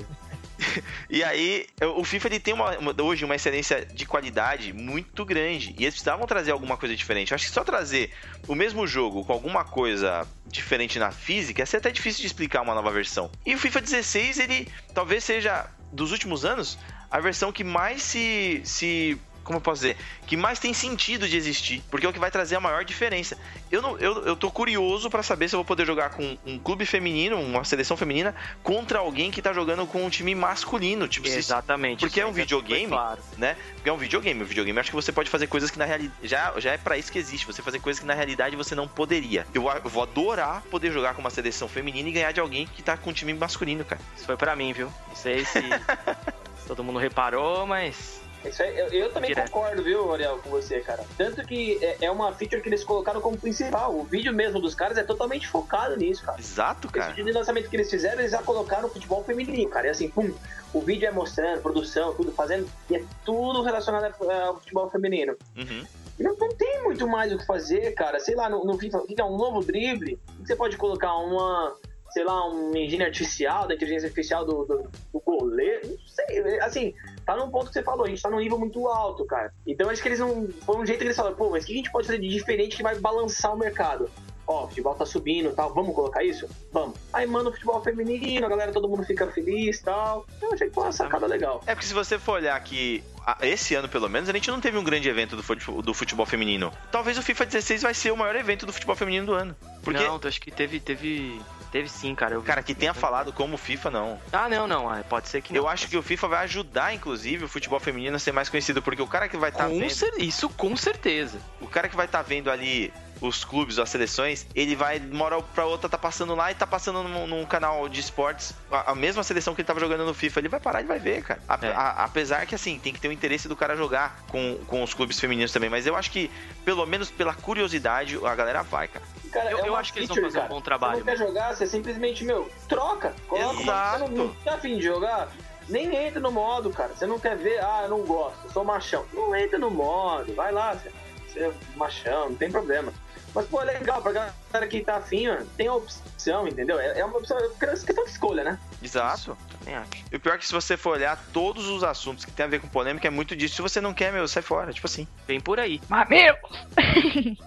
e aí, o FIFA ele tem uma, uma, hoje uma excelência de qualidade muito grande. E eles precisavam trazer alguma coisa diferente. Eu acho que só trazer o mesmo jogo com alguma coisa diferente na física ia ser até difícil de explicar uma nova versão. E o FIFA 16, ele talvez seja, dos últimos anos, a versão que mais se, se como eu posso dizer, que mais tem sentido de existir, porque é o que vai trazer a maior diferença. Eu, não, eu, eu tô curioso para saber se eu vou poder jogar com um clube feminino, uma seleção feminina, contra alguém que tá jogando com um time masculino. Tipo, Exatamente. Porque é um videogame, claro. né? Porque é um videogame. O videogame acho que você pode fazer coisas que na realidade. Já, já é para isso que existe. Você fazer coisas que na realidade você não poderia. Eu, eu vou adorar poder jogar com uma seleção feminina e ganhar de alguém que tá com um time masculino, cara. Isso foi para mim, viu? Não sei se [LAUGHS] todo mundo reparou, mas isso aí, eu, eu também Direto. concordo, viu, Ariel, com você, cara. Tanto que é, é, uma feature que eles colocaram como principal. O vídeo mesmo dos caras é totalmente focado nisso, cara. Exato, cara. Esse vídeo de lançamento que eles fizeram, eles já colocaram o futebol feminino, cara. E assim, pum, o vídeo é mostrando, produção, tudo fazendo, e é tudo relacionado ao futebol feminino. Uhum. Não, não, tem muito mais o que fazer, cara. Sei lá, no, no FIFA, o que é um novo drible? Você pode colocar uma sei lá, um engenho artificial, da inteligência artificial do, do, do, goleiro, não sei, assim, tá num ponto que você falou, a gente tá num nível muito alto, cara. Então acho que eles não. Foi um jeito que eles falaram, pô, mas o que a gente pode fazer de diferente que vai balançar o mercado? Ó, o futebol tá subindo e tal, vamos colocar isso? Vamos. Aí manda o futebol feminino, a galera, todo mundo fica feliz e tal. Eu achei que foi uma sacada legal. É porque se você for olhar aqui, esse ano pelo menos, a gente não teve um grande evento do futebol feminino. Talvez o FIFA 16 vai ser o maior evento do futebol feminino do ano. Porque... Não, acho que teve, teve Teve sim, cara. Cara, que tenha falado como FIFA, não. Ah, não, não. Ah, pode ser que não. Eu acho que o FIFA vai ajudar, inclusive, o futebol feminino a ser mais conhecido, porque o cara que vai estar tá vendo... Isso com certeza. O cara que vai estar tá vendo ali os clubes, as seleções, ele vai de uma hora pra outra tá passando lá e tá passando num, num canal de esportes a, a, mesma seleção que ele tava jogando no FIFA. Ele vai parar e vai ver, cara. A, é. a, apesar que assim, tem que ter o interesse do cara jogar com, com os clubes femininos também. Mas eu acho que, pelo menos pela curiosidade, a galera vai, cara. Cara, eu, é eu acho que eles vão fazer cara. um bom trabalho. Você não quer jogar, você simplesmente, meu, troca. Coloca, Exato. Você não, não tá afim de jogar? Nem entra no modo, cara. Você não quer ver, ah, eu não gosto, sou machão. Não entra no modo, vai lá, você, você é machão, não tem problema. Mas, pô, é legal, pra galera que tá afim, mano, tem a opção, entendeu? É, é uma opção, é questão de escolha, né? Exato. Também acho. E o pior é que se você for olhar todos os assuntos que tem a ver com polêmica, é muito disso. Se você não quer, meu, sai fora. Tipo assim. Vem por aí. Mas, meu!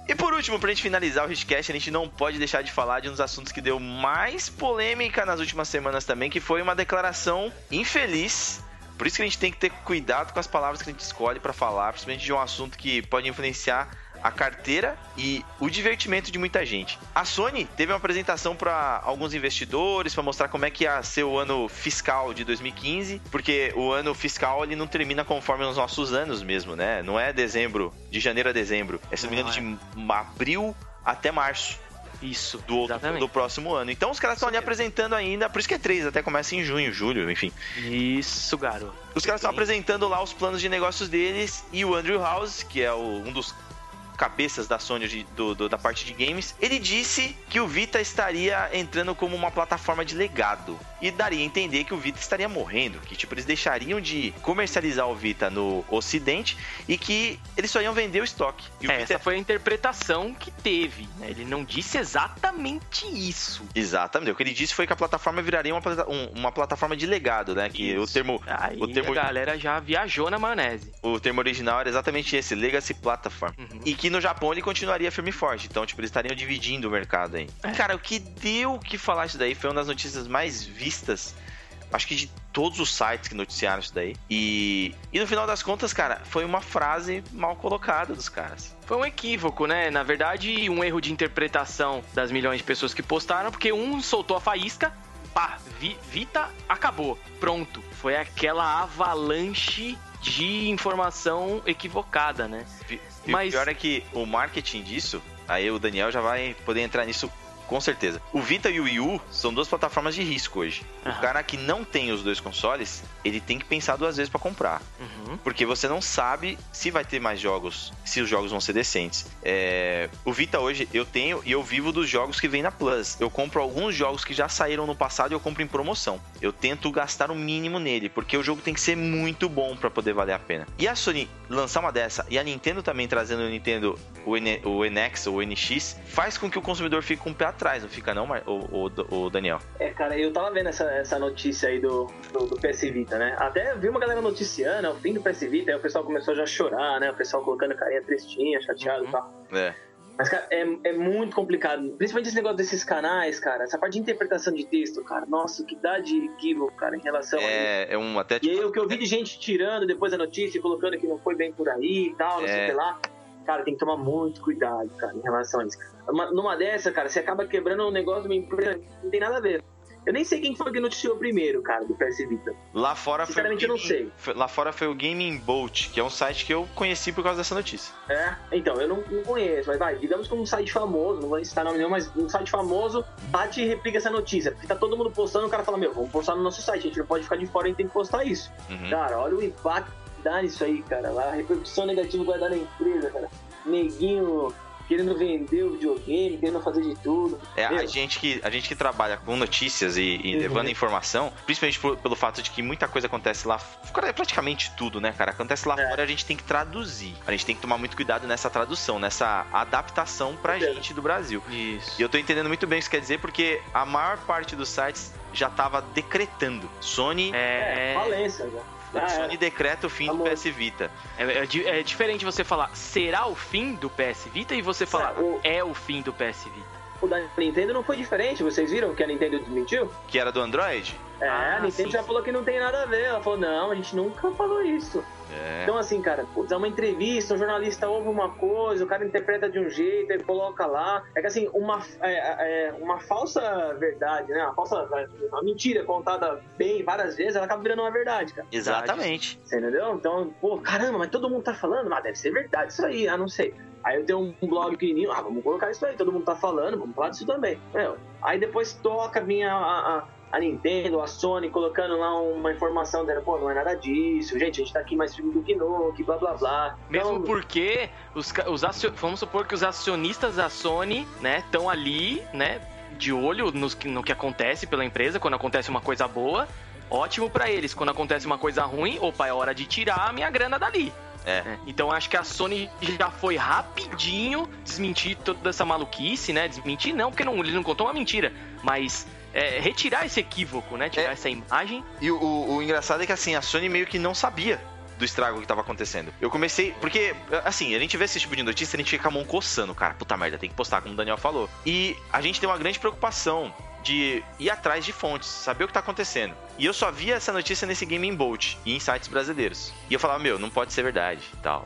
e por último, pra gente finalizar o Richcast, a gente não pode deixar de falar de um dos assuntos que deu mais polêmica nas últimas semanas também, que foi uma declaração infeliz por isso que a gente tem que ter cuidado com as palavras que a gente escolhe para falar, principalmente de um assunto que pode influenciar a carteira e o divertimento de muita gente. A Sony teve uma apresentação para alguns investidores para mostrar como é que ia ser o ano fiscal de 2015, porque o ano fiscal ele não termina conforme os nossos anos mesmo, né? Não é dezembro, de janeiro a dezembro, é se não me engano de abril até março. Isso, do, outro, do próximo ano. Então os caras estão ali apresentando ainda, por isso que é três, até começa em junho, julho, enfim. Isso, garoto. Os caras estão apresentando lá os planos de negócios deles e o Andrew House, que é o, um dos cabeças da Sony de, do, do, da parte de games, ele disse que o Vita estaria entrando como uma plataforma de legado. E daria a entender que o Vita estaria morrendo, que tipo, eles deixariam de comercializar o Vita no ocidente e que eles só iam vender o estoque. E o é, Vita... Essa foi a interpretação que teve, né? Ele não disse exatamente isso. Exatamente. O que ele disse foi que a plataforma viraria uma, uma plataforma de legado, né? Que isso. o termo... Aí o termo... a galera já viajou na maionese. O termo original era exatamente esse, Legacy Platform. Uhum. E que no Japão ele continuaria firme e forte. Então, tipo, eles estariam dividindo o mercado aí. É. Cara, o que deu que falar isso daí foi uma das notícias mais vistas. Acho que de todos os sites que noticiaram isso daí. E, e no final das contas, cara, foi uma frase mal colocada dos caras. Foi um equívoco, né? Na verdade, um erro de interpretação das milhões de pessoas que postaram, porque um soltou a faísca, pá, Vita acabou, pronto. Foi aquela avalanche de informação equivocada, né? E Mas... o pior é que o marketing disso, aí o Daniel já vai poder entrar nisso com certeza. O Vita e o Wii U são duas plataformas de risco hoje. Uhum. O cara que não tem os dois consoles, ele tem que pensar duas vezes para comprar. Uhum. Porque você não sabe se vai ter mais jogos, se os jogos vão ser decentes. É... O Vita hoje eu tenho e eu vivo dos jogos que vem na Plus. Eu compro alguns jogos que já saíram no passado e eu compro em promoção. Eu tento gastar o mínimo nele, porque o jogo tem que ser muito bom para poder valer a pena. E a Sony lançar uma dessa e a Nintendo também trazendo o Nintendo o, N, o NX ou o NX faz com que o consumidor fique com o pé atrás, não fica não, o, o, o, Daniel? É, cara, eu tava vendo essa, essa notícia aí do, do, do, PS Vita, né? Até vi uma galera noticiando, o fim do PS Vita, aí o pessoal começou já a chorar, né? O pessoal colocando carinha tristinha, chateado uhum. e tal. É. Mas, cara, é, é muito complicado. Principalmente esse negócio desses canais, cara. Essa parte de interpretação de texto, cara. Nossa, que dá de equívoco, cara, em relação é, a É um até... Tipo... E aí, o que eu vi de gente tirando depois a notícia e colocando que não foi bem por aí e tal, não é... sei o que lá. Cara, tem que tomar muito cuidado, cara, em relação a isso. Uma, numa dessa, cara, você acaba quebrando um negócio de uma empresa que não tem nada a ver. Eu nem sei quem foi que noticiou primeiro, cara, do PS Vita. Lá fora foi. Sinceramente, eu não sei. Lá fora foi o Gaming Bolt, que é um site que eu conheci por causa dessa notícia. É, então, eu não, não conheço, mas vai, digamos que um site famoso, não vou citar nome nenhum, mas um site famoso bate e replica essa notícia. Porque tá todo mundo postando, o cara fala, meu, vamos postar no nosso site, a gente não pode ficar de fora, a gente tem que postar isso. Uhum. Cara, olha o impacto que dá nisso aí, cara. A repercussão negativa que vai dar na empresa, cara. Neguinho querendo vender o videogame, querendo fazer de tudo. É, a gente, que, a gente que trabalha com notícias e, e uhum. levando informação, principalmente por, pelo fato de que muita coisa acontece lá, praticamente tudo, né, cara? Acontece lá é. fora, a gente tem que traduzir. A gente tem que tomar muito cuidado nessa tradução, nessa adaptação pra é. gente do Brasil. Isso. E eu tô entendendo muito bem o que isso quer dizer, porque a maior parte dos sites já tava decretando. Sony. É, é falência já. A Sony é. decreta o fim do PS Vita. É, é, é, diferente você falar será o fim do PS Vita e você falar o... é o fim do PS Vita. O da Nintendo não foi diferente, vocês viram que a Nintendo desmentiu? Que era do Android? É, ah, a Nintendo sim. já falou que não tem nada a ver. Ela falou, não, a gente nunca falou isso. É. Então, assim, cara, é uma entrevista, um jornalista ouve uma coisa, o cara interpreta de um jeito, ele coloca lá. É que, assim, uma, é, é, uma falsa verdade, né? Uma falsa uma mentira contada bem várias vezes, ela acaba virando uma verdade, cara. Exatamente. Você entendeu? Então, pô, caramba, mas todo mundo tá falando, mas deve ser verdade isso aí, ah, não sei. Aí eu tenho um blog pequenininho, ah, vamos colocar isso aí, todo mundo tá falando, vamos falar disso também. Meu, aí depois toca minha a, a, a, Nintendo, a Sony colocando lá uma informação dizendo, pô, não é nada disso, gente, a gente tá aqui mais firme do que nunca, blá blá blá. Mesmo então... porque os, os acion... vamos supor que os acionistas da Sony, né, estão ali, né, de olho nos, no que acontece pela empresa, quando acontece uma coisa boa, ótimo para eles. Quando acontece uma coisa ruim, opa, é hora de tirar a minha grana dali. É. é. Então acho que a Sony já foi rapidinho desmentir toda essa maluquice, né? Desmentir não, porque não, ele não contou uma mentira, mas é, retirar esse equívoco, né? Tirar é. essa imagem. E o, o, o engraçado é que assim, a Sony meio que não sabia do estrago que tava acontecendo. Eu comecei. Porque, assim, a gente vê esse tipo de notícia, a gente fica a mão coçando, cara. Puta merda, tem que postar, como o Daniel falou. E a gente tem uma grande preocupação de ir atrás de fontes, saber o que tá acontecendo. E eu só via essa notícia nesse Game Bolt e em sites brasileiros. E eu falava, meu, não pode ser verdade tal.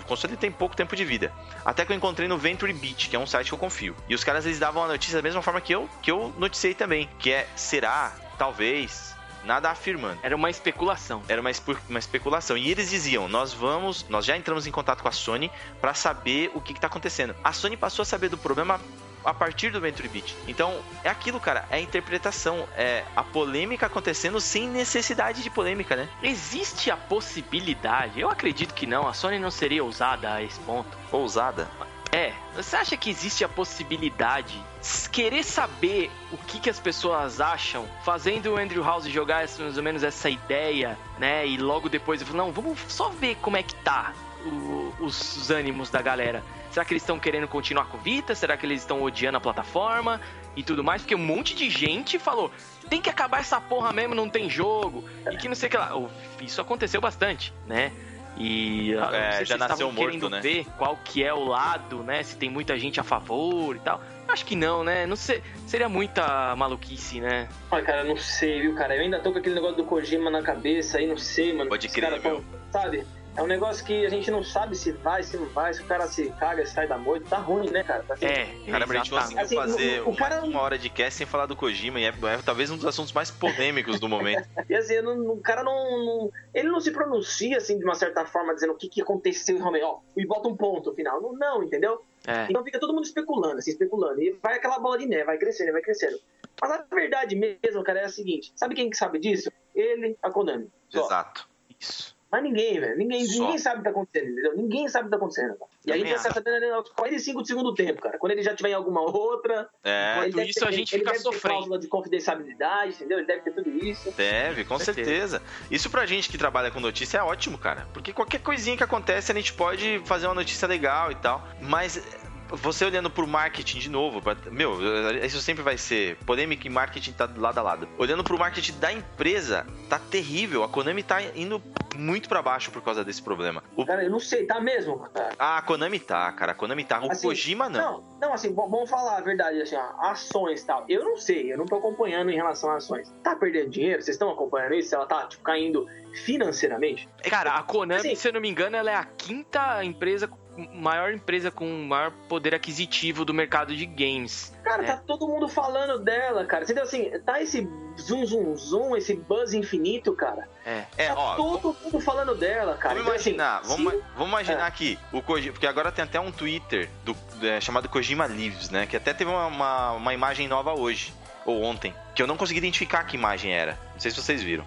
O console tem pouco tempo de vida. Até que eu encontrei no Venture Beat, que é um site que eu confio. E os caras eles davam a notícia da mesma forma que eu, que eu noticiei também, que é será, talvez, nada afirmando. Era uma especulação. Era uma, uma especulação. E eles diziam: nós vamos, nós já entramos em contato com a Sony para saber o que, está acontecendo. A Sony passou a saber do problema a partir do Venture Beat. Então, é aquilo, cara, é a interpretação, é a polêmica acontecendo sem necessidade de polêmica, né? Existe a possibilidade, eu acredito que não, a Sony não seria ousada a esse ponto. Ousada? É, você acha que existe a possibilidade de querer saber o que, que as pessoas acham, fazendo o Andrew House jogar mais ou menos essa ideia, né? E logo depois eu falo, não, vamos só ver como é que tá o, os ânimos da galera. Será que eles estão querendo continuar com Vita? Será que eles estão odiando a plataforma e tudo mais? Porque um monte de gente falou: tem que acabar essa porra mesmo, não tem jogo. E que não sei o que lá. Isso aconteceu bastante, né? E é, já nasceu morto, né? ver qual que é o lado, né? Se tem muita gente a favor e tal. Acho que não, né? Não sei, seria muita maluquice, né? Olha, cara, não sei, viu, cara? Eu ainda tô com aquele negócio do Kojima na cabeça aí, não sei, mano. Pode crer, meu. sabe? É um negócio que a gente não sabe se vai, se não vai, se o cara se caga, se sai da moita, tá ruim, né, cara? Tá assim, é, caramba, a gente conseguiu assim, fazer o, o cara... uma hora de cast sem falar do Kojima e é, é, talvez um dos assuntos mais polêmicos do momento. [LAUGHS] e assim, não, o cara não, não, Ele não se pronuncia, assim, de uma certa forma, dizendo o que, que aconteceu realmente, ó, e bota um ponto no final. Não, não entendeu? É. Então fica todo mundo especulando, assim, especulando. E vai aquela bola de neve, vai crescendo, vai crescendo. Mas a verdade mesmo, cara, é a seguinte: sabe quem que sabe disso? Ele, a Konami. Só. Exato. Isso. Mas ninguém, velho. Ninguém, ninguém sabe o que tá acontecendo, entendeu? Ninguém sabe o que tá acontecendo. Cara. E aí a gente já tá sabendo aos 45 do segundo tempo, cara. Quando ele já tiver em alguma outra. É, tudo isso ter, a gente ele fica deve sofrendo. Ter cláusula de confidencialidade, entendeu? Ele deve ter tudo isso. Deve, com certeza. certeza. Isso pra gente que trabalha com notícia é ótimo, cara. Porque qualquer coisinha que acontece, a gente pode fazer uma notícia legal e tal. Mas você olhando pro marketing de novo, pra, meu, isso sempre vai ser polêmica e marketing tá lado a lado. Olhando pro marketing da empresa, tá terrível. A Konami tá indo muito para baixo por causa desse problema. O... Cara, eu não sei, tá mesmo? Cara? Ah, a Konami tá, cara. A Konami tá. O assim, Kojima não. Não, não assim, vamos falar a verdade, assim, ó, ações e tal. Eu não sei, eu não tô acompanhando em relação a ações. Tá perdendo dinheiro? Vocês estão acompanhando isso? Ela tá, tipo, caindo financeiramente? Cara, a Konami, assim, se eu não me engano, ela é a quinta empresa maior empresa com maior poder aquisitivo do mercado de games. Cara, tá todo mundo falando dela, cara. Entendeu assim? Tá esse zoom, zoom, zoom, esse buzz infinito, cara. É, é tá ó. todo mundo falando dela, cara. Vamos então, assim, imaginar, assim, vamos, vamos imaginar é. aqui, o Kojima, porque agora tem até um Twitter do, é, chamado Kojima Lives, né? Que até teve uma, uma, uma imagem nova hoje, ou ontem, que eu não consegui identificar que imagem era. Não sei se vocês viram.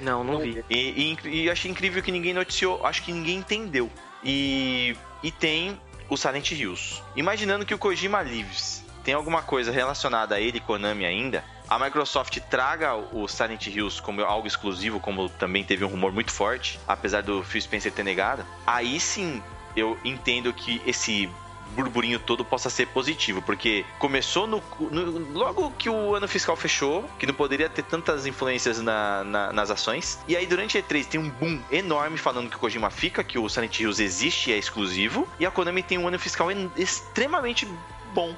Não, não vi. E, e, e achei incrível que ninguém noticiou, acho que ninguém entendeu. E e tem o Silent Hills. Imaginando que o Kojima Lives tem alguma coisa relacionada a ele, Konami ainda, a Microsoft traga o Silent Hills como algo exclusivo, como também teve um rumor muito forte, apesar do Phil Spencer ter negado, aí sim eu entendo que esse burburinho todo possa ser positivo, porque começou no, no, logo que o ano fiscal fechou, que não poderia ter tantas influências na, na, nas ações, e aí durante a E3 tem um boom enorme falando que o Kojima fica, que o Silent Hills existe e é exclusivo, e a Konami tem um ano fiscal extremamente bom.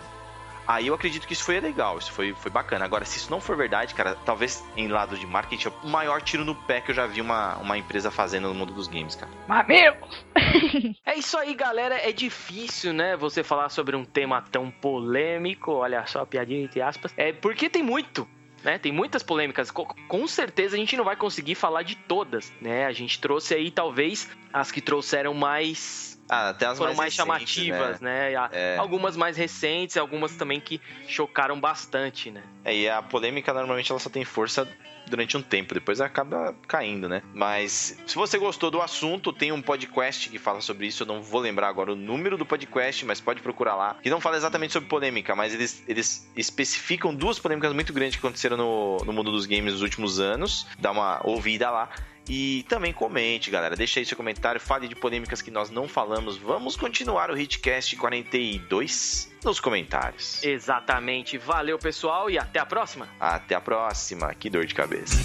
Aí eu acredito que isso foi legal, isso foi, foi bacana. Agora, se isso não for verdade, cara, talvez em lado de marketing, é o maior tiro no pé que eu já vi uma, uma empresa fazendo no mundo dos games, cara. Mamilo! [LAUGHS] é isso aí, galera. É difícil, né, você falar sobre um tema tão polêmico. Olha só, piadinha entre aspas. É porque tem muito. Né, tem muitas polêmicas. Com certeza a gente não vai conseguir falar de todas, né? A gente trouxe aí talvez as que trouxeram mais Ah, até as foram mais, recentes, chamativas, né? A- É. Algumas mais recentes, algumas também que chocaram bastante, né? É, e a polêmica normalmente ela só tem força durante um tempo, depois acaba caindo, né? Mas se você gostou do assunto, tem um podcast que fala sobre isso. Eu não vou lembrar agora o número do podcast, mas pode procurar lá. Que não fala exatamente sobre polêmica, mas eles, eles especificam duas polêmicas muito grandes que aconteceram no, no mundo dos games nos últimos anos. Dá uma ouvida lá. E também comente, galera. Deixa aí seu comentário, fale de polêmicas que nós não falamos. Vamos continuar o Hitcast 42 nos comentários. Exatamente. Valeu, pessoal, e até a próxima. Até a próxima. Que dor de cabeça.